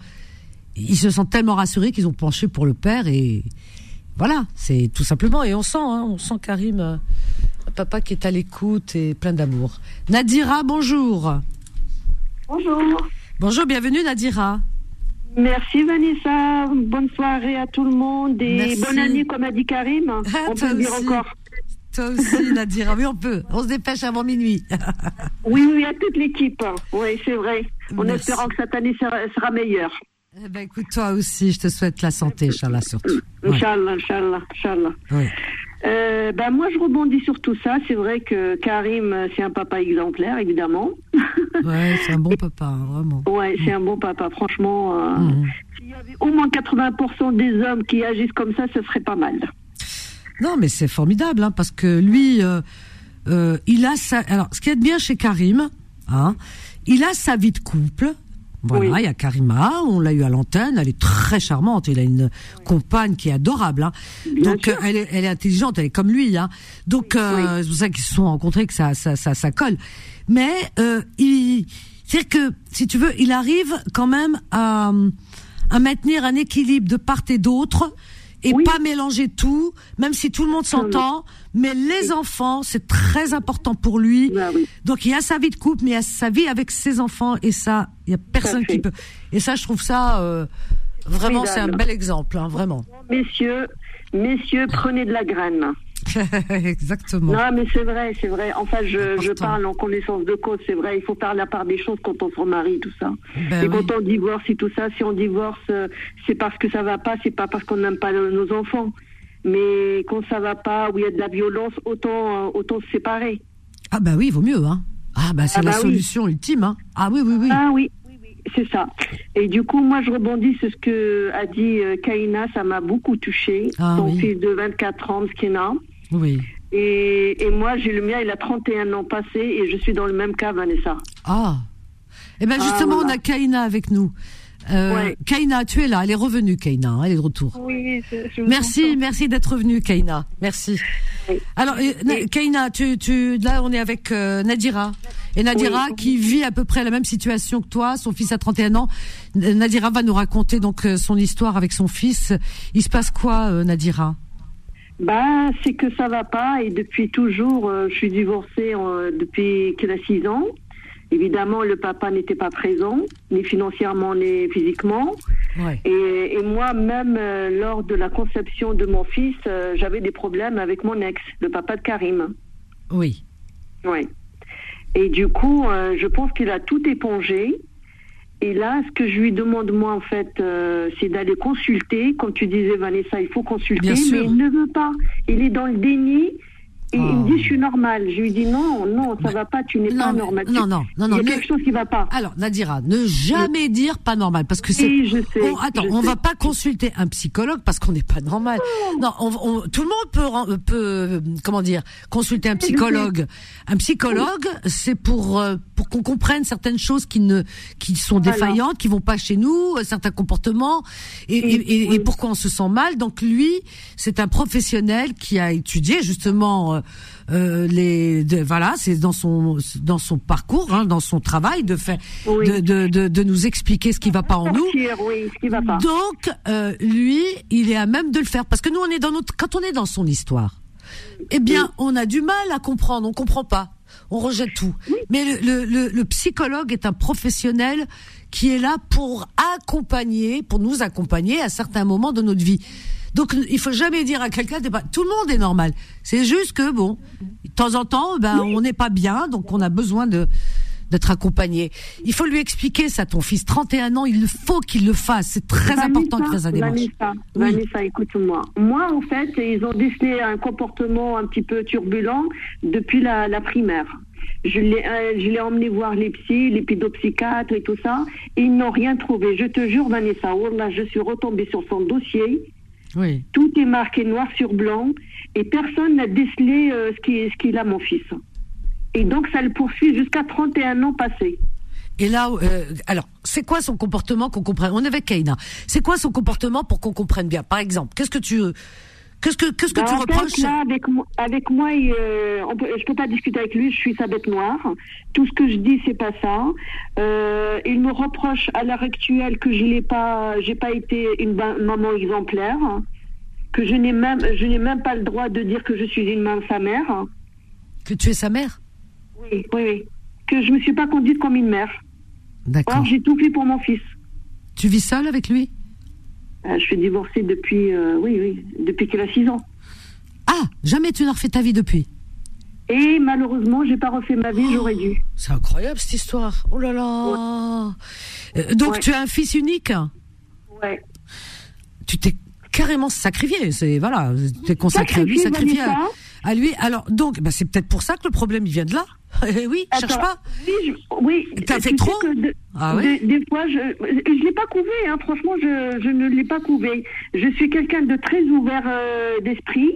Ils se sentent tellement rassurés qu'ils ont penché pour le père et voilà, c'est tout simplement. Et on sent, hein, on sent Karim, un papa qui est à l'écoute et plein d'amour. Nadira, bonjour. Bonjour. Bonjour, bienvenue Nadira. Merci Vanessa, bonne soirée à tout le monde et bonne année comme a dit Karim. Ah, on peut dire encore. Toi aussi, Nadira. Oui, on peut. On se dépêche avant minuit. oui, oui, à toute l'équipe. Oui, c'est vrai. En espérant que cette année sera, meilleure. Eh ben, écoute, toi aussi, je te souhaite la santé, Inch'Allah, surtout. Inch'Allah, Inch'Allah, Inch'Allah. Euh, ben, moi, je rebondis sur tout ça. C'est vrai que Karim, c'est un papa exemplaire, évidemment. ouais, c'est un bon papa, hein, vraiment. Ouais, c'est un bon papa. Franchement, euh, mmh. s'il y avait au moins 80% des hommes qui agissent comme ça, ce serait pas mal. Non, mais c'est formidable, hein, parce que lui, euh, euh, il a sa. Alors, ce qui est bien chez Karim, hein, il a sa vie de couple. Voilà, il y a Karima, on l'a eu à l'antenne, elle est très charmante, il a une compagne qui est adorable. Hein. Donc elle est, elle est, intelligente, elle est comme lui. Hein. Donc euh, c'est pour ça qu'ils se sont rencontrés que ça, ça, ça, ça colle. Mais euh, il, c'est que si tu veux, il arrive quand même à, à maintenir un équilibre de part et d'autre et pas mélanger tout, même si tout le monde s'entend. Mais les enfants, c'est très important pour lui. Bah Donc il y a sa vie de couple, mais il y a sa vie avec ses enfants, et ça, il y a personne qui peut. Et ça, je trouve ça euh, vraiment, c'est un bel exemple, hein, vraiment. Messieurs, messieurs, prenez de la graine. Exactement. Non, mais c'est vrai, c'est vrai. Enfin, je, je, parle en connaissance de cause, c'est vrai. Il faut faire la part des choses quand on se remarie, tout ça. Ben et quand on divorce et tout ça, si on divorce, euh, c'est parce que ça va pas, c'est pas parce qu'on n'aime pas nos enfants. Mais quand ça va pas, où il y a de la violence, autant, euh, autant se séparer. Ah bah oui, il vaut mieux, hein. Ah bah c'est ah la bah solution ultime, hein. Ah oui, oui, oui. Ah oui, c'est ça. Et du coup, moi, je rebondis sur ce que a dit euh, Kaina, ça m'a beaucoup touché. Ah, Son fils de 24 ans, Skina. Oui. Et, et moi, j'ai le mien, il a 31 ans passé et je suis dans le même cas, Vanessa. Ah. Eh bien, justement, ah, on a Kaina avec nous. Euh, Kaina, tu es là, elle est revenue, Kaina, hein, elle est de retour. Oui, je Merci, merci d'être revenue, Kaina. Merci. Alors, euh, Kaina, tu, tu, là, on est avec euh, Nadira. Et Nadira, qui vit à peu près la même situation que toi, son fils a 31 ans. Nadira va nous raconter donc son histoire avec son fils. Il se passe quoi, Nadira? Bah, c'est que ça va pas et depuis toujours, euh, je suis divorcée euh, depuis qu'il a 6 ans. Évidemment, le papa n'était pas présent, ni financièrement, ni physiquement. Et, et, moi, même euh, lors de la conception de mon fils, j'avais des problèmes avec mon ex, le papa de Karim. Oui. Oui. Et du coup, je pense qu'il a tout épongé. Et là, ce que je lui demande, moi, en fait, euh, c'est d'aller consulter. Comme tu disais, Vanessa, il faut consulter. mais il ne veut pas. Il est dans le déni. Il me ah. dit je suis normale. Je lui dis, non, non, ça va pas, tu n'es pas normale. Non, non, non, non. Il y a quelque chose qui va pas. Alors, Nadira, ne jamais dire pas normal, parce que c'est. Oui, je sais. Oh, attends, je on sais. va pas consulter un psychologue parce qu'on n'est pas normal. Non, on, on- tout le monde peut, peut, euh, comment dire, consulter un psychologue. Un psychologue, c'est pour euh, pour qu'on comprenne certaines choses qui ne, qui sont défaillantes, qui vont pas chez nous, euh, certains comportements, et, et, et- et pourquoi on se sent mal. Donc lui, c'est un professionnel qui a étudié justement. Euh, les de, voilà c'est dans son dans son parcours hein, dans son travail de faire Oui. de, de, de, de nous expliquer ce qui va pas en nous. Sortir, oui, ce qui va pas. donc euh, lui il est à même de le faire. Parce que nous on est dans notre quand on est dans son histoire eh bien on a du mal à comprendre. On comprend pas. On rejette tout. Mais le, le, le, le psychologue est un professionnel qui est là pour accompagner pour nous accompagner à certains moments de notre vie donc il faut jamais dire à quelqu'un tout le monde est normal c'est juste que bon de temps en temps ben on n'est pas bien donc on a besoin de d'être accompagné. Il faut lui expliquer ça, ton fils, 31 ans, il faut qu'il le fasse. C'est très Vanessa, important qu'il fasse sa démarche. Vanessa, Oui. Vanessa, écoute-moi. Moi, en fait, ils ont décelé un comportement un petit peu turbulent depuis la, la primaire. Je l'ai, euh, je l'ai emmené voir les psys, les pédopsychiatres et tout ça. Et ils n'ont rien trouvé. Je te jure, Vanessa, Wallah, je suis retombée sur son dossier. Oui. Tout est marqué noir sur blanc. Et personne n'a décelé euh, ce qui- ce qu'il a, mon fils. Et donc, ça le poursuit jusqu'à 31 ans passés. Et là, euh, alors, c'est quoi son comportement qu'on comprenne? On est avec Kaina. C'est quoi son comportement pour qu'on comprenne bien? Par exemple, qu'est-ce que tu, qu'est-ce que, qu'est-ce que Bah, tu en fait, reproches là, avec, moi- avec moi, il, euh, on peut, je peux pas discuter avec lui. Je suis sa bête noire. Tout ce que je dis, c'est pas ça. Euh, il me reproche à l'heure actuelle que je n'ai pas, j'ai pas été une maman exemplaire, que je n'ai même, je n'ai même pas le droit de dire que je suis une maman sa mère. Que tu es sa mère? Oui, oui, oui. Que je me suis pas conduite comme une mère. D'accord. Or, j'ai tout fait pour mon fils. Tu vis seule avec lui? Je suis divorcée depuis, euh, oui, oui, depuis qu'il a 6 ans. Ah, jamais tu n'as refait ta vie depuis Et malheureusement, j'ai pas refait ma vie, j'aurais dû. C'est incroyable cette histoire. Oh là là. Euh, donc Ouais. tu as un fils unique? Ouais. Tu t'es carrément sacrifié. C'est voilà, tu t'es consacré à lui, Sacrifié, à. À lui. Alors donc, bah, c'est peut-être pour ça que le problème il vient de là. Eh oui, cherche Attends, pas. Oui, je- oui. T'as fait trop de- Ah ouais de- Des fois, je je l'ai pas couvé. Hein, franchement, je, je ne l'ai pas couvé. Je suis quelqu'un de très ouvert euh, d'esprit.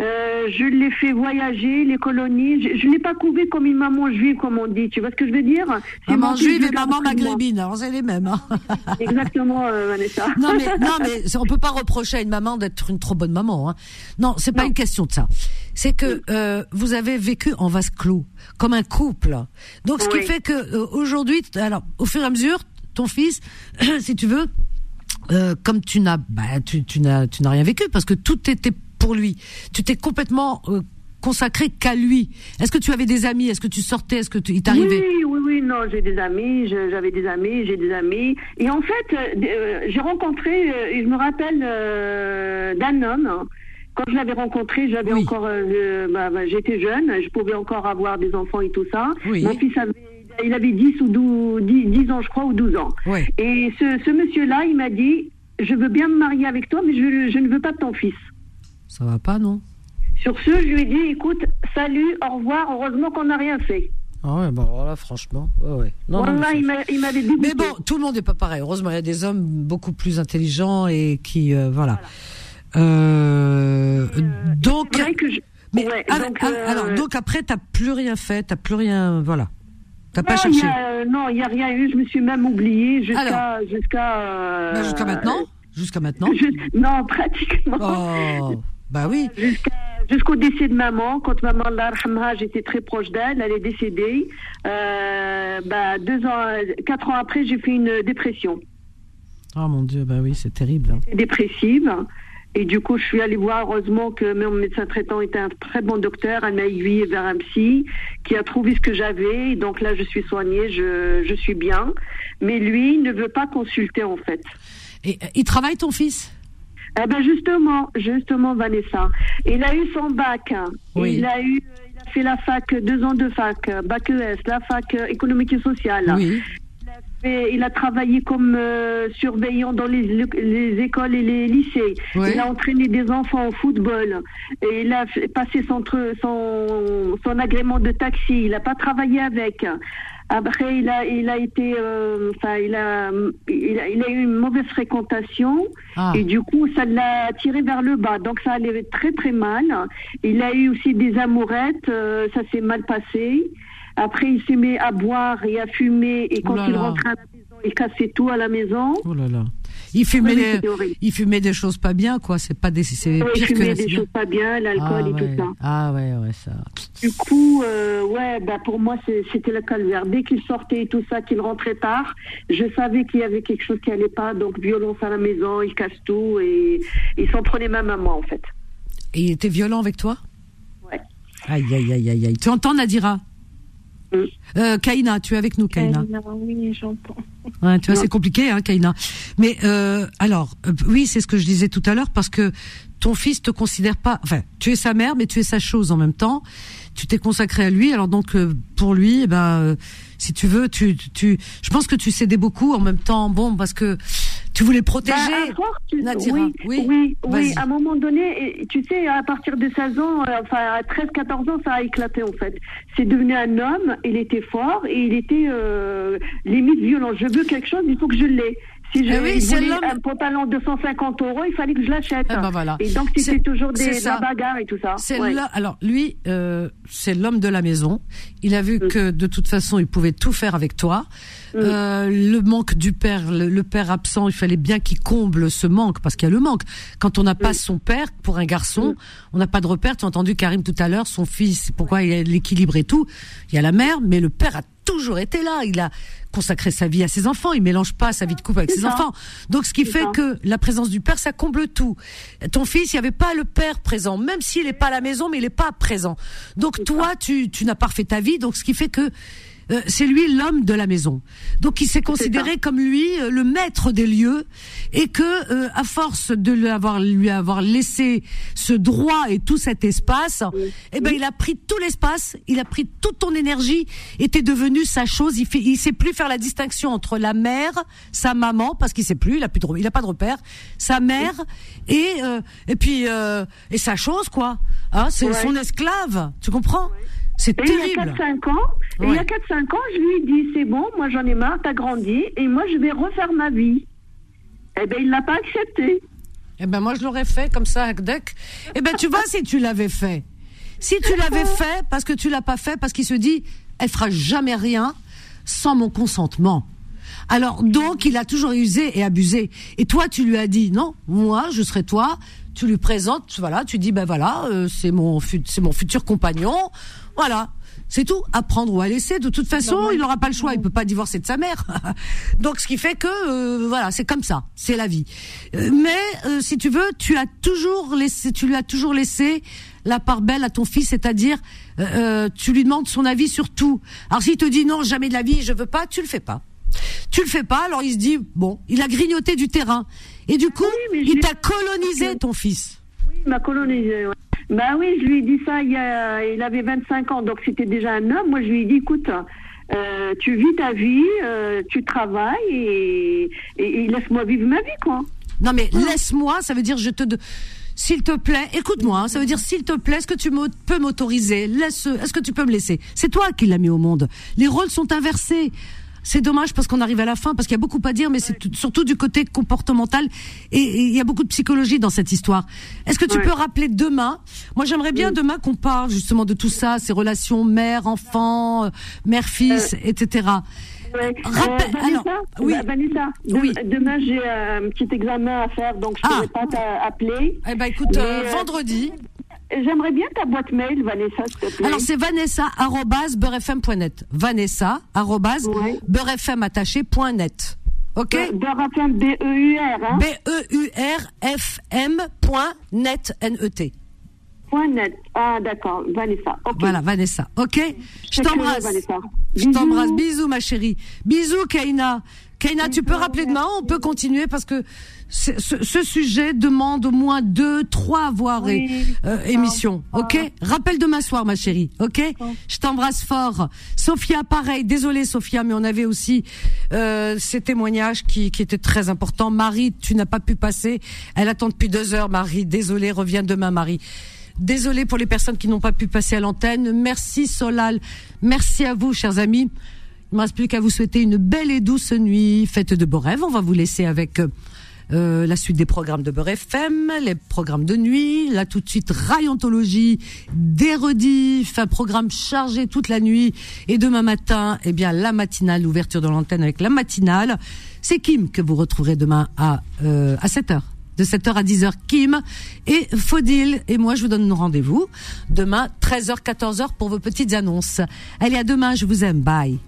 Euh, je l'ai fait voyager, les colonies. Je, je l'ai pas couvé comme une maman juive, comme on dit. Tu vois ce que je veux dire? Maman juive et maman maghrébine, alors c'est les mêmes. hein. Exactement, euh, Vanessa. Non mais non mais on peut pas reprocher à une maman d'être une trop bonne maman. Hein. Non, c'est pas une question de ça. C'est que euh, vous avez vécu en vase clos, comme un couple. Donc ce qui fait que euh, aujourd'hui, alors au fur et à mesure, ton fils, si tu veux, euh, comme tu n'as, bah, tu, tu n'as, tu n'as rien vécu parce que tout était pour lui. Tu t'es complètement consacré qu'à lui. Est-ce que tu avais des amis? Est-ce que tu sortais? Est-ce que tu, il t'arrivait? Oui, oui, oui, non, j'ai des amis, j'avais des amis, j'ai des amis. Et en fait, euh, j'ai rencontré, euh, je me rappelle euh, d'un homme. Quand je l'avais rencontré, j'avais encore, euh, le- bah, bah, j'étais jeune, je pouvais encore avoir des enfants et tout ça. Oui. Mon fils avait, il avait 10 ou 12, 10, 10 ans, je crois, ou 12 ans. Ouais. Et ce, ce monsieur-là, il m'a dit, je veux bien me marier avec toi, mais je, je ne veux pas de ton fils. Ça va pas, non? Sur ce, je lui ai dit, écoute, salut, au revoir, heureusement qu'on n'a rien fait. Ah ouais, bon voilà, franchement, ouais, ouais. Non, non, Wallah, mais il m'avait dit. Mais bon, tout le monde n'est pas pareil. Heureusement, il y a des hommes beaucoup plus intelligents et qui, euh, voilà. Euh, donc, mais ouais, ah, donc, ah, euh, alors, donc après, t'as plus rien fait, t'as plus rien, voilà. T'as pas y cherché. a- euh, non, il n'y a rien eu. Je me suis même oubliée jusqu'à. Jusqu'à euh, Bah, jusqu'à maintenant Jusqu'à maintenant Jus- Non, pratiquement. Oh, bah oui. Jusqu'à- Jusqu'au décès de maman, quand maman, j'étais très proche d'elle, elle est décédée. Euh, bah, deux ans, quatre ans après, j'ai fait une dépression. Oh mon Dieu, bah oui, c'est terrible. hein. dépressive. Et du coup, je suis allée voir, heureusement que mon médecin traitant était un très bon docteur. Elle m'a aiguillée vers un psy qui a trouvé ce que j'avais. Donc là, je suis soignée, je, je suis bien. Mais lui ne veut pas consulter, en fait. Et euh, il travaille, ton fils? Eh ben justement, justement, Vanessa. Il a eu son bac. Oui. Il a eu, il a fait la fac, deux ans de fac, bac ES, la fac euh, économique et sociale. Oui. Il a il a travaillé comme euh, surveillant dans les, les, écoles et les lycées. Il a entraîné des enfants au football. Et il a passé son, son, son agrément de taxi. Il n'a pas travaillé avec. Après, il a, il a été, euh, enfin, il a, il a, il a, eu une mauvaise fréquentation ah. et du coup, ça l'a tiré vers le bas. Donc, ça allait très très mal. Il a eu aussi des amourettes, euh, ça s'est mal passé. Après, il s'est mis à boire et à fumer et quand il rentrait à la maison, il cassait tout à la maison. Oh là là. Il fumait, des, il fumait des choses pas bien, quoi. C'est pas des, c'est oui, pire il fumait des choses pas bien, l'alcool ah, et ouais. tout ça. Ah ouais, ouais, ça. Du coup, euh, ouais, bah pour moi c'était le calvaire. Dès qu'il sortait et tout ça, qu'il rentrait tard, je savais qu'il y avait quelque chose qui allait pas. Donc violence à la maison, il casse tout et il s'en prenait même à moi en fait. Et il était violent avec toi? Ouais. Aïe aïe aïe aïe aïe. Tu entends Nadira? Euh, Kaina, tu es avec nous, Kaina. oui, j'entends. Ouais, tu vois, c'est compliqué, hein, Kaina. Mais euh, alors, euh, oui, c'est ce que je disais tout à l'heure, parce que ton fils te considère pas. Enfin, tu es sa mère, mais tu es sa chose en même temps. Tu t'es consacré à lui, alors donc euh, pour lui, eh ben, euh, si tu veux, tu, tu, je pense que tu cédais beaucoup en même temps. Bon, parce que tu voulais protéger. Bah, à force, tu- Nadira. oui, Oui, oui. À un moment donné, tu sais, à partir de 16 ans, euh, enfin à 13-14 ans, ça a éclaté en fait. C'est devenu un homme, il était fort et il était euh, limite violent. Je veux quelque chose, il faut que je l'ai. Si je Eh oui, voulais un pantalon de 150 euros, il fallait que je l'achète. Eh ben voilà. Et donc c'était toujours des, la bagarre et tout ça. Ouais. alors lui, euh, c'est l'homme de la maison. Il a vu Mm. que de toute façon, il pouvait tout faire avec toi. Euh, le manque du père, le, le père absent, il fallait bien qu'il comble ce manque parce qu'il y a le manque. Quand on n'a pas son père pour un garçon, on n'a pas de repère. Tu as entendu Karim tout à l'heure, son fils, pourquoi il y a l'équilibre et tout. Il y a la mère, mais le père a toujours été là. Il a consacré sa vie à ses enfants. Il mélange pas sa vie de couple avec ses ça. enfants. Donc, ce qui fait ça. que la présence du père, ça comble tout. Ton fils, il n'y avait pas le père présent, même s'il n'est pas à la maison, mais il n'est pas présent. Donc, toi, tu, tu n'as pas refait ta vie. Donc, ce qui fait que euh, c'est lui l'homme de la maison. Donc, il s'est considéré comme lui euh, le maître des lieux et que, euh, à force de lui avoir, lui avoir laissé ce droit et tout cet espace, eh ben, il a pris tout l'espace, il a pris toute ton énergie, et t'es devenu sa chose. Il fait, il sait plus faire la distinction entre la mère, sa maman, parce qu'il sait plus, il a plus de, il a pas de repère, sa mère et euh, et puis euh, et sa chose quoi. Hein, c'est Ouais. son esclave. Tu comprends? C'est Et il y terrible. a 4-5 ans, il y a 4-5 ans, je lui ai dit, c'est bon, moi j'en ai marre, t'as grandi, et moi je vais refaire ma vie. Eh ben, il l'a pas accepté. Eh ben moi je l'aurais fait comme ça, Hakdek. Eh ben tu vois si tu l'avais fait. Si tu l'avais fait parce que tu l'as pas fait parce qu'il se dit elle fera jamais rien sans mon consentement. Alors donc il a toujours usé et abusé. Et toi tu lui as dit non, moi je serai toi. Tu lui présentes, voilà, tu dis ben voilà, euh, c'est mon c'est mon futur compagnon, voilà. C'est tout, à prendre ou à laisser. De toute façon, il n'aura pas le choix. Il peut pas divorcer de sa mère. Donc, ce qui fait que, euh, voilà, c'est comme ça. C'est la vie. Euh, mais, euh, si tu veux, tu as toujours laissé, tu lui as toujours laissé la part belle à ton fils, c'est-à-dire, tu lui demandes son avis sur tout. Alors, s'il te dit non, jamais de la vie, je veux pas, tu le fais pas. Tu le fais pas, alors il se dit, bon, il a grignoté du terrain. Et du coup, il t'a colonisé, ton fils. Il m'a colonisé, ouais. Bah oui, je lui ai dit ça, il, y a- il avait 25 ans, donc c'était déjà un homme. Moi, je lui ai dit, écoute, euh, tu vis ta vie, euh, tu travailles et, et- et laisse-moi vivre ma vie, quoi. Non mais laisse-moi, ça veut dire je te de- s'il te plaît, écoute-moi, ça veut dire s'il te plaît, est-ce que tu peux m'autoriser? Laisse est-ce que tu peux me laisser? C'est toi qui l'as mis au monde. Les rôles sont inversés. C'est dommage parce qu'on arrive à la fin, parce qu'il y a beaucoup à dire, mais c'est tout- surtout du côté comportemental et et il y a beaucoup de psychologie dans cette histoire. Est-ce que tu Ouais. peux rappeler demain? Moi, j'aimerais bien demain qu'on parle justement de tout ça, ces relations mère-enfant, euh, mère-fils, etc. Ouais. Rappel- Euh, Vanessa, alors, oui. Bah, Vanessa, dem- demain j'ai euh, un petit examen à faire, donc je ne pourrai pas t'appeler. Eh ben écoute, euh, vendredi. J'aimerais bien ta boîte mail, Vanessa, s'il te plaît. Alors c'est Vanessa arobase beurrefm.net. Vanessa arobase beurrefmattaché.net. Ok? Beurrefm B E U R. Hein? B U R F M point net E. Net. Ah, d'accord, Vanessa. Voilà, Vanessa. Ok? Je t'embrasse. Je t'embrasse. Bisous, ma chérie. Bisous, Kaina. Kaina, tu peux rappeler demain On peut continuer parce que ce, ce, sujet demande au moins deux, trois voire euh, émissions. Ok? Rappelle demain soir, ma chérie. Ok? Je t'embrasse fort. Sophia, pareil. Désolée, Sophia, mais on avait aussi euh, ces témoignages qui, qui étaient très importants. Marie, tu n'as pas pu passer. Elle attend depuis deux heures, Marie. Désolée, reviens demain, Marie. Désolée pour les personnes qui n'ont pas pu passer à l'antenne. Merci Solal. Merci à vous, chers amis. Il ne me reste plus qu'à vous souhaiter une belle et douce nuit. Faites de beaux rêves. On va vous laisser avec euh, euh, la suite des programmes de Beurre FM, les programmes de nuit, là tout de suite Rayontologie, des rediffs, un programme chargé toute la nuit et demain matin, eh bien la matinale, l'ouverture de l'antenne avec la matinale. C'est Kim que vous retrouverez demain à euh, à 7h. De 7h à 10h, Kim et Faudil. Et moi, je vous donne rendez-vous demain, 13h, 14h pour vos petites annonces. Allez, à demain, je vous aime. Bye.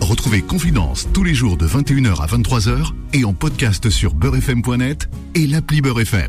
Retrouvez Confidence tous les jours de 21h à 23h et en podcast sur beurrefm.net et l'appli Beurrefm.